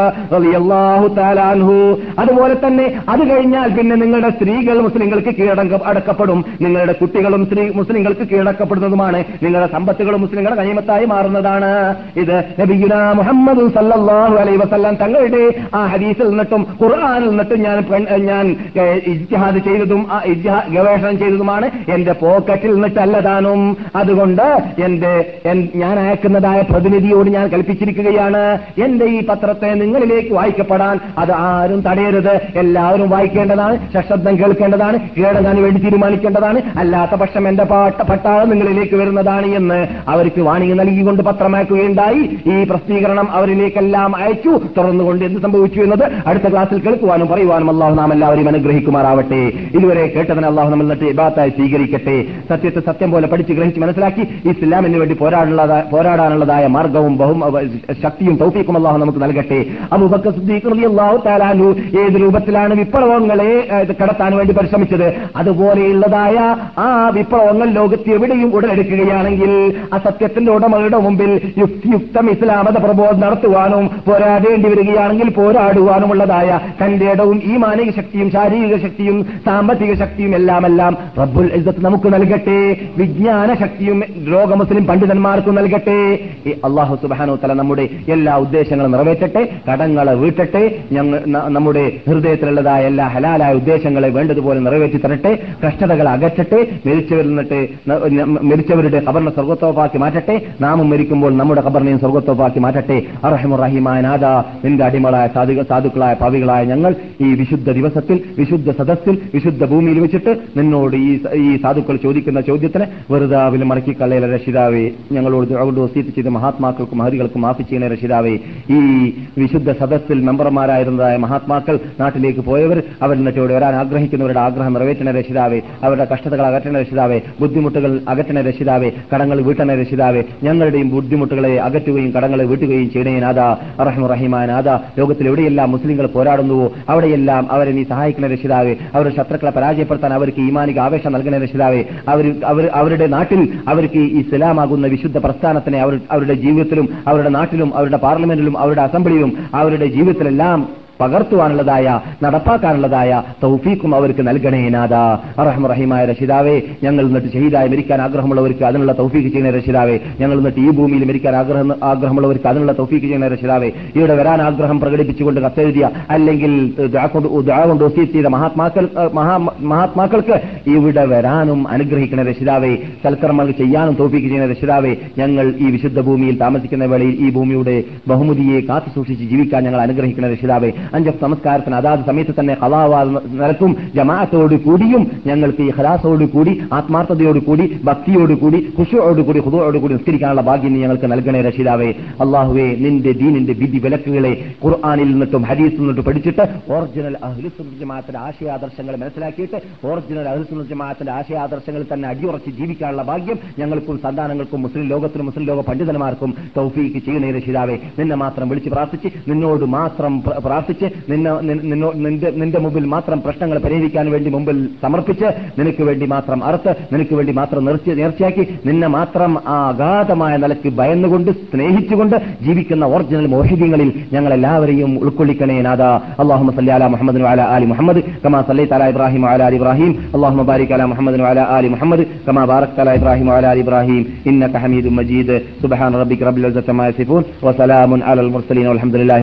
Speaker 2: അതുപോലെ തന്നെ അത് കഴിഞ്ഞാൽ പിന്നെ നിങ്ങളുടെ സ്ത്രീ സ്ത്രീകൾ മുസ്ലിങ്ങൾക്ക് കീഴടങ്ക അടക്കപ്പെടും. നിങ്ങളുടെ കുട്ടികളും സ്ത്രീ മുസ്ലിങ്ങൾക്ക് കീഴടക്കപ്പെടുന്നതുമാണ്. നിങ്ങളുടെ സമ്പത്തുകളും മുസ്ലിങ്ങളുടെ കനിമത്തായി മാറുന്നതാണ്. ഇത് നബിയുന മുഹമ്മദ് സല്ലല്ലാഹു അലൈഹി വസല്ലം തങ്ങളുടെ ആ ഹദീസിൽ നിന്നിട്ടും ഖുർആാനിൽ നിന്നിട്ടും ഞാൻ ഞാൻ ഇജ്ഹാദ് ചെയ്തതും ഗവേഷണം ചെയ്തതുമാണ്. എന്റെ പോക്കറ്റിൽ നിന്നിട്ടല്ല താനും അതുകൊണ്ട് എന്റെ ഞാൻ അയക്കുന്നതായ പ്രതിനിധിയോട് ഞാൻ കൽപ്പിച്ചിരിക്കുകയാണ്. എന്റെ ഈ പത്രത്തെ നിങ്ങളിലേക്ക് വായിക്കപ്പെടാൻ അത് ആരും തടയരുത്. എല്ലാവരും വായിക്കേണ്ടതാണ്. സശബ്ദം കേൾക്കേണ്ടതാണ് കീഴടങ്ങാൻ വേണ്ടി തീരുമാനിക്കേണ്ടതാണ്. അല്ലാത്ത പക്ഷം എന്റെ പാട്ട പട്ടാളം നിങ്ങളിലേക്ക് വരുന്നതാണ് എന്ന് അവർക്ക് വാണിംഗ് നൽകിക്കൊണ്ട് പത്രമാക്കുകയുണ്ടായി. ഈ പ്രസിദ്ധീകരണം അവരിലേക്കെല്ലാം അയച്ചു. തുറന്നുകൊണ്ട് എന്ത് സംഭവിച്ചു എന്നത് അടുത്ത ക്ലാസ്സിൽ കേൾക്കുവാനും പറയുവാനും അള്ളാഹു നാം എല്ലാവരും അനുഗ്രഹിക്കുമാറാവട്ടെ. ഇതുവരെ കേട്ടതിന് അള്ളാഹു നമ്മൾ എന്നിട്ട് ഇബാത്തായി സ്വീകരിക്കട്ടെ. സത്യത്തെ സത്യം പോലെ പഠിച്ച് ഗ്രഹിച്ച് മനസ്സിലാക്കി ഇസ്ലാമിന് വേണ്ടി പോരാടാനുള്ളതായ മാർഗവും ബഹു ശക്തിയും തൗഫീക്കും അള്ളാഹു നമുക്ക് നൽകട്ടെ. അബുബക്കർ തആല അൻഹു ഏത് രൂപത്തിലാണ് വിപ്ലവങ്ങളെ കടത്താൻ വേണ്ടി പരിശ്രമിച്ചത്. അതുപോലെയുള്ളതായ ആ വിപ്ലവങ്ങൾ ലോകത്ത് എവിടെയും ഉടലെടുക്കുകയാണെങ്കിൽ ആ സത്യത്തിന്റെ ഉടമകളുടെ മുമ്പിൽ യുക്തിയുക്തം ഇസ്ലാമത പ്രബോധം നടത്തുവാനും പോരാടേണ്ടി വരികയാണെങ്കിൽ പോരാടുവാനുമുള്ളതായ തന്റെ ഇടവും ഈ മാനസിക ശക്തിയും ശാരീരിക ശക്തിയും സാമ്പത്തിക ശക്തിയും എല്ലാം എല്ലാം റബ്ബുൽ ഇസ്സത്ത് നമുക്ക് നൽകട്ടെ. വിജ്ഞാന ശക്തിയും ലോക മുസ്ലിം പണ്ഡിതന്മാർക്ക് നൽകട്ടെ. അള്ളാഹു സുബാനോ തല നമ്മുടെ എല്ലാ ഉദ്ദേശങ്ങളും നിറവേറ്റട്ടെ. കടങ്ങളെ വീട്ടട്ടെ. നമ്മുടെ ഹൃദയത്തിലുള്ളതായ എല്ലാ ഹലാലായ ഉദ്ദേശങ്ങളെ വേണ്ടതുപോലെ നിറവേറ്റി തരട്ടെ കഷ്ടതകൾ അകറ്റട്ടെ മരിച്ചവരിൽ നിന്നിട്ട് മരിച്ചവരുടെ ഖബറിനെ സ്വർഗത്തോപ്പാക്കി മാറ്റട്ടെ നാമും മരിക്കുമ്പോൾ നമ്മുടെ ഖബറിനെയും സ്വർഗത്തോപ്പാക്കി മാറ്റട്ടെ. അറഹമുറഹിമായ നാഥ നിന്റെ അടിമകളായ സാധുക സാധുക്കളായ പാവികളായ ഞങ്ങൾ ഈ വിശുദ്ധ ദിവസത്തിൽ വിശുദ്ധ സദസ്സിൽ വിശുദ്ധ ഭൂമിയിൽ വെച്ചിട്ട് നിന്നോട് ഈ ഈ സാധുക്കൾ ചോദിക്കുന്ന ചോദ്യത്തിന് വെറുതാവിൽ മടക്കിക്കള്ളയിലെ രക്ഷിതാവേ ഞങ്ങളോട് കൊണ്ട് വസീത്ത് ചെയ്ത മഹാത്മാക്കൾക്കും മഹതികൾക്കും മാഫി ചെയ്യുന്ന രക്ഷിതാവേ. ഈ വിശുദ്ധ സദസ്സിൽ മെമ്പർമാരായിരുന്നതായ മഹാത്മാക്കൾ നാട്ടിലേക്ക് പോയവർ അവരിന്നിട്ട് ഇവിടെ വരാൻ ആഗ്രഹിക്കുന്നവരുടെ ആഗ്രഹം നിറവേറ്റണ രക്ഷിതാവേ അവരുടെ കഷ്ടതകൾ അകറ്റണ രക്ഷിതാവേ ബുദ്ധിമുട്ടുകൾ അകറ്റണ രക്ഷിതാവേ കടങ്ങൾ വീട്ടണ രക്ഷിതാവേ ഞങ്ങളുടെയും ബുദ്ധിമുട്ടുകളെ അകറ്റുകയും കടങ്ങളെ വീട്ടുകയും ചെയ്യണേ അറഹമു റഹിമാൻ നാഥ. ലോകത്തിൽ എവിടെയെല്ലാം മുസ്ലിങ്ങൾ പോരാടുന്നുവോ അവിടെയെല്ലാം അവരെ നീ സഹായിക്കുന്ന രക്ഷിതാവേ അവരുടെ ശത്രുക്കളെ പരാജയപ്പെടുത്താൻ അവർക്ക് ഈമാനിക ആവേശം നൽകുന്ന രക്ഷിതാവേ അവർ അവരുടെ നാട്ടിൽ അവർക്ക് ഇസ്ലാമാകുന്ന വിശുദ്ധ പ്രസ്ഥാനത്തിനെ അവരുടെ ജീവിതത്തിലും അവരുടെ നാട്ടിലും അവരുടെ പാർലമെന്റിലും അവരുടെ അസംബ്ലിയിലും അവരുടെ ജീവിതത്തിലെല്ലാം പകർത്തുവാനുള്ളതായ നടപ്പാക്കാനുള്ളതായ തൗഫീക്കും അവർക്ക് നൽകണേ നാഥ. അറഹം റഹീമായ രക്ഷിതാവേ ഞങ്ങൾ എന്നിട്ട് ഷഹീദായി മരിക്കാൻ ആഗ്രഹമുള്ളവർക്ക് അതിനുള്ള തൗഫീക്ക് ചെയ്യുന്ന രക്ഷിതാവേ ഞങ്ങൾ എന്നിട്ട് ഈ ഭൂമിയിൽ മരിക്കാൻ ആഗ്രഹം ആഗ്രഹമുള്ളവർക്ക് അതിനുള്ള തൗഫീക്ക് ചെയ്യുന്ന രക്ഷിതാവേ ഇവിടെ വരാൻ ആഗ്രഹം പ്രകടിപ്പിച്ചുകൊണ്ട് കത്തെഴുതിയ അല്ലെങ്കിൽ കൊണ്ട് വസീത്ത് ചെയ്ത മഹാത്മാക്കൾ മഹാത്മാക്കൾക്ക് ഇവിടെ വരാനും അനുഗ്രഹിക്കുന്ന രക്ഷിതാവേ സൽക്കർമ്മങ്ങൾ ചെയ്യാനും തൗഫീഖ് ചെയ്യുന്ന രക്ഷിതാവേ ഞങ്ങൾ ഈ വിശുദ്ധ ഭൂമിയിൽ താമസിക്കുന്ന വേളയിൽ ഈ ഭൂമിയുടെ ബഹുമതിയെ കാത്തു സൂക്ഷിച്ച് ജീവിക്കാൻ ഞങ്ങൾ അനുഗ്രഹിക്കുന്ന രക്ഷിതാവേ അഞ്ചഫ് നമസ്കാരത്തിന് അതാത് സമയത്ത് തന്നെ കലാവാ നിരക്കും ജമാഅത്തോട് കൂടിയും ഞങ്ങൾക്ക് ഈ ഹലാസോട് കൂടി ആത്മാർത്ഥതയോട് കൂടി ഭക്തിയോട് കൂടി ഖുഷിയോട് കൂടി ഹുദുവോട് കൂടി നിസ്കരിക്കാനുള്ള ഭാഗ്യം ഞങ്ങൾക്ക് നൽകണേ രക്ഷിതാവേ അള്ളാഹുവേ നിന്റെ ദീനിന്റെ വിധി വിലക്കുകളെ ഖുർആാനിൽ നിന്നിട്ടും ഹരീസിൽ നിന്നിട്ട് പഠിച്ചിട്ട് ഒറിജിനൽ അഹ്ലുസുന്നത്ത് ജമാഅത്തിന്റെ ആശയാദർശങ്ങൾ മനസ്സിലാക്കിയിട്ട് ഒറിജിനൽ അഹ്ലുസുന്നത്ത് ജമാഅത്തിന്റെ ആശയാദർശങ്ങളിൽ തന്നെ അടിയുറച്ച് ജീവിക്കാനുള്ള ഭാഗ്യം ഞങ്ങൾക്കും സന്താനങ്ങൾക്കും മുസ്ലിം ലോകത്തിനും മുസ്ലിം ലോക പണ്ഡിതന്മാർക്കും തൗഫീക്ക് ചെയ്യണേ രക്ഷിതാവേ നിന്നെ മാത്രം വിളിച്ച് പ്രാർത്ഥിച്ച് നിന്നോട് മാത്രം പ്ര- പ്രാർത്ഥിച്ച് നിന്നെ നിന്റെ നിന്റെ മുമ്പിൽ മാത്രം പ്രശ്നങ്ങൾ പരിഹരിക്കാൻ വേണ്ടി മുമ്പിൽ സമർപ്പിച്ച് നിനക്ക് വേണ്ടി മാത്രം അറുത്ത് നിനക്ക് വേണ്ടി മാത്രം നേർച്ച നേർച്ചയാക്കി നിന്നെ മാത്രം ആ അഗാധമായ നിലയ്ക്ക് ഭയന്നുകൊണ്ട് സ്നേഹിച്ചുകൊണ്ട് ജീവിക്കുന്ന ഒറിജിനൽ മോഹിദ്യങ്ങളിൽ ഞങ്ങൾ എല്ലാവരെയും ഉൾക്കൊള്ളിക്കണേ നാദ അള്ളാഹു സല്ലി അല മുഹമ്മദ് അല ആലി മുഹമ്മദ് കമാ സല്ലി തല ഇബ്രാഹിം അല അലി ഇബ്രാഹിം. അള്ളാഹു ബാരിക് അല മുഹമ്മദ് അല ആലി മുഹമ്മദ് കമാ ബാറക് തല ഇബ്രാഹിം അല അലി ഇബ്രാഹിം. ഇന്നക ഹമീദ് മജീദ്. സുബ്ഹാൻ റബ്ബിക റബ്ബിൽ ഇസ്സത്തി അമ്മാ യസിഫൂൻ വസലാമുൻ അലൽ മുർസലീൻ വൽഹംദുലില്ലാഹി